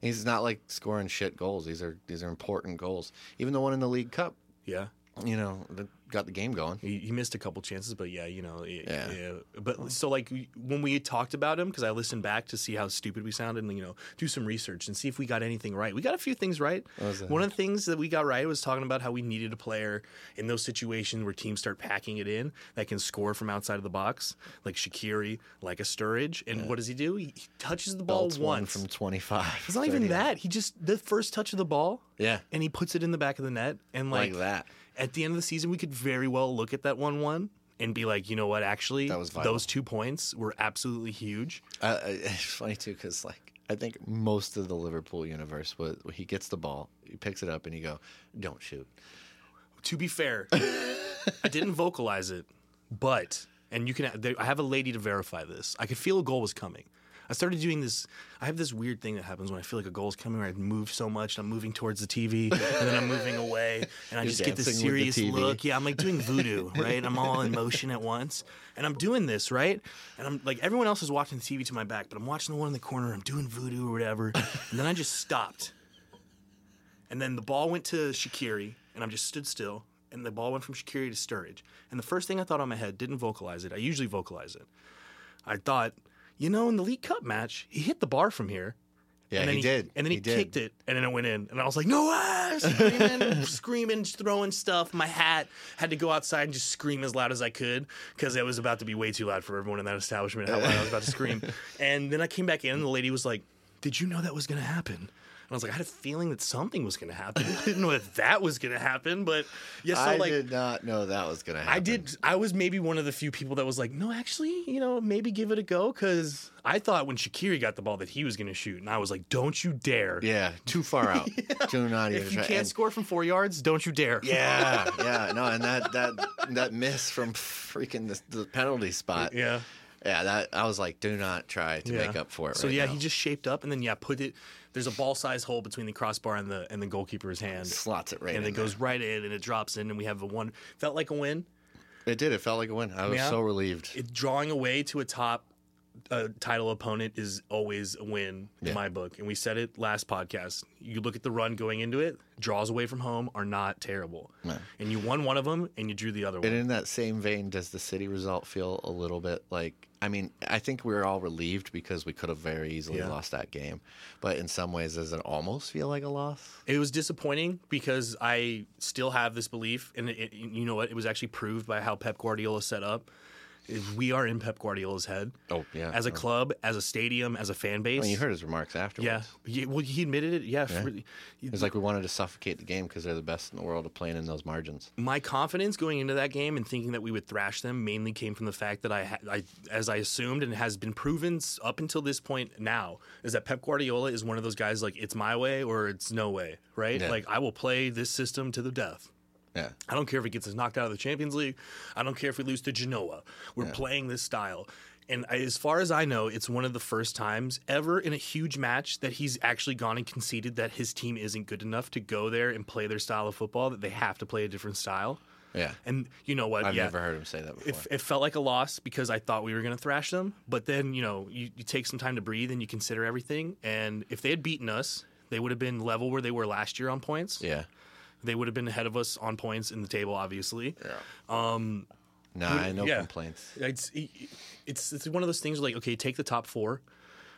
He's not like scoring shit goals. These are these are important goals. Even the one in the League Cup,
yeah.
you know, that got the game going.
He, he missed a couple chances, but yeah, you know, y-
Yeah.
yeah. But so like when we talked about him, because I listened back to see how stupid we sounded, and you know, do some research and see if we got anything right. We got a few things right.
What was that?
One of the things that we got right was talking about how we needed a player in those situations where teams start packing it in that can score from outside of the box, like Shaqiri, like a Sturridge. And what does he do? He, he touches the ball
Belts one
once.
from 25.
it's not even that. He just the first touch of the ball,
Yeah.
and he puts it in the back of the net, and like,
Like that.
At the end of the season, we could very well look at that one-one and be like, you know what? Actually, those two points were absolutely huge.
Uh, it's funny too because like I think most of the Liverpool universe was he gets the ball, he picks it up, and he go, "Don't shoot."
To be fair, I didn't <laughs> vocalize it, but and you can. I have a lady to verify this. I could feel a goal was coming. I started doing this. I have this weird thing that happens when I feel like a goal is coming, where I move so much, and I'm moving towards the TV, and then I'm moving away, and I
You're
just get this
dancing with the
serious look. Yeah, I'm like doing voodoo, <laughs> right? I'm all in motion at once, and I'm doing this, right? And I'm like, everyone else is watching the TV to my back, but I'm watching the one in the corner. I'm doing voodoo or whatever, and then I just stopped, and then the ball went to Shaqiri, and I just stood still, and the ball went from Shaqiri to Sturridge. And the first thing I thought on my head, didn't vocalize it. I usually vocalize it. I thought, you know, in the League Cup match, he hit the bar from here,
Yeah,
and then
he did.
And then he,
He
kicked it, and then it went in. And I was like, no way! Screaming, <laughs> screaming, throwing stuff. My hat had to go outside and just scream as loud as I could because it was about to be way too loud for everyone in that establishment. How loud I was about to scream. <laughs> And then I came back in, and the lady was like, "Did you know that was going to happen?" And I was like, I had a feeling that something was going to happen. I didn't know that that was going to happen, but yeah. So
I
like,
did not know that was gonna happen.
I did. I was maybe one of the few people that was like, no, actually, you know, maybe give it a go because I thought when Shaqiri got the ball that he was going to shoot, and I was like, don't you dare!
Yeah, too far out. <laughs> Do not even
If you
try.
can't
and-
score from four yards, don't you dare!
Yeah, yeah, no, and that that that miss from freaking the, the penalty spot.
yeah.
Yeah, that I was like, do not try to
Yeah.
make up for it.
So
right
yeah,
now.
he just shaped up and then yeah, put it. There's a ball size hole between the crossbar and the and the goalkeeper's hand,
slots it right
and it goes right in and it drops in, and we have a one. Felt like a win.
It did. It felt like a win. I was
Yeah.
so relieved.
It, drawing away to a top uh, title opponent is always a win in
Yeah.
my book, and we said it last podcast. You look at the run going into it. Draws away from home are not terrible,
No.
and you won one of them and you drew the other one.
And in that same vein, does the city result feel a little bit like? I mean, I think we were all relieved because we could have very easily
Yeah.
lost that game. But in some ways, does it almost feel like a loss?
It was disappointing because I still have this belief, and it, it- you know what? It was actually proved by how Pep Guardiola set up. Is we are in Pep Guardiola's head.
Oh, yeah.
As a
Oh.
club, as a stadium, as a fan base.
Mean, you heard his remarks afterwards.
yeah. yeah. Well, he admitted it. Yeah. for-
It was like we wanted to suffocate the game because they're the best in the world at playing in those margins.
my confidence going into that game and thinking that we would thrash them mainly came from the fact that I, ha- I as I assumed and has been proven up until this point now, is that Pep Guardiola is one of those guys like it's my way or it's no way, right?
Yeah.
Like I will play this system to the death.
Yeah.
I don't care if it gets us knocked out of the Champions League. I don't care if we lose to Genoa. We're playing this style. And as far as I know, it's one of the first times ever in a huge match that he's actually gone and conceded that his team isn't good enough to go there and play their style of football, that they have to play a different style.
Yeah.
And you know what?
I've
yeah,
never heard him say that before.
it, it felt like a loss because I thought we were going to thrash them. But then, you know, you, you take some time to breathe and you consider everything. And if they had beaten us, they would have been level where they were last year on points.
yeah.
They would have been ahead of us on points in the table, obviously. Yeah.
Um, nah, no
yeah.
complaints.
It's it's it's one of those things like okay, take the top four,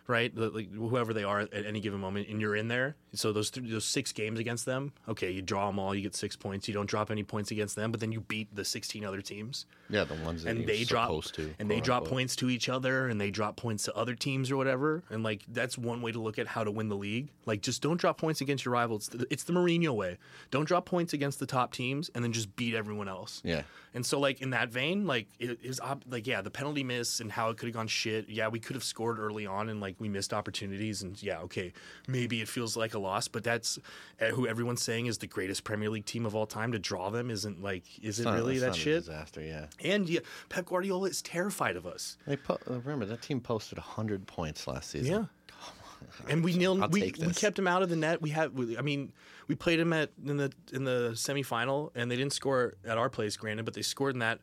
right? Like whoever they are at any given moment, and you're in there. So those th- those six games against them, okay, you draw them all, you get six points. You don't drop any points against them, but then you beat the 16 other teams,
Yeah, the ones that
and they drop
supposed to.
and they drop points to each other, and they drop points to other teams or whatever. And like that's one way to look at how to win the league. Like just don't drop points against your rivals. It's the, it's the Mourinho way. Don't drop points against the top teams, and then just beat everyone else.
Yeah.
And so, like in that vein, like it is like yeah, the penalty miss and how it could have gone shit. Yeah, we could have scored early on, and like we missed opportunities. And yeah, okay, maybe it feels like a loss, but that's uh, who everyone's saying is the greatest Premier League team of all time. To draw them isn't like is it really that shit?
disaster, yeah.
And yeah, Pep Guardiola is terrified of us.
They po- uh, remember that team posted 100 points last season.
Yeah. <laughs> And we nil
I'll
we, we kept him out of the net. We had we- I mean we played him at in the in the semifinal and they didn't score at our place, granted, but they scored in that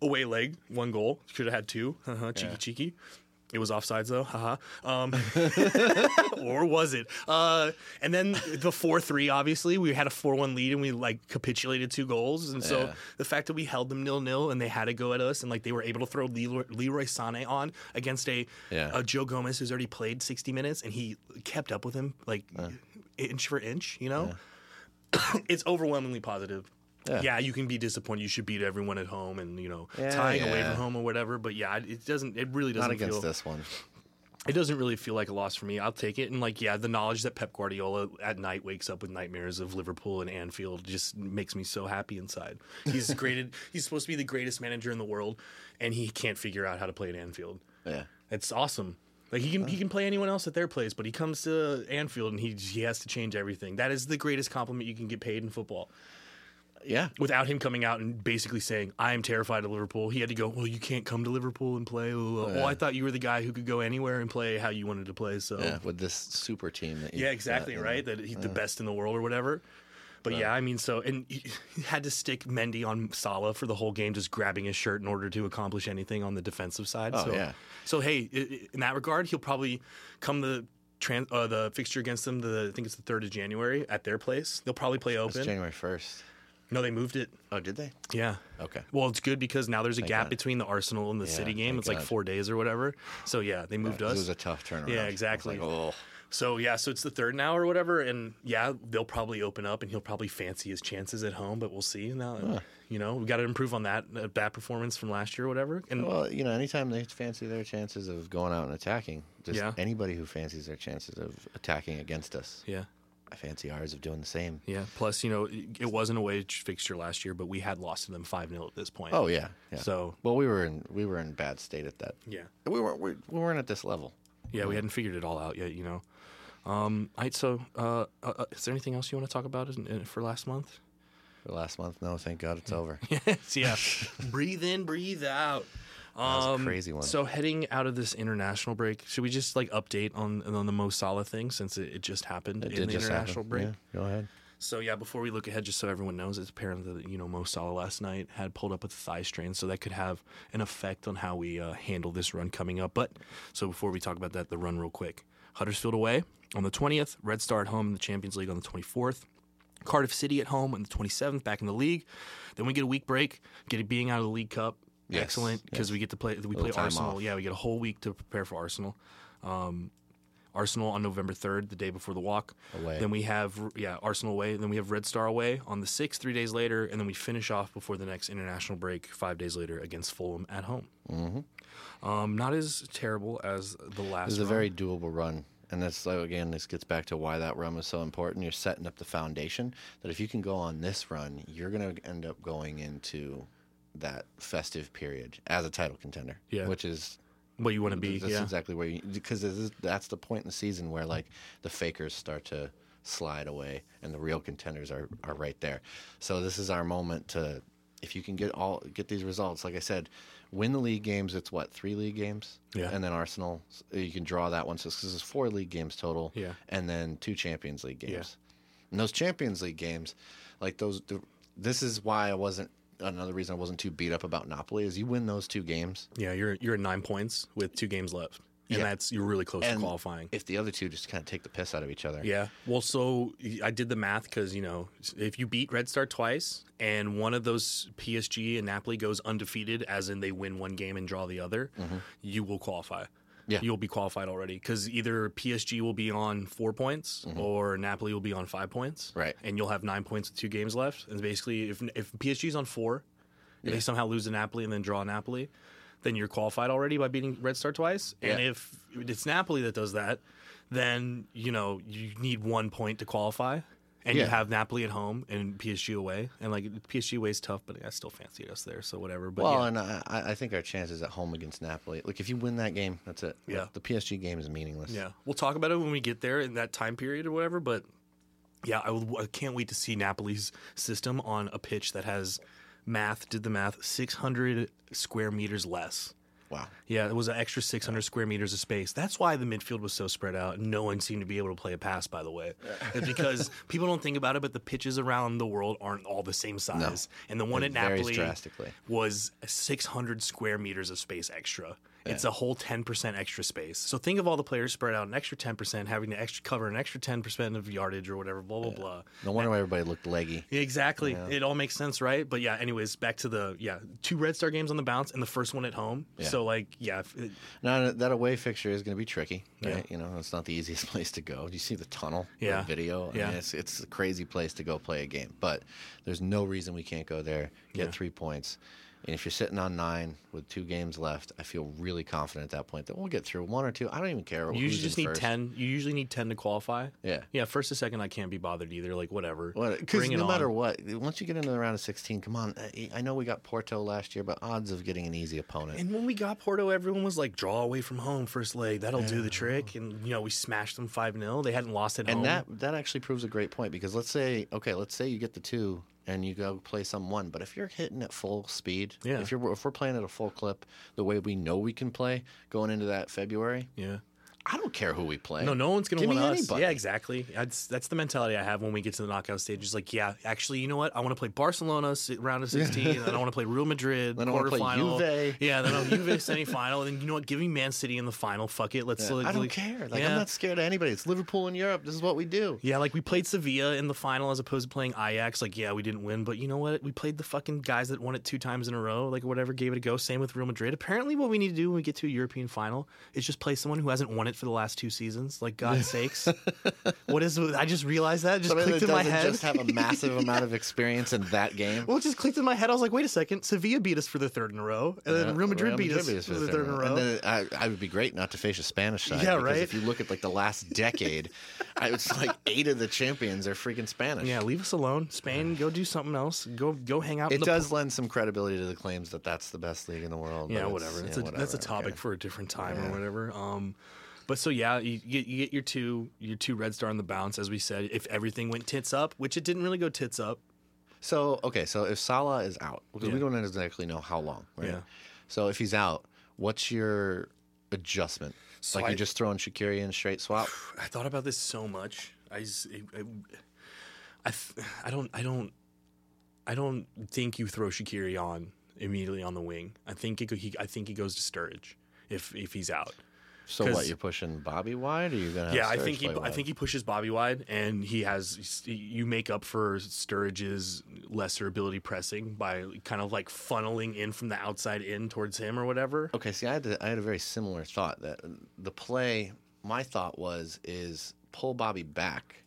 away leg, one goal. Should have had two. <laughs> Uh-huh, cheeky
Yeah.
cheeky. It was offsides though, haha. Um, <laughs> or was it? Uh, and then the four three. Obviously, we had a four one lead and we like capitulated two goals. And so
Yeah.
the fact that we held them nil nil and they had to go at us and like they were able to throw Leroy, Leroy Sané on against a,
Yeah.
a Joe Gomez who's already played sixty minutes and he kept up with him like inch for inch. You know, <coughs> it's overwhelmingly positive.
Yeah.
Yeah. you can be disappointed. You should beat everyone at home, and you know,
Yeah,
tying away from home or whatever. But yeah, it doesn't. It really doesn't
Not against
feel.
this one.
It doesn't really feel like a loss for me. I'll take it. And like, yeah, the knowledge that Pep Guardiola at night wakes up with nightmares of Liverpool and Anfield just makes me so happy inside. He's <laughs> graded. he's supposed to be the greatest manager in the world, and he can't figure out how to play at Anfield.
Yeah.
It's awesome. Like he can he can play anyone else at their place, but he comes to Anfield and he he has to change everything. That is the greatest compliment you can get paid in football.
Yeah.
Without him coming out and basically saying, "I am terrified of Liverpool," he had to go. Well, you can't come to Liverpool and play. Well,
yeah.
I thought you were the guy who could go anywhere and play how you wanted to play. So
Yeah. With this super team that
yeah, exactly,
got, you know.
right? That he's the best in the world or whatever. But yeah, I mean, so and he had to stick Mendy on Salah for the whole game, just grabbing his shirt in order to accomplish anything on the defensive side.
Oh,
so,
yeah.
So hey, in that regard, he'll probably come the tran uh, the fixture against them. The I think it's the third of January at their place. They'll probably play
It's
open.
January 1st.
No, they moved it.
Oh, did they?
Yeah.
Okay.
Well, it's good because now there's a gap
God.
between the Arsenal and the
Yeah,
City game.
thank
It's like four days or whatever. So yeah, they moved
It
us.
was a tough turnaround.
Yeah, exactly.
like, oh.
So yeah, so it's the third now or whatever, and yeah, they'll probably open up, and he'll probably fancy his chances at home, but we'll see. Now, you know, we got to improve on that uh, bad performance from last year or whatever. And
Well, you know, anytime they fancy their chances of going out and attacking, just
Yeah.
anybody who fancies their chances of attacking against us,
yeah,
I fancy ours of doing the same.
yeah. Plus, you know, it- wasn't a wage fixture last year, but we had lost to them five 0 at this point.
Oh yeah, yeah.
So-
well, we were in we were in bad state at that.
yeah,
We weren't we, we weren't at this level.
yeah. We hadn't figured it all out yet, you know. Um, all right, so uh, uh, uh, is there anything else you want to talk about in, in, for last month?
For last month, no, thank God it's over. <laughs>
Yes, yeah. breathe in, breathe out. Um,
crazy one.
So heading out of this international break, should we just like update on on the Mo Salah thing since it, it just happened
It
in the international
happen.
break?
Yeah, go ahead.
So yeah, before we look ahead, just so everyone knows, it's apparent that you know Mo Salah last night had pulled up with a thigh strain, so that could have an effect on how we uh, handle this run coming up. But so before we talk about that, the run real quick: Huddersfield away on the twentieth, Red Star at home in the Champions League on the twenty fourth. Cardiff City at home on the 27th, back in the league. Then we get a week break, get it being out of the League Cup.
Yes,
Excellent, because
yes.
we get to play. We play Arsenal.
off.
Yeah, we get a whole week to prepare for Arsenal. Um, Arsenal on November 3rd, the day before the walk.
Away.
Then we have yeah Arsenal away. Then we have Red Star away on the 6th, three days later, and then we finish off before the next international break five days later against Fulham at home. Mm-hmm. Um, not as terrible as the last.
This is a very doable run. And that's like, again, this gets back to why that run was so important. You're setting up the foundation that if you can go on this run, you're going to end up going into that festive period as a title contender.
Yeah.
Which is
what you want to be.
that's
yeah.
exactly where you because is, that's the point in the season where like the fakers start to slide away and the real contenders are, are right there. So this is our moment to if you can get all get these results, like I said, win the league games. It's what three league games,
Yeah.
and then Arsenal. You can draw that one. So this is four league games total,
Yeah.
and then two Champions League games.
Yeah.
And those Champions League games, like those, the, this is why I wasn't. Another reason I wasn't too beat up about Napoli is you win those two games,
Yeah, you're you're at nine points with two games left, and
Yeah.
that's you're really close
and
to qualifying.
if the other two just kind of take the piss out of each other.
Yeah. Well, so I did the math because you know if you beat Red Star twice and one of those PSG and Napoli goes undefeated, as in they win one game and draw the other, mm-hmm. you will qualify.
Yeah.
You'll be qualified already because either PSG will be on four points mm-hmm. or Napoli will be on five points.
Right.
And you'll have nine points with two games left. And basically, if if PSG's on four, if they somehow lose to Napoli and then draw Napoli, then you're qualified already by beating Red Star twice. And if it's Napoli that does that, then you know you need one point to qualify, and you have Napoli at home and PSG away. And like PSG away is tough, but I still fancied us there, so whatever. But
Well,
yeah.
and I, I think our chances at home against Napoli. Like if you win that game, that's it.
Yeah.
the PSG game is meaningless.
Yeah, we'll talk about it when we get there in that time period or whatever. But yeah, I, will, I can't wait to see Napoli's system on a pitch that has math did the math 600 square meters less.
Wow.
Yeah, it was an extra 600 square meters of space. That's why the midfield was so spread out. No one seemed to be able to play a pass, by the way. It's because <laughs> people don't think about it, but the pitches around the world aren't all the same size. No. And the one
It
at Napoli was 600 square meters of space extra. It's a whole 10% extra space. So think of all the players spread out an extra 10%, having to extra cover an extra 10% of yardage or whatever, blah, blah, blah.
No wonder why everybody looked leggy.
Yeah, Exactly. It all makes sense, right? But yeah, anyways, back to the yeah, two Red Star games on the bounce and the first one at home.
Yeah.
So like, yeah, it-
Now that away fixture is going to be tricky,
Yeah.
right? You know, it's not the easiest <laughs> place to go. Do you see the tunnel, the
Yeah.
video. I
Yeah.
mean, it's it's a crazy place to go play a game. But there's no reason we can't go there, get
Yeah.
three points. And if you're sitting on nine with two games left, I feel really confident at that point that we'll get through one or two. I don't even care.
you usually just need
first.
10. You usually need 10 to qualify.
Yeah.
Yeah, first or second, I can't be bothered either. Like, whatever.
Because
it
no matter
on.
what, once you get into the round of 16, come on. I- know we got Porto last year, but odds of getting an easy opponent.
And when we got Porto, everyone was like, draw away from home first leg. That'll do the trick. And, you know, we smashed them 5 0. They hadn't lost at home.
And that that actually proves a great point because let's say okay, let's say you get the two and you go play some one, but if you're hitting at full speed,
Yeah.
if you're if we're playing at a full clip, the way we know we can play going into that February,
Yeah.
I don't care who we play.
No, no one's gonna
Give
want
me
us.
anybody.
Yeah, exactly. That's that's the mentality I have when we get to the knockout stage. It's like, yeah, actually, you know what? I want to play Barcelona round of sixteen, and I don't want to play Real Madrid <laughs>
Then I
quarterfinal.
Juve.
Yeah, then I'll Juve <laughs> semifinal, and then you know what? Give me Man City in the final. Fuck it. Let's.
Uh, I
like,
don't
like-
care. Like
yeah.
I'm not scared of anybody. It's Liverpool in Europe. This is what we do.
Yeah, like we played Sevilla in the final as opposed to playing Ajax. Like, yeah, we didn't win, but you know what? We played the fucking guys that won it two times in a row. Like, whatever, gave it a go. Same with Real Madrid. Apparently, what we need to do when we get to a European final is just play someone who hasn't won it it for the last two seasons. Like God's sakes, <laughs> what is? I just realized that. It Just
Somebody
clicked
that
in my head.
just have a massive <laughs> amount of experience in that game.
well, it just clicked in my head. I was like, wait a second. Sevilla beat us for the third in a row, and then Real Madrid beat us for the third in a row.
And then I, I would be great not to face a Spanish side.
Yeah,
because
right?
If you look at like the last <laughs> decade, I, it's like eight of the champions are freaking Spanish.
yeah, leave us alone. Spain, go do something else. Go go hang out.
It does lend some credibility to the claims that that's the best league in the world.
yeah, whatever.
It's,
That's
yeah,
a
whatever.
that's a topic
okay.
for a different time
Yeah.
or whatever. Um, but so yeah, you, you, get- you get your two your two red star on the bounce, as we said. If everything went tits up, which it didn't really go tits up.
So okay, so if Salah is out, because we don't exactly know how long, right?
Yeah.
So if he's out, what's your adjustment?
So
like
I-
you're just throwing Shaqiri in straight swap? <sighs>
I thought about this so much. I just, I, I, I, don't, I don't, I don't think you throw Shaqiri on immediately on the wing. I think it, he, I think he goes to Sturridge if if he's out.
So what? You're pushing Bobby wide, or you're gonna?
Yeah, I
Sturridge
think he,
play
I
wide?
think he pushes Bobby wide, and he has you make up for Sturridge's lesser ability pressing by kind of like funneling in from the outside in towards him or whatever.
Okay, see, I had to, I had a very similar thought that uh, the play. My thought was is pull Bobby back,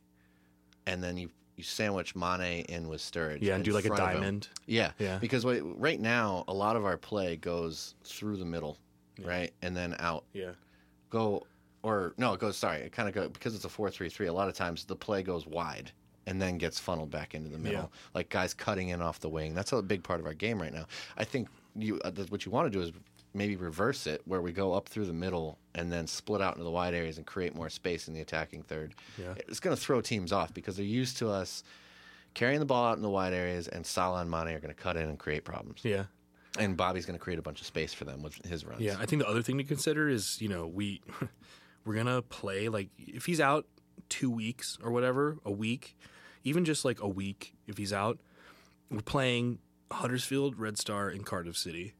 and then you you sandwich Mane in with Sturridge.
Yeah, and do like a
front of him.
diamond.
Yeah,
Yeah.
Because right now, a lot of our play goes through the middle, right, and then out.
Yeah,
Go or no, it goes. Sorry, it kind of go because it's a four-three-three. A lot of times the play goes wide and then gets funneled back into the middle,
Yeah.
like guys cutting in off the wing. That's a big part of our game right now. I think you uh, what you want to do is maybe reverse it, where we go up through the middle and then split out into the wide areas and create more space in the attacking third.
Yeah.
It's going to throw teams off because they're used to us carrying the ball out in the wide areas, and Salah and Mane are going to cut in and create problems.
yeah.
And Bobby's going to create a bunch of space for them with his runs.
Yeah, I think the other thing to consider is you know we <laughs> we're gonna play like if he's out two weeks or whatever, a week, even just like a week if he's out, we're playing Huddersfield, Red Star, and Cardiff City.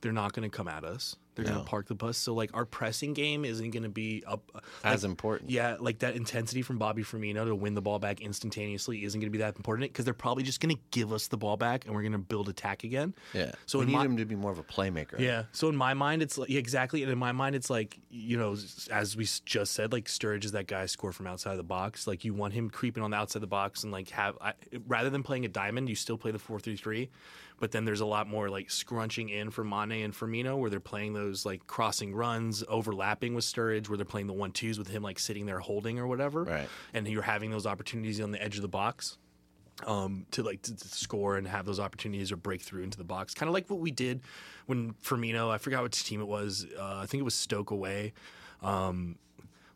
They're not gonna come at us. They're
No.
gonna park the bus. So like our pressing game isn't gonna be up.
As important.
Yeah, like that intensity from Bobby Firmino to win the ball back instantaneously isn't going to be that important because they're probably just going to give us the ball back and we're going to build attack again.
Yeah.
So
we need
my-
him to be more of a playmaker.
Yeah. So in my mind, it's like yeah, exactly, and in my mind, it's like you know, as we just said, like Sturridge is that guy score from outside the box. Like you want him creeping on the outside of the box and like have I, rather than playing a diamond, you still play the four three three, but then there's a lot more like scrunching in for Mane and Firmino where they're playing those like crossing runs, overlapping with Sturridge, where they're playing the one twos with him like sitting there holding or whatever,
Right.
And you're having those opportunities on the edge of the box um, to like to, to score and have those opportunities or break through into the box. Kind of like what we did when Firmino, I forgot which team it was. Uh, I think it was Stoke away. Um,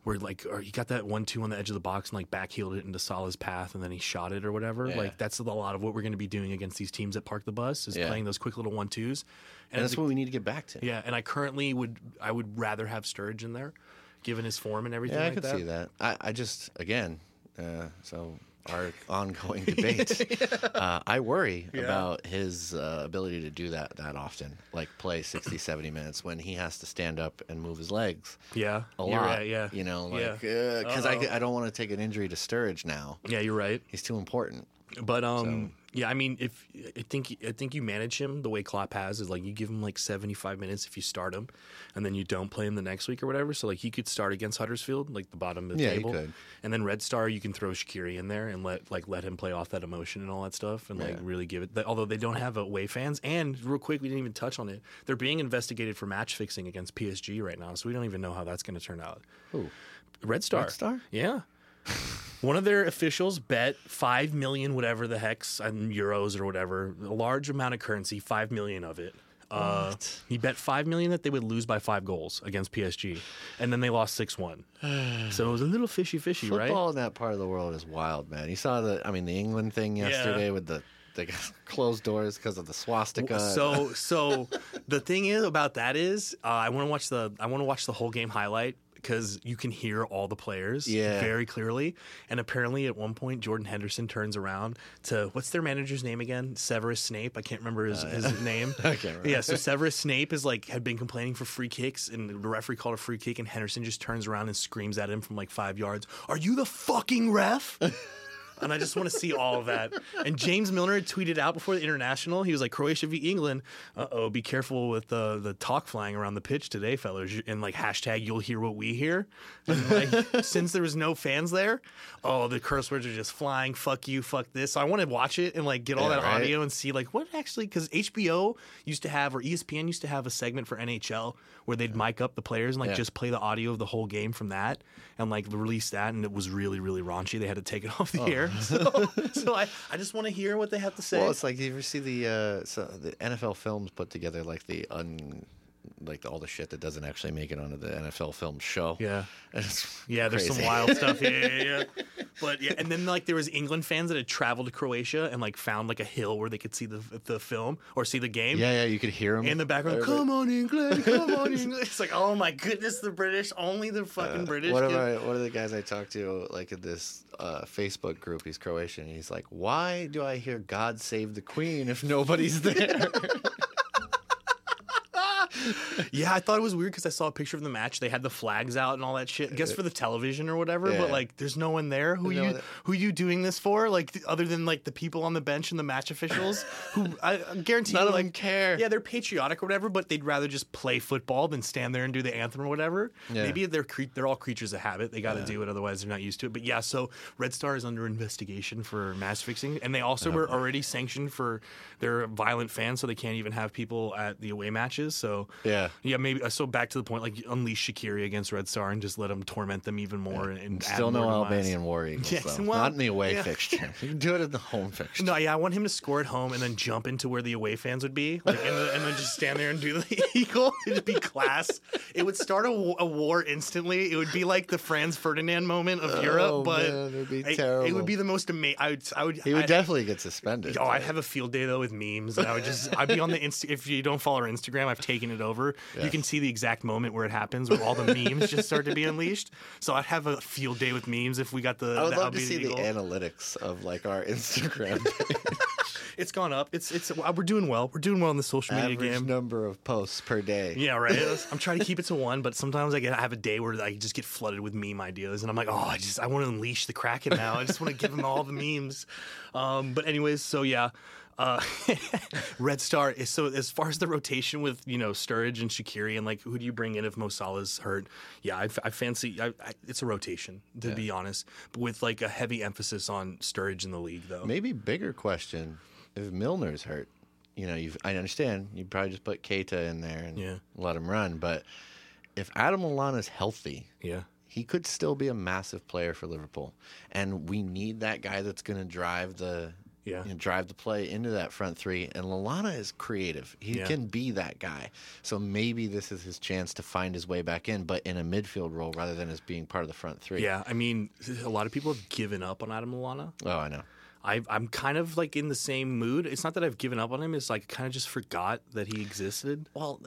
where like or he got that one two on the edge of the box and like backheeled it into Salah's path and then he shot it or whatever.
Yeah.
Like that's a lot of what we're going to be doing against these teams that park the bus is
Yeah.
playing those quick little one twos.
And
as
that's
a-
what we need to get back to.
yeah, and I currently would I would rather have Sturridge in there, given his form and everything.
Yeah, I
like
could
that.
see that. I, I just again, uh, so our ongoing debate. <laughs> uh, I worry
Yeah.
about his uh, ability to do that that often, like play 60, <clears throat> 70 minutes when he has to stand up and move his legs
Yeah,
a
you're
lot.
right, yeah,
you know,
Yeah.
like because I,
Uh-oh.
I don't want to take an injury to Sturridge now.
yeah, you're right.
He's too important.
But um, yeah, I mean, if I think I think you manage him the way Klopp has is like you give him like seventy five minutes if you start him, and then you don't play him the next week or whatever. So like he could start against Huddersfield, like the bottom of the
Yeah, he
table,
could.
and then Red Star you can throw Shaqiri in there and let like let him play off that emotion and all that stuff, and like
Yeah.
really give it. Although they don't have away fans, and real quick, we didn't even touch on it. They're being investigated for match fixing against PSG right now, so we don't even know how that's going to turn out.
Who?
Red Star.
Red Star?
Yeah. One of their officials bet five million, whatever the hex, um, euros or whatever, a large amount of currency, five million of it. Uh,
What?
he bet five million that they would lose by five goals against PSG, and then they lost six one. <sighs> so it was a little fishy, fishy, right?
Football in that part of the world is wild, man. You saw the, I mean, the England thing yesterday with the the <laughs> closed doors because of the swastika.
So, <laughs> so the thing is about that is, uh, I want to watch the I want to watch the whole game highlight because you can hear all the players
Yeah.
very clearly. And apparently, at one point, Jordan Henderson turns around to what's their manager's name again? Severus Snape. I can't remember his, his uh, <laughs> name.
I can't remember.
Yeah, so Severus Snape is like had been complaining for free kicks, and the referee called a free kick, and Henderson just turns around and screams at him from like five yards, "Are you the fucking ref?" <laughs> and I just want to see all of that. And James Milner tweeted out before the international, he was like, Croatia v England. Uh oh, be careful with the the talk flying around the pitch today, fellas. And like hashtag, you'll hear what we hear. And like, <laughs> since there was no fans there, oh, the curse words are just flying. Fuck you, fuck this. So I want to watch it and like get all
Yeah,
that
right?
audio and see like what actually because HBO used to have or ESPN used to have a segment for NHL where they'd mic up the players and like
Yeah.
just play the audio of the whole game from that and like release that and it was really really raunchy. They had to take it <laughs> off the air. <laughs> So, so I, I just want to hear what they have to say.
Well, it's like you ever see the uh, so the NFL films put together like the un like all the shit that doesn't actually make it onto the NFL film show.
Yeah. <laughs> Yeah, there's some wild stuff. <laughs> Yeah, yeah, yeah. But yeah, and then like there was England fans that had traveled to Croatia and like found like a hill where they could see the the film or see the game.
Yeah, yeah, you could hear them
in the background, come on England, <laughs> come on England. It's like, oh my goodness, the British, only the fucking British.
One of
can-
my one of the guys I talked to, like in this uh, Facebook group, he's Croatian. He's like, "Why do I hear God save the Queen if nobody's there?" <laughs>
Yeah, I thought it was weird because I saw a picture of the match. They had the flags out and all that shit. I guess for the television or whatever.
Yeah.
But like, there's no one there. Who
No
you
one-
who you doing this for? Like, th- other than like the people on the bench and the match officials, <laughs> who I, I guarantee
None
you,
of
like,
them care.
Yeah, they're patriotic or whatever, but they'd rather just play football than stand there and do the anthem or whatever.
Yeah.
Maybe they're cre- they're all creatures of habit. They got to do it, otherwise they're not used to it. But yeah, so Red Star is under investigation for match fixing, and they also were already sanctioned for their violent fans, so they can't even have people at the away matches. So
Yeah.
Yeah, maybe. Uh, so back to the point, like unleash Shaqiri against Red Star and just let them torment them even more. And
Still no. Albanian war eagles, <laughs>
Yes,
though.
well,
Not in the away
yeah.
fixture. You can do it in the home fixture.
No, yeah, I want him to score at home and then jump into where the away fans would be, like, and, then- and then just stand there and do the <laughs> eagle. It'd be class. It would start a, a war instantly. It would be like the Franz Ferdinand moment of Europe, oh, but
Oh, man, it'd be
I- It
terrible.
would be the most amazing. I would. I would.
He would
I'd-
definitely get suspended.
Oh, I'd have a field day though with memes, and I would just I'd be on the Insta. If you don't follow our Instagram, I've taken it over. You can see the exact moment where it happens, where all the <laughs> memes just start to be unleashed. So I'd have a field day with memes if we got the.
I would
the
love to see
Albanian
the analytics of like our Instagram <laughs>
It's gone up. It's it's we're doing well. We're doing well in the social media
average
game.
number of posts per day.
Yeah, right. <laughs> I'm trying to keep it to one, but sometimes I get I have a day where I just get flooded with meme ideas, and I'm like, oh, I just I want to unleash the kraken now. I just want to give them all the memes. Um, but anyways, so yeah. Uh, <laughs> Red Star is so as far as the rotation with you know Sturridge and Shaqiri and like who do you bring in if Mo Salah's hurt? Yeah, I, I fancy I, I, it's a rotation to be honest, but with like a heavy emphasis on Sturridge in the league though.
Maybe bigger question: If Milner's hurt, you know, you've, I understand you probably just put Keita in there and
Yeah.
let him run. But if Adam Lallana's healthy,
Yeah,
he could still be a massive player for Liverpool, and we need that guy that's going to drive the
Yeah.
you know, drive the play into that front three. And Lallana is creative; he
Yeah.
can be that guy. So maybe this is his chance to find his way back in, but in a midfield role rather than as being part of the front three.
yeah. I mean, a lot of people have given up on Adam Lallana.
Oh, I know.
I, I'm kind of like in the same mood. It's not that I've given up on him. It's like I kind of just forgot that he existed.
Well,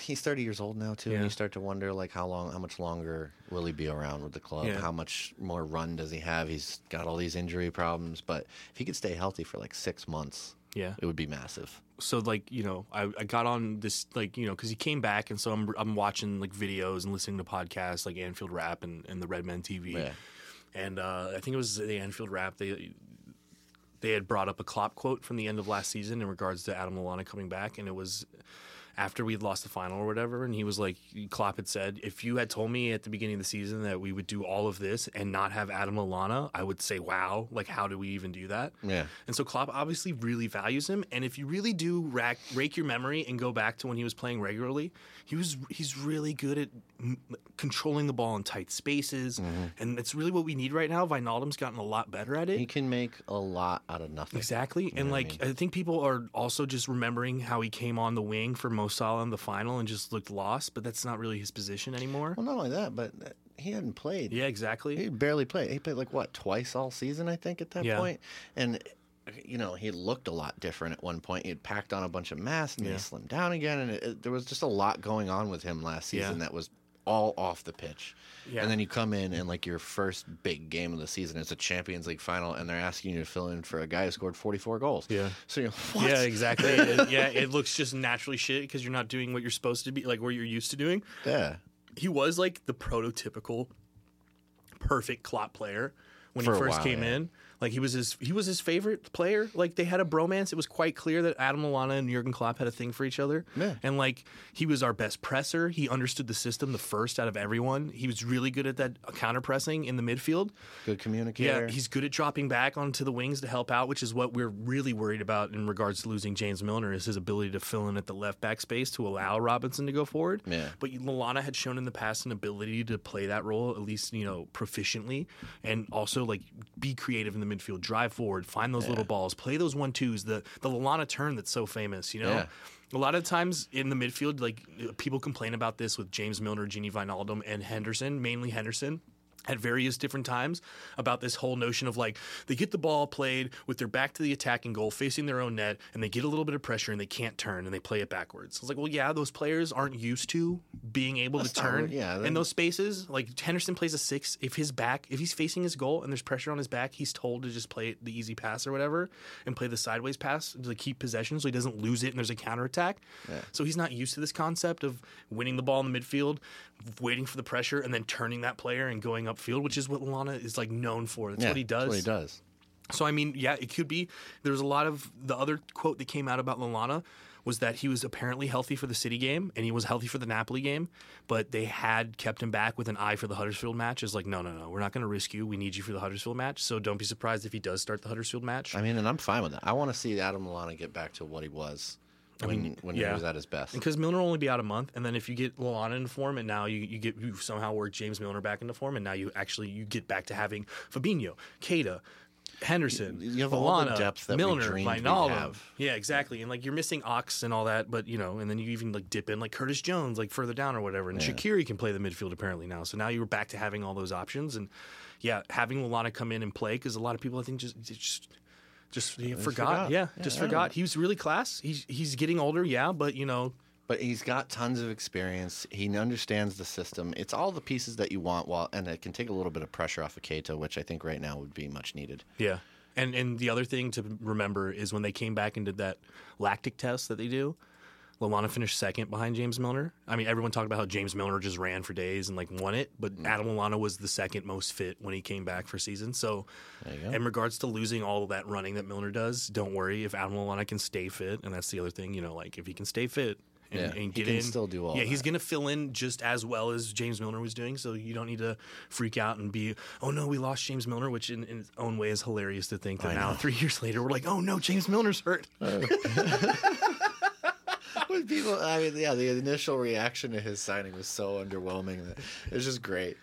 he's 30 years old now too,
Yeah.
and you start to wonder like how long, how much longer will he be around with the club?
Yeah.
How much more run does he have? He's got all these injury problems, but if he could stay healthy for like six months,
Yeah.
it would be massive.
So like you know, I, I got on this like you know because he came back, and so I'm I'm watching like videos and listening to podcasts like Anfield Wrap and, and the Redmen TV.
Yeah.
And uh, I think it was the Anfield Wrap. They they had brought up a Klopp quote from the end of last season in regards to Adam Lallana coming back, and it was after we had lost the final or whatever. And he was like, Klopp had said, if you had told me at the beginning of the season that we would do all of this and not have Adam Lallana, I would say, wow, like how do we even do that?
Yeah.
And so Klopp obviously really values him. And if you really do rack, rake your memory and go back to when he was playing regularly, he was he's really good at mm, controlling the ball in tight spaces, and it's really what we need right now. Wijnaldum's gotten a lot better at it.
He can make a lot out of nothing.
Exactly, and like I, think people are also just remembering how he came on the wing for Mo Salah in the final and just looked lost, but that's not really his position anymore.
Well, not only that, but uh, he hadn't played.
Yeah, exactly.
He barely played. He played like what twice all season, I think, at that
Yeah.
point. And you know, he looked a lot different at one point. He had packed on a bunch of mass and
Yeah.
he slimmed down again, and it, it- there was just a lot going on with him last
Yeah.
season that was all off the pitch.
Yeah.
And then you come in and like your first big game of the season, it's a Champions League final, and they're asking you to fill in for a guy who scored 44 goals.
Yeah.
So you're what?
Yeah, exactly. <laughs> It- yeah, it looks just naturally shit because you're not doing what you're supposed to be, like what you're used to doing.
Yeah.
he was like the prototypical perfect Klopp player when
For
he first
while,
came
yeah.
in. Like he was his he was his favorite player. Like they had a bromance. It was quite clear that Adam Lallana and Jurgen Klopp had a thing for each other.
Yeah.
And like he was our best presser. He understood the system the first out of everyone. He was really good at that counter pressing in the midfield.
Good communicator.
Yeah, he's good at dropping back onto the wings to help out, which is what we're really worried about in regards to losing James Milner is his ability to fill in at the left back space to allow Robertson to go forward.
Yeah.
But Lallana had shown in the past an ability to play that role at least you know proficiently, and also like be creative in the midfield, drive forward, find those little balls, play those one twos. The the Lalana turn that's so famous, you know.
Yeah.
A lot of times in the midfield, like people complain about this with James Milner, Gini Wijnaldum, and Henderson, mainly Henderson. At various different times, about this whole notion of like they get the ball played with their back to the attacking goal, facing their own net, and they get a little bit of pressure and they can't turn and they play it backwards. It's like, well, yeah, those players aren't used to being able
That's
to turn
right, yeah,
in those spaces. Like Henderson plays a six. If his back, if he's facing his goal and there's pressure on his back, he's told to just play the easy pass or whatever and play the sideways pass to keep possession so he doesn't lose it and there's a counterattack. So he's not used to this concept of winning the ball in the midfield, waiting for the pressure, and then turning that player and going upfield, which is what Lana is like known for. That's
Yeah,
what he does.
That's what he does.
So I mean, yeah, it could be. There's a lot of the other quote that came out about Lallana was that he was apparently healthy for the City game and he was healthy for the Napoli game, but they had kept him back with an eye for the Huddersfield match. Is like, no, no, no, we're not going to risk you. We need you for the Huddersfield match. So don't be surprised if he does start the Huddersfield match.
I mean, and I'm fine with that. I want to see Adam Lallana get back to what he was when when
yeah.
he was at his best.
because Milner will only be out a month, and then if you get Lallana into form, and now you, you get you somehow work James Milner back into form, and now you actually you get back to having Fabinho, Keita, Henderson,
You have all the
Lallana,
depth that we
Milner,
have.
Yeah, exactly. And like you're missing Ox and all that, but you know, and then you even like dip in like Curtis Jones, like further down or whatever. And Shaqiri can play the midfield apparently now. So now you're back to having all those options, and yeah, having Lallana come in and play because a lot of people I think just just. Just yeah, forgot.
forgot.
yeah,
Yeah,
just
I know.
forgot. He was really class. He's he's getting older, yeah, but you know,
But he's got tons of experience. He understands the system. It's all the pieces that you want, while and it can take a little bit of pressure off of Keita, which I think right now would be much needed.
Yeah. And and the other thing to remember is when they came back and did that lactic test that they do, Lallana finished second behind James Milner. I mean, everyone talked about how James Milner just ran for days and like won it, but mm. Adam Lallana was the second most fit when he came back for season. So,
There you go.
in regards to losing all of that running that Milner does, don't worry if Adam Lallana can stay fit, and that's the other thing, you know, like if he can stay fit. And,
Yeah,
and
he
get
can
in,
still do all
Yeah, he's going to fill in just as well as James Milner was doing. So you don't need to freak out and be, oh no, we lost James Milner, which in, in its own way is hilarious to think that
I
now,
know.
three years later, we're like, oh no, James Milner's hurt. <laughs>
When people, I mean, yeah, the initial reaction to his signing was so underwhelming. That it's just great.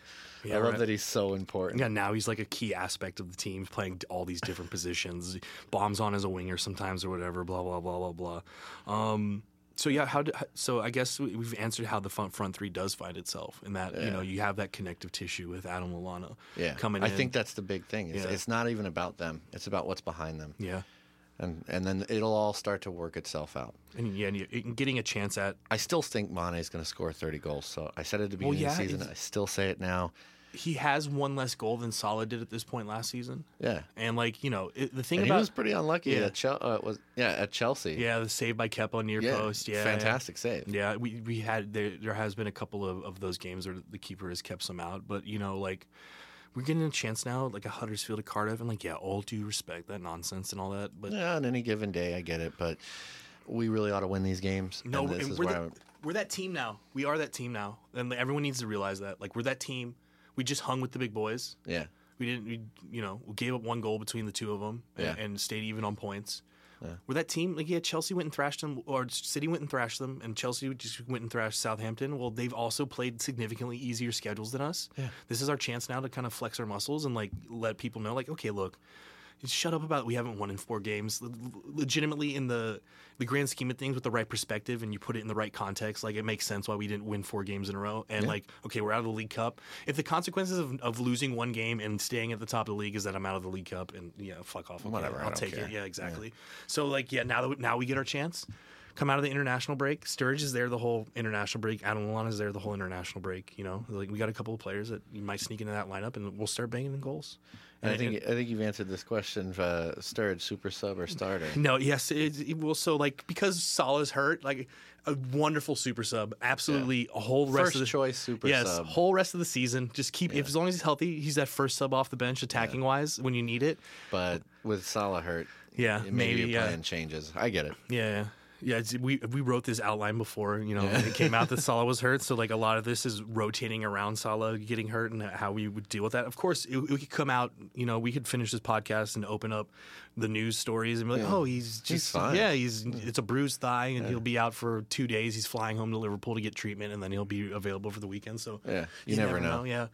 Yeah,
I love
right.
that he's so important.
Yeah, now he's like a key aspect of the team, playing all these different positions. Bombs on as a winger sometimes or whatever. Blah blah blah blah blah. Um, so yeah, how? Do, so I guess we- we've answered how the front front three does find itself, in that you know you have that connective tissue with Adam Lallana.
Yeah,
coming
I
in.
think that's the big thing. It's,
Yeah.
it's not even about them; it's about what's behind them,
yeah,
and and then it'll all start to work itself out.
and yeah, and getting a chance at
I still think Mane is going to score 30 goals. So I said it at the
Well,
beginning of the season. I still say it now.
he has one less goal than Salah did at this point last season.
Yeah,
And like you know, it, the thing
and he was pretty unlucky
Yeah.
at Chel- uh, was yeah at Chelsea.
yeah, the save by Kepa near
Yeah,
post. Yeah,
fantastic save.
Yeah, we we had there there has been a couple of, of those games where the keeper has kept some out, but you know like we're getting a chance now, like a Huddersfield, a Cardiff, and like yeah, all due respect that nonsense and all that, but
Yeah, on any given day, I get it, but we really ought to win these games.
no,
and this
and
is
we're, the, we're that team now. We are that team now, and everyone needs to realize that. Like we're that team. We just hung with the big boys.
yeah,
We didn't, we, you know, we gave up one goal between the two of them and,
Yeah.
and stayed even on points. We're that team. Like, yeah, Chelsea went and thrashed them, or City went and thrashed them, and Chelsea just went and thrashed Southampton. Well, they've also played significantly easier schedules than us.
Yeah.
This is our chance now to kind of flex our muscles and like let people know, like, okay, look, shut up about we haven't won in four games. Legitimately, in the the grand scheme of things, with the right perspective, and you put it in the right context, like it makes sense why we didn't win four games in a row. And like, okay, we're out of the League Cup. If the consequences of, of losing one game and staying at the top of the league is that I'm out of the League Cup, and yeah, fuck off. Okay,
Whatever,
I'll take
care.
it. Yeah, exactly. So like, yeah, now that now we get our chance. Come out of the international break. Sturridge is there the whole international break. Adam Lallana is there the whole international break. You know, like we got a couple of players that you might sneak into that lineup, and we'll start banging in goals.
And I think I think you've answered this question: uh, Sturridge, super sub or starter? <laughs>
No, yes, it, it will. So like because Salah's hurt, like a wonderful super sub, absolutely a whole rest
First
of the
choice super
yes,
sub.
whole rest of the season. Just keep if as long as he's healthy, he's that first sub off the bench, attacking wise when you need it.
But with Salah hurt,
Yeah,
maybe,
maybe,
your
yeah.
plan changes. I get it.
Yeah. Yeah, it's, we we wrote this outline before, you know, when it came out that <laughs> Salah was hurt. So like a lot of this is rotating around Salah getting hurt and how we would deal with that. Of course, it, we could come out, you know, we could finish this podcast and open up the news stories and be like, oh, he's just
fine.
yeah, he's it's a bruised thigh and he'll be out for two days. He's flying home to Liverpool to get treatment and then he'll be available for the weekend. So
Yeah, you never know.
Yeah.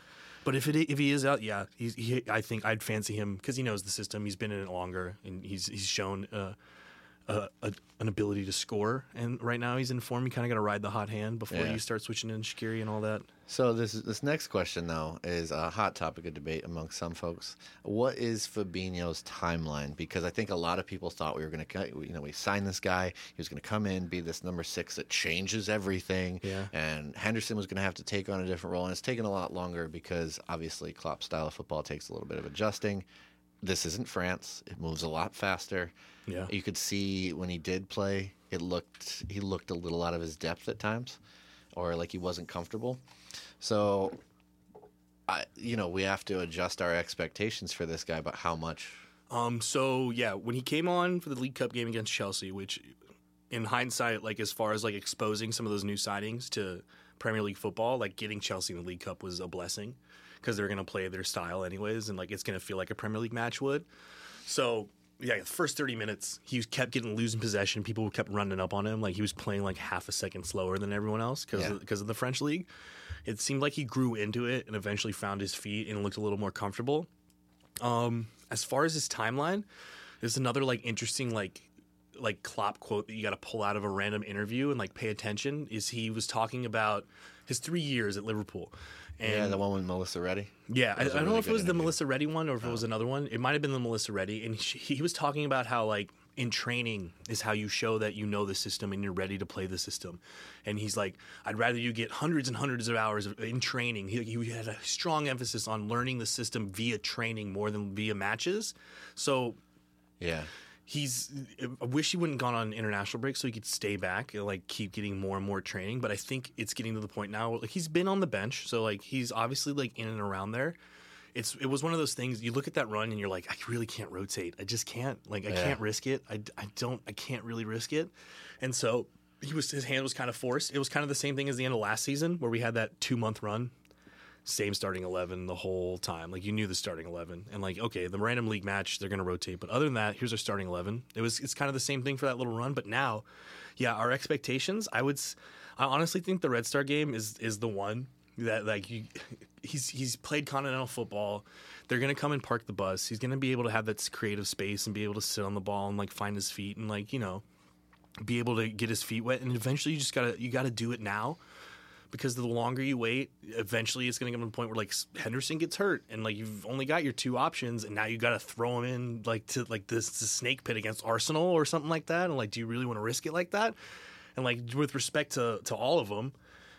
But if it if he is out, yeah, he's, he, I think I'd fancy him because he knows the system. He's been in it longer, and he's he's shown uh, a, a, an ability to score. And right now he's in form. You kind of got to ride the hot hand before
Yeah.
you start switching in Shaqiri and all that.
So this this next question though is a hot topic of debate among some folks. What is Fabinho's timeline? Because I think a lot of people thought we were going to, you know, we signed this guy. He was going to come in, be this number six that changes everything.
Yeah.
And Henderson was going to have to take on a different role, and it's taken a lot longer because obviously Klopp's style of football takes a little bit of adjusting. This isn't France. It moves a lot faster.
Yeah.
You could see when he did play, it looked he looked a little out of his depth at times, or like he wasn't comfortable. So, I you know we have to adjust our expectations for this guy, but how much?
Um. So yeah, when he came on for the League Cup game against Chelsea, which in hindsight, like as far as like exposing some of those new signings to Premier League football, like getting Chelsea in the League Cup was a blessing because they're going to play their style anyways, and like it's going to feel like a Premier League match would. So yeah, the first thirty minutes, he kept getting losing possession. People kept running up on him, like he was playing like half a second slower than everyone else because
Yeah.
because of the French league. It seemed like he grew into it and eventually found his feet and looked a little more comfortable. Um, as far as his timeline, there's another like interesting like like Klopp quote that you got to pull out of a random interview and like pay attention. Is he was talking about his three years at Liverpool. And
yeah, the one with Melissa Reddy.
yeah, I, I don't know if it was the. Melissa Reddy one or if it was oh. another one. It might have been the Melissa Reddy, and she, he was talking about how like in training is how you show that you know the system and you're ready to play the system. And he's like, I'd rather you get hundreds and hundreds of hours of, in training. He, he had a strong emphasis on learning the system via training more than via matches. So
Yeah,
he's I wish he wouldn't gone on international break so he could stay back and like keep getting more and more training. But I think it's getting to the point now like he's been on the bench, so like he's obviously like in and around there. It's it was one of those things you look at that run and you're like I really can't rotate. I just can't like I
Yeah.
can't risk it. I, I don't I can't really risk it. And so he was his hand was kind of forced. It was kind of the same thing as the end of last season where we had that two month run same starting 11 the whole time. Like you knew the starting 11 and like okay, the random league match they're going to rotate, but other than that, here's our starting 11. It was it's kind of the same thing for that little run, but now yeah, our expectations, I would I honestly think the Red Star game is is the one that like you <laughs> he's he's played continental football. They're going to come and park the bus. He's going to be able to have that creative space and be able to sit on the ball and like find his feet and like, you know, be able to get his feet wet and eventually you just got to you got to do it now because the longer you wait, eventually it's going to come to a point where like Henderson gets hurt, and like you've only got your two options, and now you got to throw him in like to like this, this snake pit against Arsenal or something like that, and like, do you really want to risk it like that? And like with respect to to all of them,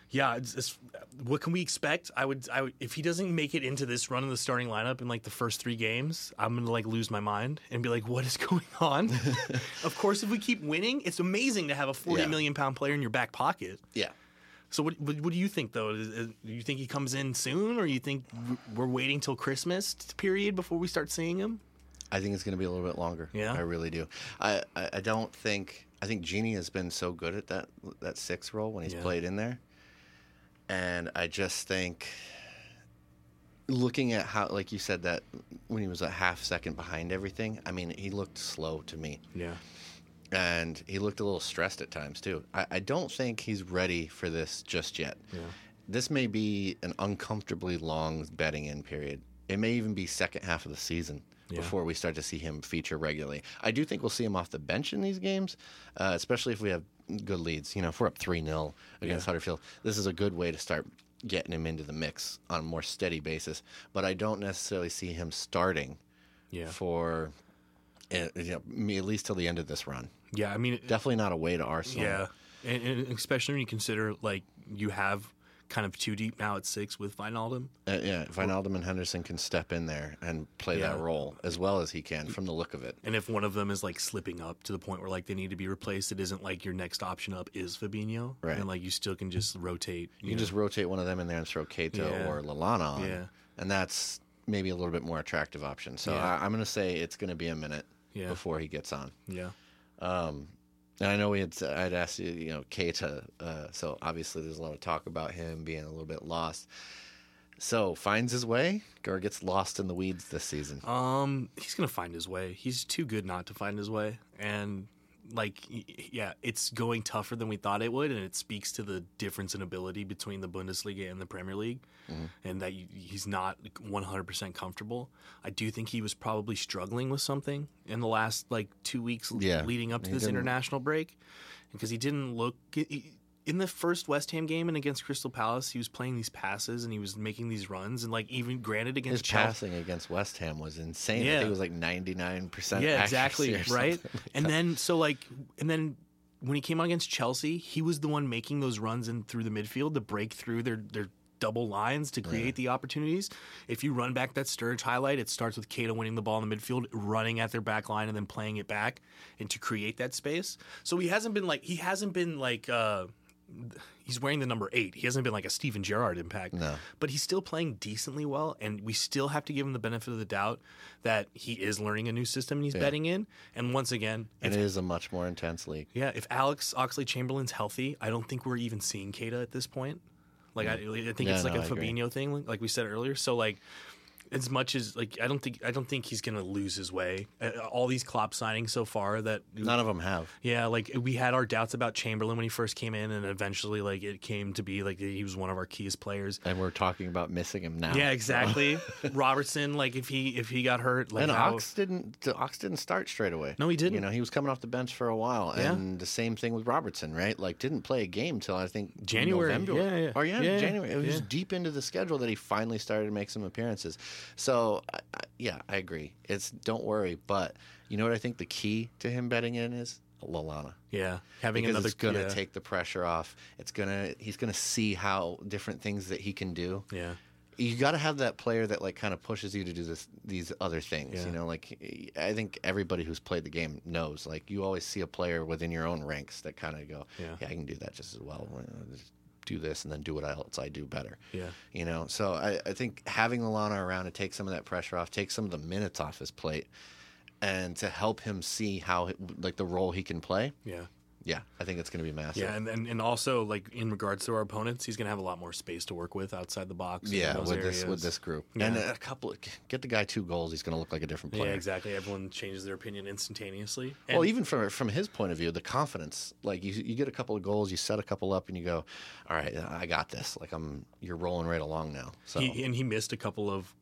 yeah, it's, it's, what can we expect? I would, I would if he doesn't make it into this run in the starting lineup in like the first three games, I'm gonna like lose my mind and be like, what is <laughs> going on? <laughs> of course, if we keep winning, it's amazing to have a forty
Yeah.
million pound player in your back pocket.
yeah.
So what, what what do you think though? Is, is- do you think he comes in soon, or you think we're waiting till Christmas period before we start seeing him?
I think it's going to be a little bit longer.
Yeah?
I really do. I, I, I don't think I think Gini has been so good at that that six role when he's
Yeah.
played in there, and I just think looking at how, like you said, that when he was a half second behind everything, I mean, he looked slow to me,
Yeah,
and he looked a little stressed at times too. I, I don't think he's ready for this just yet.
Yeah.
This may be an uncomfortably long betting in period. It may even be second half of the season
Yeah.
before we start to see him feature regularly. I do think we'll see him off the bench in these games, uh, especially if we have good leads. You know, if we're up 3 0 against Huddersfield, this is a good way to start getting him into the mix on a more steady basis. But I don't necessarily see him starting
yeah,
for uh, you know, at least till the end of this run.
Yeah, I mean,
Definitely not away to Arsenal.
yeah, and, and especially when you consider like you have kind of too deep now at six with Wijnaldum.
Uh, yeah, Wijnaldum and Henderson can step in there and play that role as well as he can from the look of it.
And if one of them is like slipping up to the point where like they need to be replaced, it isn't like your next option up is Fabinho,
Right.
And like you still can just rotate.
You can just rotate one of them in there and throw Keita
Yeah.
or Lallana on,
Yeah.
and that's maybe a little bit more attractive option. So
Yeah.
I, I'm going to say it's going to be a minute
Yeah.
before he gets on.
yeah,
Um, and I know we had I'd asked you, you know, Keita. Uh, so obviously there's a lot of talk about him being a little bit lost. So finds his way or gets lost in the weeds this season.
Um, he's gonna find his way. He's too good not to find his way, and like, yeah, it's going tougher than we thought it would, and it speaks to the difference in ability between the Bundesliga and the Premier League, mm-hmm. and that he's not 100% comfortable. I do think he was probably struggling with something in the last like two weeks
Yeah,
leading up to
he
this international break, because he didn't look. he- in the first West Ham game and against Crystal Palace, he was playing these passes and he was making these runs, and like even granted
His
against Chelsea,
passing against West Ham was insane. I
Yeah.
think it was like 99%
yeah, exactly, right?
like
and then so like, and then when he came on against Chelsea, he was the one making those runs in through the midfield to break through their their double lines to create the opportunities. If you run back that Sturridge highlight, it starts with Keita winning the ball in the midfield, running at their back line, and then playing it back and to create that space. So he hasn't been like he hasn't been like. uh He's wearing the number eight. He hasn't been like a Steven Gerrard impact,
No.
but he's still playing decently well, and we still have to give him the benefit of the doubt that he is learning a new system and he's betting in. And once again,
and
if,
it is a much more intense league.
yeah, if Alex Oxlade-Chamberlain's healthy, I don't think we're even seeing Keita at this point. Like I, I think
Yeah,
it's like
no,
a. Fabinho thing, like we said earlier. So like, as much as like, I don't think I don't think he's gonna lose his way. Uh, all these Klopp signings so far that
None of them have.
yeah, like we had our doubts about Chamberlain when he first came in, and eventually like it came to be like he was one of our keyest players.
And we're talking about missing him now.
Yeah, exactly. <laughs> Robertson, like if he if he got hurt, like
And
how-
Ox didn't. Ox didn't start straight away.
No, he didn't.
You know, he was coming off the bench for a while,
Yeah.
and the same thing with Robertson, right? Like, didn't play a game till I think
January.
November.
Yeah, yeah.
Or yeah,
Yeah,
January. It was deep into the schedule that he finally started to make some appearances. So, I, I, yeah, I agree. It's don't worry, but you know what I think the key to him betting in is Lallana.
yeah, having
Because
another
it's gonna
yeah.
take the pressure off. It's gonna he's gonna see how different things that he can do
yeah.
you got to have that player that like kind of pushes you to do this these other things
Yeah.
you know like i think everybody who's played the game knows like you always see a player within your own ranks that kind of go
Yeah.
yeah i can do that just as well just do this and then do what else i do better
Yeah.
you know so i, I think having Lallana around to take some of that pressure off take some of the minutes off his plate and to help him see how like the role he can play
Yeah.
Yeah i think it's going to be massive
Yeah, and, and and also like in regards to our opponents, he's gonna have a lot more space to work with outside the box.
yeah with this with this group
Yeah.
and a couple get the guy two goals he's going to look like a different player
Yeah, exactly. Everyone changes their opinion instantaneously.
well, even from from his point of view, the confidence, like you you get a couple of goals, you set a couple up, and you go, "All right, I got this." Like I'm, you're rolling right along now. So
He, and he missed a couple of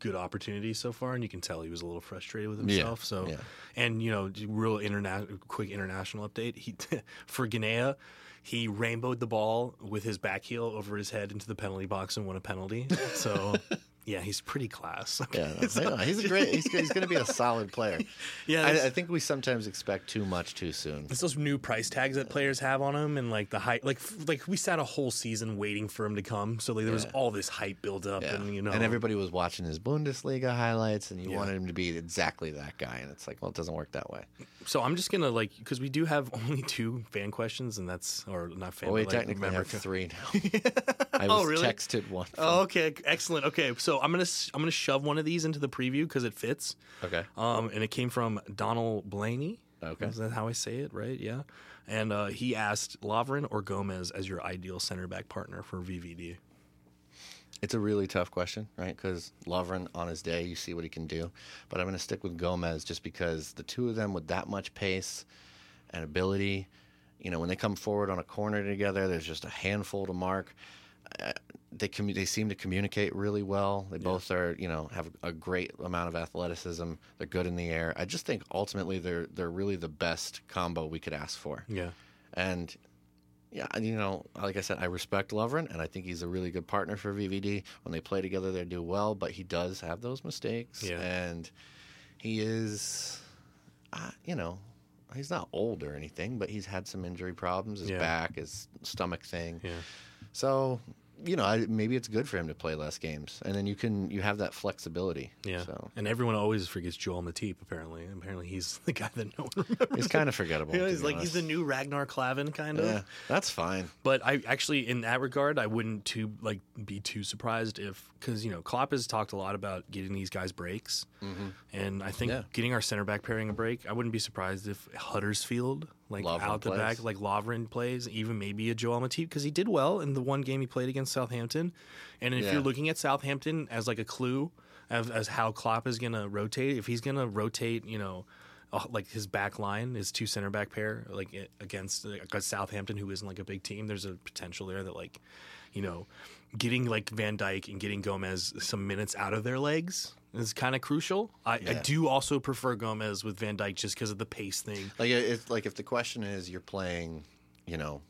good opportunities so far, and you can tell he was a little frustrated with
Yeah,
himself. So,
yeah.
and you know, real interna- quick international update. He <laughs> for Guinea, he rainbowed the ball with his back heel over his head into the penalty box and won a penalty. So, <laughs> yeah, he's pretty class.
yeah, <laughs> no, no, he's a great. He's, he's going to be a solid player.
Yeah,
I, I think we sometimes expect too much too soon.
It's those new price tags that players have on him, and like the hype. Like, like we sat a whole season waiting for him to come, so like, there was all this hype build up,
Yeah.
and you know,
and everybody was watching his Bundesliga highlights, and you
Yeah.
wanted him to be exactly that guy, and it's like, well, it doesn't work that way.
So I'm just gonna like because we do have <laughs> only two fan questions, and that's or not fan.
Well, we
but, like,
technically have three now. <laughs> I was
Oh, really?
texted one. from-
Oh, okay, excellent. Okay, so I'm gonna I'm gonna shove one of these into the preview because it fits.
Okay.
Um, and it came from Donald Blaney.
Okay.
is that how I say it? Right? Yeah. And uh, he asked Lovren or Gomez as your ideal center back partner for VVD.
It's a really tough question, right? Because Lovren on his day, you see what he can do. But I'm going to stick with Gomez just because the two of them with that much pace and ability, you know, when they come forward on a corner together, there's just a handful to mark. Uh, they commu- they seem to communicate really well. They both are, you know, have a great amount of athleticism. They're good in the air. I just think ultimately they're they're really the best combo we could ask for.
Yeah.
And yeah, you know, like I said, I respect Lovren, and I think he's a really good partner for VVD. When they play together, they do well, but he does have those mistakes,
Yeah.
and he is, uh, you know, he's not old or anything, but he's had some injury problems, his
Yeah.
back, his stomach thing.
Yeah.
So, you know, I, maybe it's good for him to play less games, and then you can you have that flexibility.
Yeah.
So
And everyone always forgets Joel Matip, apparently. Apparently, he's <laughs> the guy that no one remembers.
he's kind of forgettable. To
he's like he's the new Ragnar Klavan, kind of.
yeah, that's fine.
But I actually, in that regard, I wouldn't too like be too surprised if because you know Klopp has talked a lot about getting these guys breaks, and I think
Mm-hmm. Yeah.
getting our center back pairing a break. I wouldn't be surprised if Huddersfield, like
Lovren
out the
plays.
back, like Lovren plays, even maybe a Joel Matip because he did well in the one game he played against Southampton. And if
Yeah.
you're looking at Southampton as like a clue as, as how Klopp is going to rotate, if he's going to rotate, you know. Like his back line, his two center back pair, like against, against Southampton, who isn't like a big team. There's a potential there that like, you know, getting like Van Dijk and getting Gomez some minutes out of their legs is kind of crucial. I, I do also prefer Gomez with Van Dijk just because of the pace thing.
Like it's like if the question is you're playing, you know,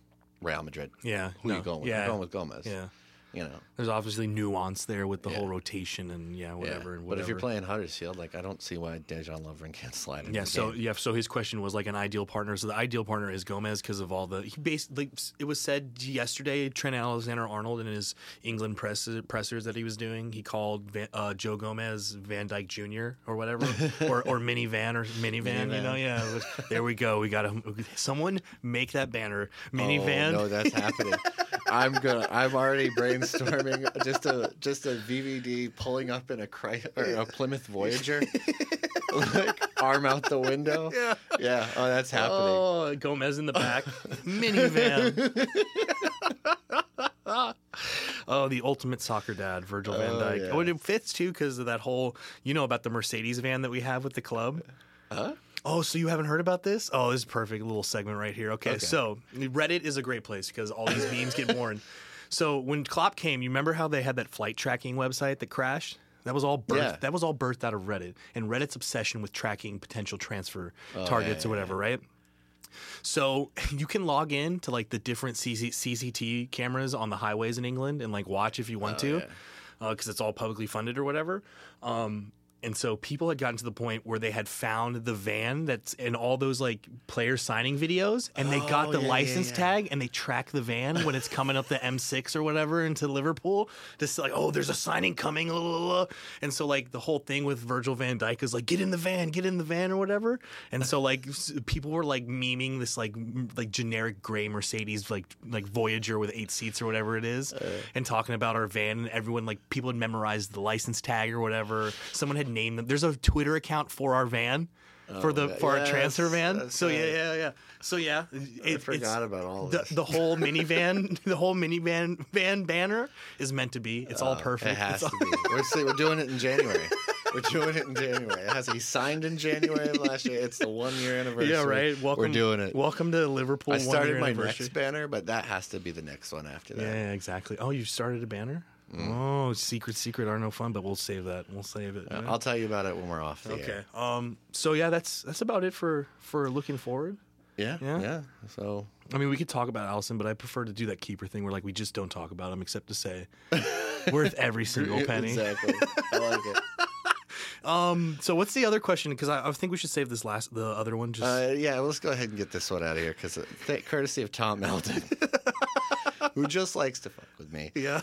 Real Madrid.
Yeah,
Who
no,
you going with?
Yeah,
I'm going with Gomez.
yeah.
You know.
There's obviously nuance there with the
Yeah.
whole rotation and yeah, whatever.
Yeah.
And
But if you're
whatever.
playing Huddersfield, like I don't see why Dejan Lovren can't slide in.
Yeah,
the
so
game.
yeah, so his question was like an ideal partner. So the ideal partner is Gomez because of all the he basically it was said yesterday Trent Alexander Arnold in his England press, pressers that he was doing he called Van, uh, Joe Gomez Van Dijk Jr. or whatever <laughs> or or minivan or minivan. You know, yeah. was- there we go. We got to someone make that banner minivan.
Oh, no, that's happening. <laughs> I'm gonna. I'm already brainstorming just a just a VVD pulling up in a Cry, or a Plymouth Voyager, <laughs> like arm out the window.
Yeah.
yeah. Oh, that's happening.
Oh, Gomez in the back, minivan. <laughs> oh, the ultimate soccer dad, Virgil oh, Van
Oh,
Dijk.
yeah.
Oh, and it fits too because of that whole, you know, about the Mercedes van that we have with the club.
Huh?
Oh, so you haven't heard about this? Oh, this is perfect little segment right here. Okay,
Okay.
so Reddit is a great place because all these memes get born. <laughs> So when Klopp came, you remember how they had that flight tracking website that crashed? That was all birthed.
Yeah.
That was all birthed out of Reddit and Reddit's obsession with tracking potential transfer
Oh, yeah,
targets or
yeah,
whatever, right? So <laughs> you can log in to like the different CC- CCT cameras on the highways in England and like watch if you want
Oh,
to,
yeah.
because it's all publicly funded or whatever. Um, and so people had gotten to the point where they had found the van that's in all those like player signing videos, and they got
Oh,
the
yeah, yeah,
license
yeah.
tag, and they track the van when it's coming up the M6 or whatever into Liverpool. Just like, oh, there's a signing coming, la, la, la. and so like the whole thing with Virgil Van Dijk is like, get in the van, get in the van or whatever. And so like s- people were like memeing this like m- like generic gray Mercedes like like Voyager with eight seats or whatever it is,
Uh.
and talking about our van. And everyone like people had memorized the license tag or whatever. Someone had named them. There's a Twitter account for our van. For the for our transfer van, so yeah,
right.
yeah, yeah. So yeah,
I forgot about all
the,
this.
the whole <laughs> minivan, the whole minivan van banner is meant to be. It's all perfect.
Uh, It has
It's
to be. We're, see, we're doing it in January. We're doing it in January. It has he signed in January of last year. It's the one year <laughs> anniversary.
Yeah, right. Welcome.
We're doing it.
Welcome to Liverpool.
I started my next banner, but that has to be the next one after that.
Yeah, yeah, exactly. Oh, you started a banner.
Mm.
Oh, secret, secret are no fun, but we'll save that. We'll save it.
Uh. I'll tell you about it when we're off the
okay.
air.
Um. So yeah, that's that's about it for for looking forward.
Yeah,
Yeah.
yeah. So
I mean, we could talk about Alisson, but I prefer to do that keeper thing where like we just don't talk about him except to say <laughs> worth every single penny.
exactly. I like it. <laughs>
Um. So what's the other question? Because I, I think we should save this last the other one. Just
Uh, yeah, let's go ahead and get this one out of here because th- courtesy of Tom Melton, <laughs> who just likes to fuck with me.
yeah.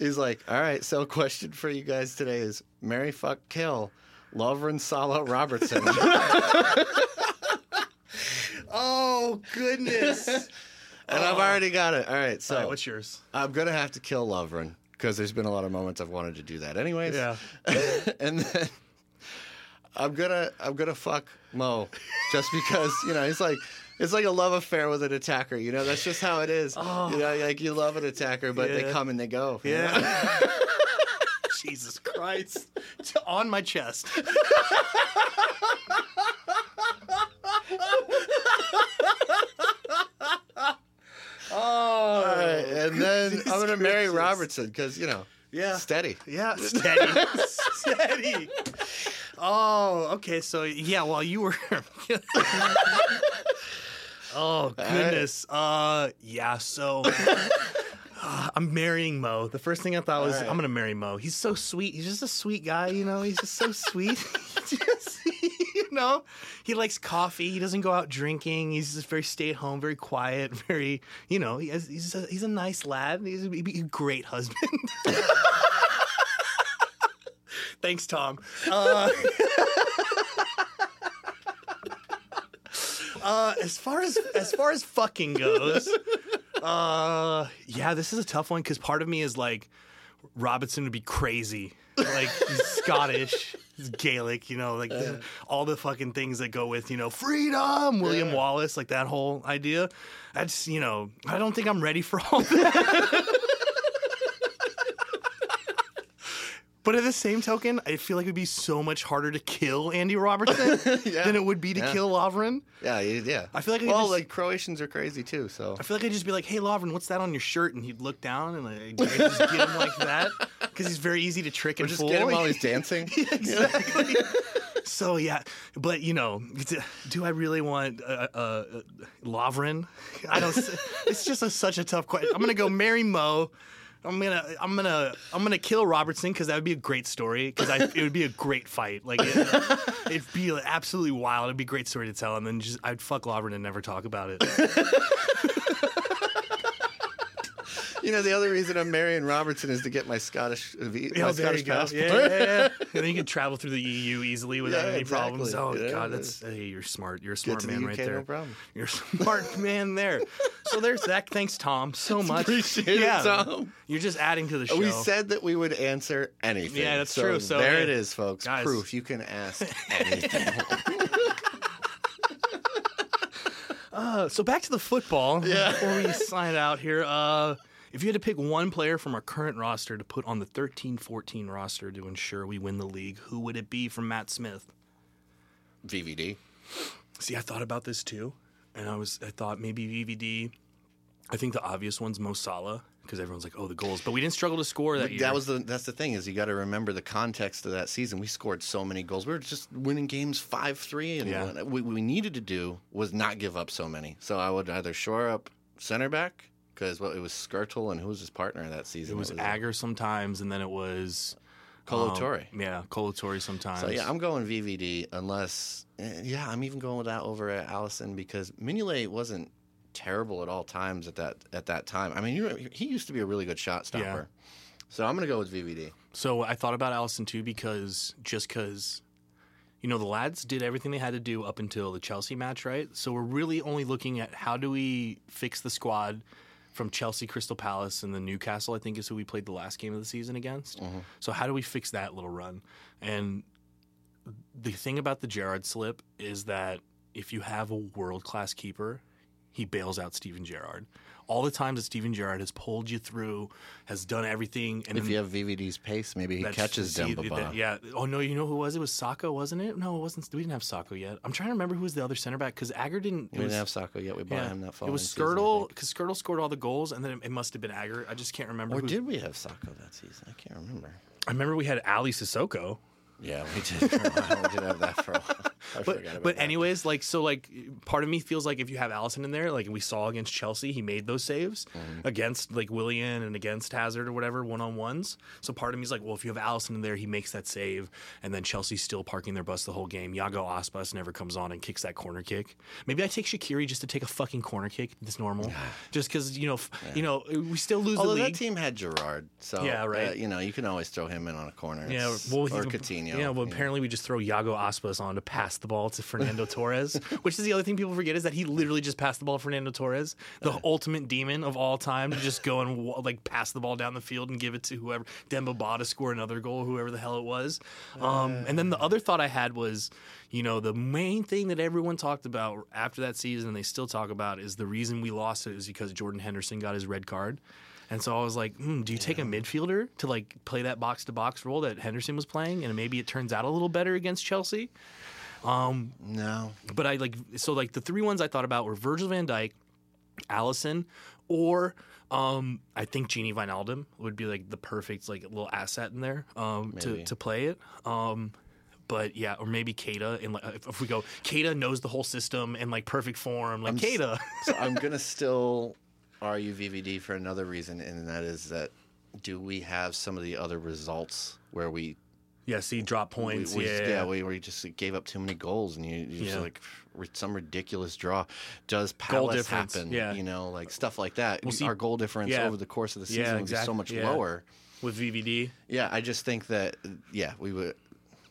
He's like, all right, so question for you guys today is Mary fuck kill Lovren Salah Robertson. <laughs>
oh goodness. <laughs>
and I've oh. already got it. All right, so
All right, what's yours?
I'm gonna have to kill Lovren because there's been a lot of moments I've wanted to do that. Anyways,
Yeah. <laughs>
and then I'm gonna I'm gonna fuck Mo just because you know he's like it's like a love affair with an attacker. You know that's just how it is. Oh. You know, like you love an attacker, but they
Oh.
Come and they go.
Yeah. <laughs> <laughs> Jesus Christ. On my chest. <laughs> oh.
Right, and then
Goodness
I'm gonna marry
gracious.
Robertson because you know
Yeah.
steady.
Yeah, steady. steady. Oh, okay. So, yeah, while you were. Oh, goodness. Uh, yeah, so. <laughs> uh, I'm marrying Mo. The first thing I thought was,
right.
I'm going to marry Mo. He's so sweet. He's just a sweet guy, you know? He's just so <laughs> sweet. <laughs> just, you know, he likes coffee. He doesn't go out drinking. He's just very stay at home, very quiet, very you know. He has, he's a, he's a nice lad. He's a, he'd be a great husband. Thanks, Tom. Uh, uh, as far as as far as fucking goes, uh, yeah, this is a tough one because part of me is like, Robinson would be crazy. Like he's <laughs> Scottish, he's Gaelic, you know, like the, all the fucking things that go with you know freedom. William. Wallace, like that whole idea. I just you know I don't think I'm ready for all that. <laughs> But at the same token, I feel like it would be so much harder to kill Andy Robertson <laughs>
Yeah.
than it would be to
Yeah.
kill Lovren.
Yeah, yeah.
I feel like I
well,
just-
like Croatians are crazy too. So
I feel like I'd just be like, "Hey, Lovren, what's that on your shirt?" And he'd look down and like, I'd just get him like that <laughs> because he's very easy to trick
or
and
just
fool.
get him while he's dancing. <laughs>
exactly. so yeah, but you know, do I really want uh, uh, Lovren? I don't. It's just a, such a tough question. I'm gonna go marry Mo. I'm gonna, I'm gonna, I'm gonna kill Robertson because that would be a great story. Because it would be a great fight. Like it, <laughs> it'd be like, absolutely wild. It'd be a great story to tell. And then just I'd fuck Lovren and never talk about it. <laughs> <laughs>
You know, the other reason I'm marrying Robertson is to get my Scottish, uh, my
Oh,
Scottish passport.
Yeah, yeah, yeah. <laughs> And then you can travel through the EU easily without
Yeah,
any problems. Oh
exactly. Yeah,
god,
yeah.
that's hey, you're smart. You're a smart man
the
right there.
no problem.
You're a smart <laughs> man there. So there's Zach. Thanks, Tom, so much.
Appreciate it, Tom.
You're just adding to the show.
We said that we would answer anything.
Yeah, that's
So
true. So,
there
hey,
it is, folks.
guys.
Proof you can ask anything.
Uh, so back to the football.
Yeah.
Before we sign out here, uh, if you had to pick one player from our current roster to put on the 13-14 roster to ensure we win the league, who would it be from Matt Smith?
VVD.
See, I thought about this too, and I was I thought maybe VVD. I think the obvious one's Mo Salah because everyone's like, oh, the goals, but we didn't struggle to score that
But
year.
that was the that's the thing is you got to remember the context of that season. We scored so many goals. We were just winning games five three, and
Yeah.
what we, we needed to do was not give up so many. So I would either shore up center back because well, it was Skrtel and who was his partner that season?
it was
uh,
Agger sometimes, and then it was
Kolo
um, yeah, Kolo Toure sometimes.
So yeah, I'm going VVD unless eh, yeah, I'm even going with that over at Alisson because Mignolet wasn't terrible at all times at that at that time. I mean, you, he used to be a really good shot stopper.
Yeah.
So I'm going to go with VVD.
So I thought about Alisson too because just because, you know, the lads did everything they had to do up until the Chelsea match, right? So we're really only looking at how do we fix the squad from Chelsea, Crystal Palace, and the Newcastle. I think is who we played the last game of the season against. Mm-hmm. So how do we fix that little run? And the thing about the Gerrard slip is that if you have a world class keeper, he bails out Steven Gerrard. All the times that Steven Gerrard has pulled you through, has done everything, and
If you have VVD's pace, maybe he catches
see,
Demba
that- Yeah. Oh no, you know who was? It was Sakho, wasn't it? No, it wasn't. We didn't have Sakho yet. I'm trying to remember who was the other center back because Agger didn't.
We
was,
didn't have Sakho yet. We bought
yeah,
him that
it was
Skrtel
because Skrtel scored all the goals, and then it, it must have been Agger. I just can't remember.
Or
who-
did we have Sakho that season? I can't remember.
I remember we had Aly Cissokho.
Yeah, we did. For a while. we did have that for a while. I
But
about
but
that.
anyways, like so, like part of me feels like if you have Alisson in there, like we saw against Chelsea, he made those saves
Mm-hmm.
against like Willian and against Hazard or whatever one on ones. So part of me is like, well, if you have Alisson in there, he makes that save, and then Chelsea's still parking their bus the whole game. Yago Aspas never comes on and kicks that corner kick. Maybe I take Shaqiri just to take a fucking corner kick. That's normal, just because you know, f- you know, we still lose
Although that team had Gerrard, so
Yeah, right.
uh, you know, you can always throw him in on a corner.
Yeah, well,
or
he-
Coutinho.
Yeah, well,
you know.
apparently we just throw Yago Aspas on to pass the ball to Fernando Torres, <laughs> which is the other thing people forget is that he literally just passed the ball to Fernando Torres, the ultimate demon of all time, to just go and like pass the ball down the field and give it to whoever Demba Ba to score another goal, whoever the hell it was. Um, and then the other thought I had was, you know, the main thing that everyone talked about after that season, and they still talk about, is the reason we lost it is because Jordan Henderson got his red card. And so I was like, hmm, do you take a midfielder to like play that box to box role that Henderson was playing, and maybe it turns out a little better against Chelsea?
no,
But I like so like the three ones I thought about were Virgil Van Dijk, Alisson, or um, I think Gini Wijnaldum would be like the perfect like little asset in there um, to to play it. Um, but yeah, or maybe Keita. And like, if, if we go, Keita knows the whole system and like perfect form, like
s- so I'm gonna still argue VVD for another reason, and that is that do we have some of the other results where we
Yeah, see, drop points.
we,
yeah,
yeah, we, we just gave up too many goals, and you, you just like some ridiculous draw. Does Palace
difference,
happen?
yeah.
you know, like stuff like that.
Well, see-
Our goal difference
yeah.
over the course of the
Yeah,
season would be so much
yeah.
lower.
with VVD.
Yeah, I just think that yeah, we would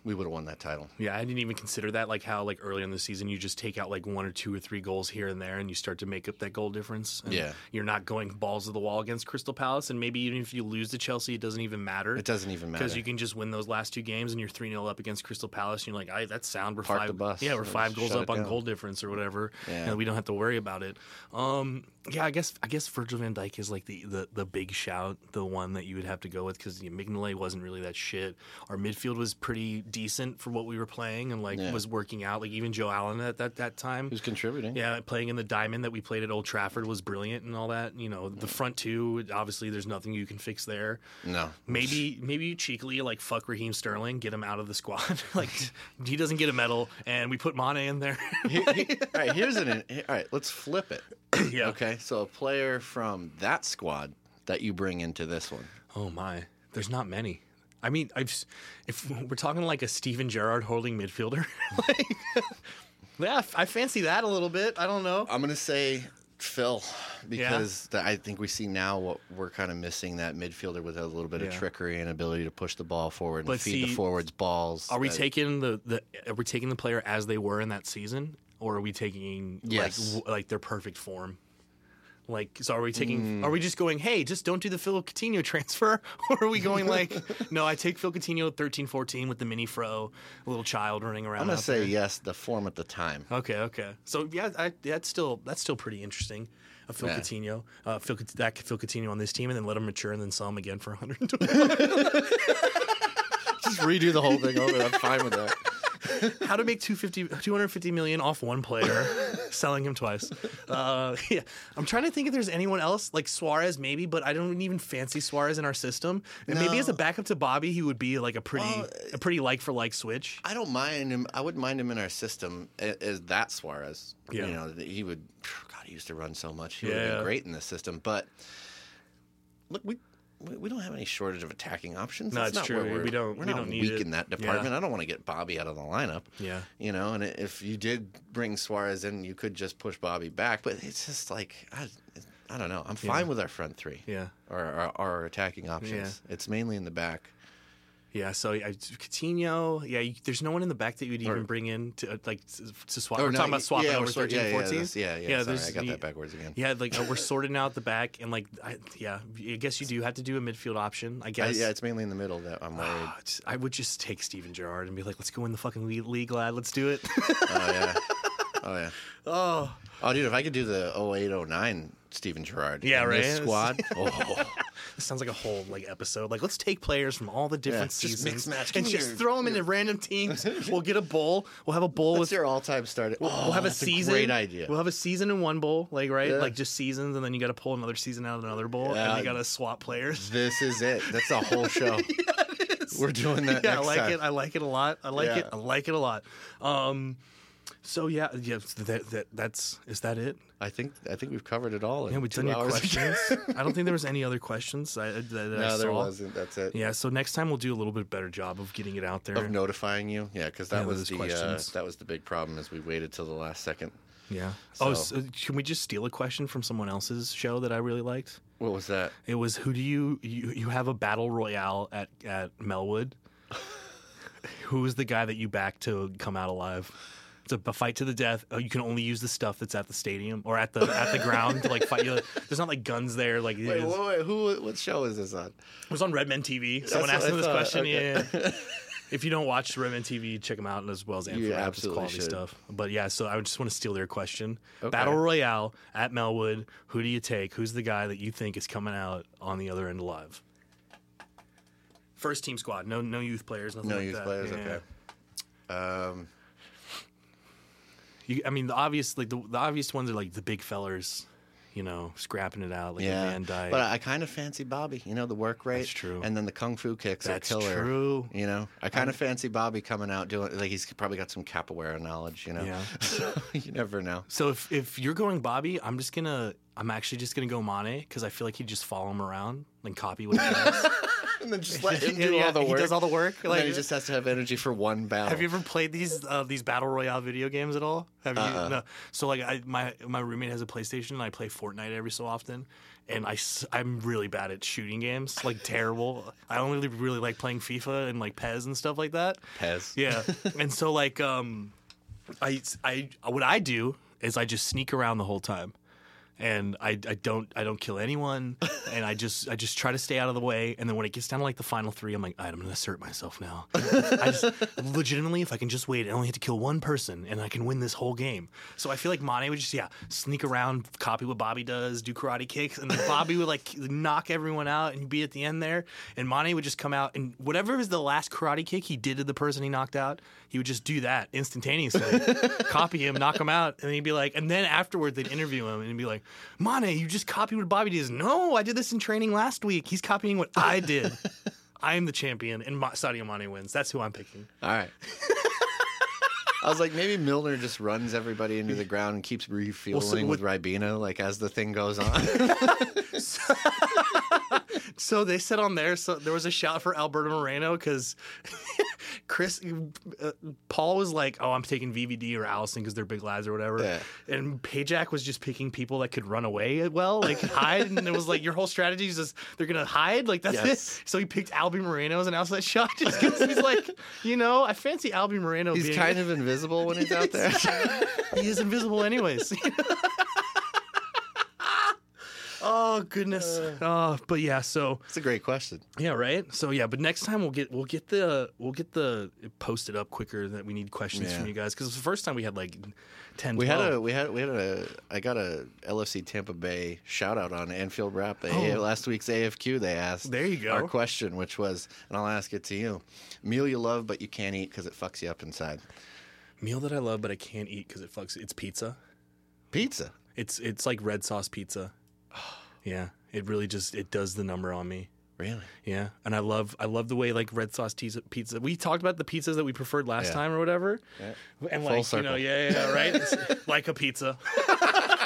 we would have won that title.
Yeah, I didn't even consider that. Like how like early in the season you just take out like one or two or three goals here and there, and you start to make up that goal difference. And
Yeah.
you're not going balls to the wall against Crystal Palace, and maybe even if you lose to Chelsea, it doesn't even matter.
It doesn't even matter
because you can just win those last two games, and you're three 0 up against Crystal Palace. And you're like, I that's sound. We're
Park
five.
the bus.
Yeah, we're
Just
five goals up on goal difference or whatever.
Yeah.
and we don't have to worry about it. Um, yeah, I guess I guess Virgil Van Dijk is like the, the, the big shout, the one that you would have to go with because you know, Mignolet wasn't really that shit. Our midfield was pretty decent for what we were playing and like
Yeah.
was working out. Like even Joe Allen at that that time.
was contributing.
Yeah, playing in the diamond that we played at Old Trafford was brilliant and all that. You know, the front two, obviously, there's nothing you can fix there.
No.
Maybe, maybe you cheekily like fuck Raheem Sterling, get him out of the squad. <laughs> like he doesn't get a medal, and we put Mane in there.
He- he- <laughs> all right, here's an. All right, let's flip it. <coughs>
yeah.
Okay, so a player from that squad that you bring into this one.
Oh my, there's not many. I mean, I've if we're talking like a Steven Gerrard holding midfielder, <laughs> like, <laughs> yeah, I fancy that a little bit. I don't know.
I'm gonna say Phil because the, I think we see now what we're kind of missing that midfielder with a little bit of trickery and ability to push the ball forward and
But
feed the forwards balls.
Are we
that-
taking the, the are we taking the player as they were in that season, or are we taking
Yes.
like w- like their perfect form? Like, so are we taking?
Mm.
Are we just going? Hey, just don't do the Phil Coutinho <laughs> transfer, or are we going like, <laughs> no, I take Phil Coutinho 13, 14 with the mini fro, a little child running around.
I'm gonna say
there.
yes. The form at the time.
Okay, okay. So yeah, I, that's still that's still pretty interesting. A Phil
Yeah.
Coutinho, uh, Phil that Phil Coutinho on this team, and then let him mature, and then sell him again for 120. <laughs>
Just redo the whole thing over. I'm fine with that. <laughs>
How to make 250, 250 million off one player, <laughs> selling him twice. Uh, <laughs> yeah, I'm trying to think if there's anyone else like Suarez, maybe, but I don't even fancy Suarez in our system. And maybe as a backup to Bobby, he would be like a pretty,
Well,
a pretty like for like switch.
I don't mind him. I wouldn't mind him in our system as that Suarez.
Yeah.
You know, he would. God, he used to run so much. He would have been great in this system. But look, we we don't have any shortage of attacking options.
No,
That's
it's
not
true.
we're,
We don't-
We're
we
not
don't
weak
it.
in that
Yeah.
department. I don't want to get Bobby out of the lineup.
Yeah.
You know, and if you did bring Suarez in, you could just push Bobby back. But it's just like I, I don't know. I'm fine with our front three.
Yeah.
Or our, our attacking options. It's mainly in the back.
Yeah, so I, Coutinho, yeah, you, there's no one in the back that you'd even
Or-
bring in to uh, like to, to swap. We're
no,
talking about swapping
yeah,
over
we're
13,
yeah,
14.
Yeah, that's- yeah, yeah. sorry, I got that backwards again.
Yeah, like uh, we're <laughs> sorting out the back, and like, I, yeah, I guess you do have to do a midfield option. I
I-
guess.
yeah, it's mainly in the middle that I'm worried.
It's- I would just take Steven Gerrard and be like, let's go in the fucking league, league lad. Let's do it. <laughs>
oh yeah. Oh yeah. <laughs>
oh,
Oh dude, if I could do the 0809 Steven Gerrard
Yeah, right?
squad. Oh,
this sounds like a whole like episode. Like, let's take players from all the different
just
seasons
mix match.
and just throw them into random teams. <laughs> we'll get a bowl. We'll have a bowl
what's
with
your all-time starter?
We'll,
oh,
we'll have a season.
great idea.
We'll have a season in one bowl, like right,
Yeah.
like just seasons, and then you got to pull another season out of another bowl,
Yeah.
and you got to swap players. <laughs>
this is it. That's a whole <laughs> show. We're doing that
yeah, I like
time.
it. I like it a lot. I like it. I like it a lot. Um, so yeah, yeah. That, that that's is that it?
I think I think we've covered it all.
Yeah, we done your questions. <laughs> I don't think there was any other questions I, that, that I
no, there wasn't. That's it.
Yeah, so next time we'll do a little bit better job of getting it out there.
Of notifying you, yeah, because that
Yeah,
was the uh, that was the big problem is we waited till the last second.
yeah. Oh,
So-
so, can we just steal a question from someone else's show that I really liked?
What was that?
It was who do you you, you have a battle royale at at Melwood? <laughs> who is the guy that you back to come out alive? A fight to the death. Oh, you can only use the stuff that's at the stadium or at the at the <laughs> ground to like fight. You. There's not like guns there. Like
Wait, wait, wait, who? What show is this on?
it was on Redmen TV. Someone
That's
asked him this question.
Okay.
Yeah. <laughs> If you don't watch Redmen TV, check them out as well as App.
Absolutely
quality
should.
stuff. But yeah, so I would just want to steal their question.
Okay.
Battle Royale at Melwood. Who do you take? Who's the guy that you think is coming out on the other end alive? First team squad. No, no youth players. Nothing
No
like
youth
that.
players.
Yeah.
Okay. Um,
You, I mean, the obvious, like the, the obvious ones are like the big fellers. You know, scrapping it out like a
yeah,
Van Dijk.
but I kind of fancy Bobby. You know, the work rate.
That's true.
And then the kung fu kicks
That's
are killer.
true.
You know, I kind of fancy Bobby coming out doing like he's probably got some capoeira knowledge. You know,
Yeah. <laughs>
so you never know.
So if if you're going Bobby, I'm just gonna I'm actually just gonna go Mane because I feel like he'd just follow him around and copy what he does. <laughs> <laughs>
and then just let him do
yeah,
all the work.
he does all the work,
And
like-
he just has to have energy for one battle.
Have you ever played these uh, these battle royale video games at all? Have you?
Uh-uh.
No. So like, I, my my roommate has a PlayStation, and I play Fortnite every so often. And I am really bad at shooting games, like terrible. I only really like playing FIFA and like PES and stuff like that.
PES?
Yeah. <laughs> and so like, um, I I what I do is I just sneak around the whole time. And I, I don't I don't kill anyone, <laughs> and I just I just try to stay out of the way. And then when it gets down to like the final three, I'm like, right, I'm gonna assert myself now. I just <laughs> legitimately, if I can just wait, I only have to kill one person, and I can win this whole game. So I feel like Mane would just yeah sneak around, copy what Bobby does, do karate kicks, and then Bobby would like knock everyone out and be at the end there. And Mane would just come out and whatever is the last karate kick he did to the person he knocked out, he would just do that instantaneously, <laughs> copy him, knock him out, and then he'd be like, and then afterward they'd interview him and he'd be like, Mane, you just copied what Bobby does. No, I did this in training last week. He's copying what I did. <laughs> I am the champion, and Ma- Sadio Mane wins. That's who I'm picking.
All right. <laughs> I was like, maybe Milner just runs everybody into the ground and keeps refueling with Ribena, like as the thing goes on.
So they said on there, so there was a shout for Alberto Moreno because <laughs> Chris, uh, Paul was like, "Oh, I'm taking VVD or Alisson because they're big lads or whatever,"
Yeah.
and Pajak was just picking people that could run away well, like hide, and it was like your whole strategy is just they're gonna hide, like that's
Yes.
it. So he picked Albie Moreno as an outside shot just because he's like, you know, I fancy Albie Moreno.
He's
being,
kind of invisible when he's out there. <laughs>
he is invisible anyways. <laughs> oh goodness. Uh. Oh, but yeah. So
It's a great question.
yeah, right. So yeah, but next time we'll get we'll get the we'll get the posted up quicker that we need questions
Yeah.
from you guys because the first time we had like 10
We had
12.
a we had we had a I got a LFC Tampa Bay shout out on Anfield Wrap. They,
Oh.
Last week's AFQ they asked
There you go.
our question, which was, and I'll ask it to you: meal you love but you can't eat because it fucks you up inside.
meal that I love but I can't eat because it fucks. It's pizza.
Pizza.
It's it's like red sauce pizza. <sighs> Yeah, it really just it does the number on me.
Really?
Yeah, and I love I love the way like red sauce pizza. pizza. We talked about the pizzas that we preferred last
Yeah.
time or whatever,
Yeah.
and
Full
like you know, yeah, yeah, yeah, right, It's like a pizza. <laughs>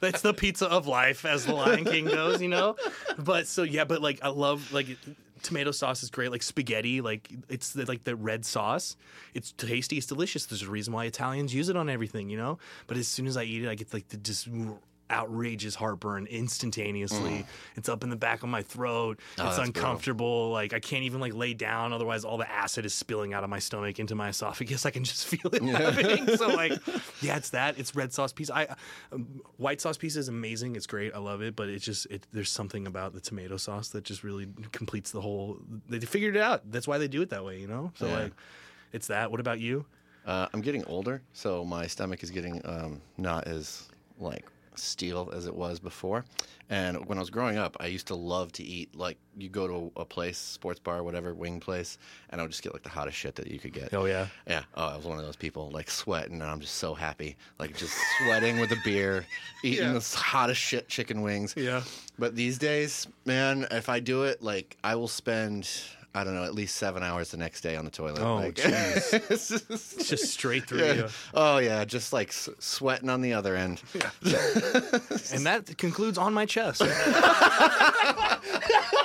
That's the pizza of life, as the Lion King goes, you know. But so yeah, but like I love like tomato sauce is great, like spaghetti, like it's the, like the red sauce. It's tasty, it's delicious. There's a reason why Italians use it on everything, you know. But as soon as I eat it, I get like the just outrageous heartburn instantaneously. It's up in the back of my throat.
Mm. Oh,
it's
that's brutal.
uncomfortable. Like I can't even like lay down, otherwise all the acid is spilling out of my stomach into my esophagus. <laughs> I can just feel it happening. So <laughs> like, yeah, it's that. It's red sauce pizza. I um, white sauce pizza is amazing. It's great. I love it. But it's just it. There's something about the tomato sauce that just really completes the whole. They figured it out. That's why they do it that way. You know. So
Yeah.
like, it's that. What about you?
Uh, I'm getting older, so my stomach is getting um, not as like steel as it was before. And when I was growing up, I used to love to eat like you go to a place, sports bar, whatever, wing place, and I would just get like the hottest shit that you could get.
Oh yeah.
Yeah, oh, I was one of those people like sweating, and I'm just so happy, like just sweating with a beer, <laughs> eating
Yeah.
the hottest shit chicken wings.
Yeah.
But these days, man, if I do it, like I will spend, I don't know, at least seven hours the next day on the toilet.
Oh,
like,
jeez. <laughs>
it's just-
It's just straight through
yeah.
you.
Oh yeah, just like s- sweating on the other end. <laughs>
And that concludes on my chest. <laughs>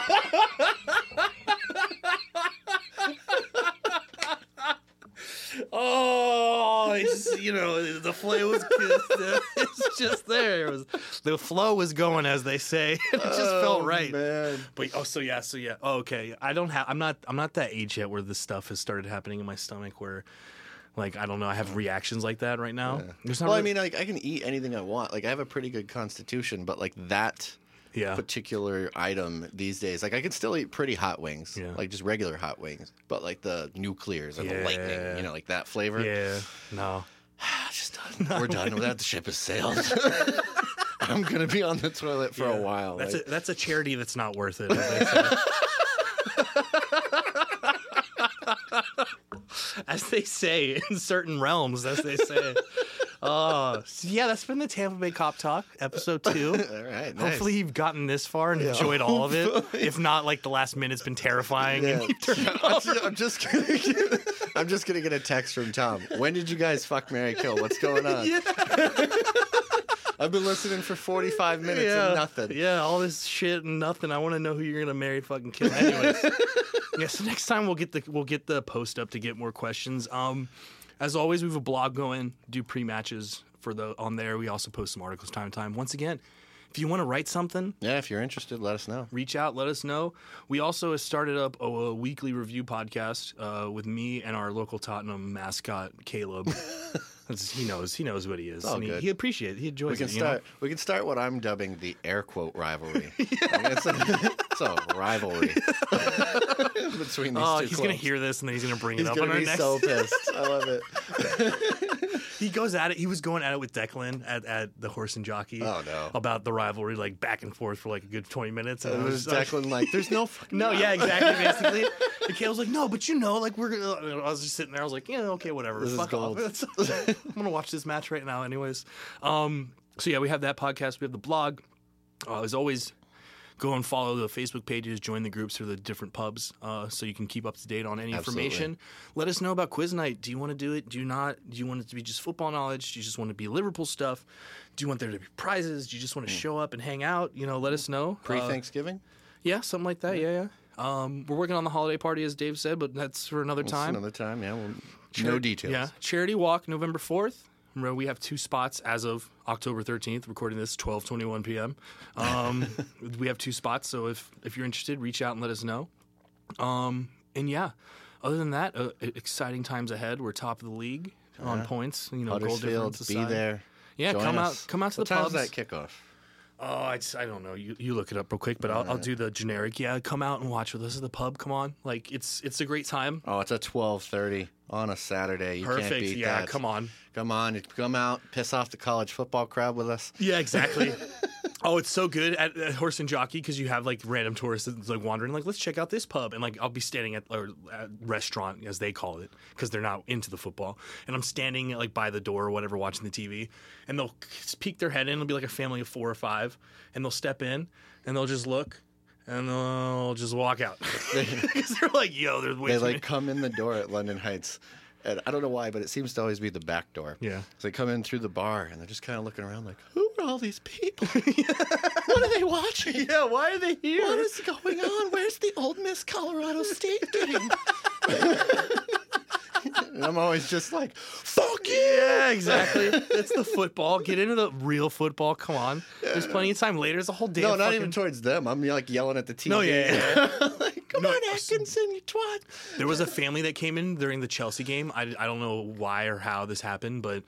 oh, it's <laughs> you know the flow was <laughs> it's just there. It was the flow was going as they say. <laughs> it just felt oh, right.
man.
But oh, so yeah, so yeah. Oh, okay. I don't have. I'm not. I'm not that age yet where this stuff has started happening in my stomach. Where, like, I don't know. I have reactions like that right now. Not
Well, I mean, like I can eat anything I want. Like I have a pretty good constitution, but like that
yeah.
particular item these days, like I can still eat pretty hot wings,
Yeah.
like just regular hot wings, but like the nuclears and the lightning, you know, like that flavor.
Yeah. No. <sighs>
Just done. <laughs> We're done with that. The ship has sailed. <laughs> I'm gonna be on the toilet for
Yeah.
a while.
That's
like-
a that's a charity that's not worth it. As they say, <laughs> as they say in certain realms, as they say. Oh, so yeah, that's been the Tampa Bay Kop Talk, episode two. <laughs>
All right. Nice.
Hopefully, you've gotten this far and enjoyed all of it. If not, like the last minute's been terrifying.
Yeah. <laughs> <laughs> I'm just- I'm just gonna get, I'm just gonna get a text from Tom. When did you guys fuck Mary Kill? What's going on? I've been listening for 45 minutes and nothing.
Yeah, all this shit and nothing. I want to know who you're gonna marry, fucking kill. Anyways, yeah. So next time we'll get the we'll get the post up to get more questions. Um, as always, we have a blog going. Do pre matches for the on there. We also post some articles time to time. Once again, if you want to write something,
Yeah, if you're interested, let us know.
reach out, let us know. We also started up a, a weekly review podcast uh, with me and our local Tottenham mascot Caleb. <laughs> He knows he knows what he is. and he, appreciates. He enjoys
We can
it. you know?
start. We can start what I'm dubbing the air quote rivalry. <laughs> I mean, <laughs> it's, a, rivalry <laughs> between these
Oh,
two
he's gonna hear this and then he's gonna bring
He's
it up
gonna
on our
be
next.
so <laughs> pissed. I love it. <laughs>
he goes at it. He was going at it with Declan at, at the horse and jockey.
Oh, no.
About the rivalry, like back and forth for like a good twenty minutes. And
And it
was
was Declan like, "There's no fucking
No, yeah, exactly. Basically, and Caleb's like, no, but you know, like we're. gonna I was just sitting there. I was like, yeah, okay, whatever.
This is
Fuck off. I'm gonna watch this match right now, anyways. Um, so yeah, we have that podcast. We have the blog. Uh, as always, go and follow the Facebook pages, join the groups for the different pubs, uh, so you can keep up to date on any
Absolutely.
information. Let us know about quiz night. Do you want to do it? Do you not? Do you want it to be just football knowledge? Do you just want to be Liverpool stuff? Do you want there to be prizes? Do you just want to show up and hang out? You know, let us know.
Pre
Uh,
Thanksgiving.
yeah, something like that. Yeah, yeah. Um, we're working on the holiday party, as Dave said, but that's for another time.
Another time. Yeah. Well,
Chari-
no details.
Yeah, charity walk November fourth. Remember, we have two spots as of October thirteenth. Recording this twelve twenty one p.m. Um, <laughs> we have two spots, so if if you're interested, reach out and let us know. Um, and yeah, other than that, uh, exciting times ahead. We're top of the league on points. You know, goal difference
be there.
Yeah,
Join
come
us.
out, come out to
what
the pubs.
that kickoff?
Oh, I, just, I don't know. You you look it up real quick, but I'll, I'll do the generic. Yeah, come out and watch with us at the pub. Come on, like it's it's a great time.
Oh, it's at twelve thirty on a Saturday. You can't
Perfect.
beat
Yeah,
that.
come on.
Come on, come out, piss off the college football crowd with us.
Yeah, exactly. <laughs> oh, it's so good at, at Horse and Jockey because you have like random tourists that's like wandering, like let's check out this pub, and like I'll be standing at or at restaurant as they call it because they're not into the football, and I'm standing like by the door or whatever watching the TV, and they'll peek their head in. It'll be like a family of four or five, and they'll step in and they'll just look. And they'll just walk out because <laughs> they're like, "Yo, there's way
They like
many-
come in the door at London Heights. And I don't know why, but it seems to always be the back door.
Yeah.
So they come in through the bar and they're just kind of looking around like, who are all these people? <laughs> what are they watching?
Yeah, why are they here?
What is going on? Where's the Ole Miss Colorado State game? <laughs> and I'm always just like, fuck you!
Yeah, exactly. <laughs> It's the football. Get into the real football. Come on. There's plenty of time later. There's a whole day.
No,
of
not
fucking-
even towards them. I'm like yelling at the TV.
No, yeah, yeah.
like, come
No,
on, Atkinson, you twat.
There was a family that came in during the Chelsea game. I, I don't know why or how this happened, but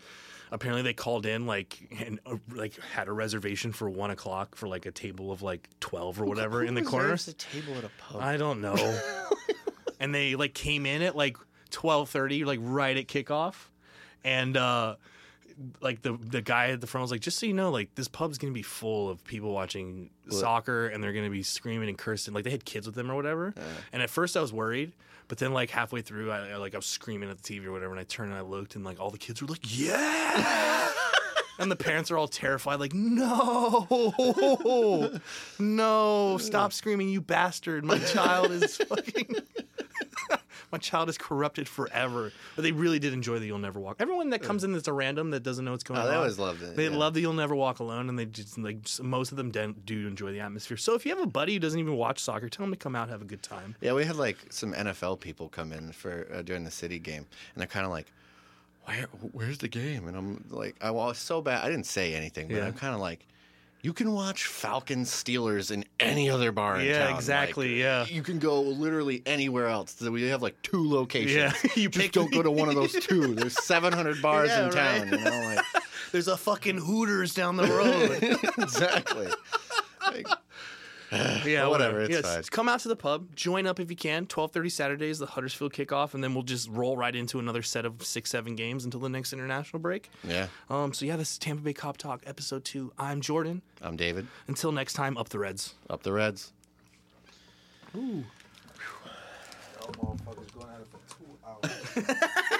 apparently they called in like and uh, like had a reservation for one o'clock for like a table of like twelve or whatever in the corner.
A table at a pub.
I don't know. <laughs> and they like came in at like twelve thirty, like right at kickoff, and uh like the the guy at the front was like, just so you know, like this pub's gonna be full of people watching soccer, and they're gonna be screaming and cursing. Like they had kids with them or whatever. And at first I was worried, but then like halfway through, I, I like I was screaming at the TV or whatever, and I turned and I looked, and like all the kids were like, yeah. And the parents are all terrified, like, no, no, stop screaming, you bastard. My child is fucking, my child is corrupted forever. But they really did enjoy the You'll Never Walk. Everyone that comes in that's a random that doesn't know what's going
Oh,
on.
they always loved it,
They
yeah.
love the You'll Never Walk Alone, and they just, like, just- most of them do enjoy the atmosphere. So if you have a buddy who doesn't even watch soccer, tell them to come out and have a good time.
Yeah, we had like some NFL people come in for uh, during the city game, and they're kind of like, "Where, where's the game?" And I'm like, I was so bad. I didn't say anything, but
Yeah.
I'm kind of like, "You can watch Falcons Steelers in any other bar in town.
Yeah,
town.
exactly,
Like,
yeah.
you can go literally anywhere else. We have like two locations.
Yeah, <laughs> you
just
pick-
don't go to one of those <laughs> two. There's 700 bars
Yeah,
in town.
right.
You know, like <laughs>
There's a fucking Hooters down the road.
exactly. Like, <sighs>
yeah,
whatever, it's
Yes,
fine.
come out to the pub, join up if you can. Twelve thirty Saturdays, the Huddersfield kickoff, and then we'll just roll right into another set of six, seven games until the next international break.
yeah,
Um, so yeah, this is Tampa Bay Kop Talk, episode two. I'm Jordan.
I'm David.
Until next time, up the Reds.
Up the Reds.
Y'all motherfuckers going at it for two hours. <laughs>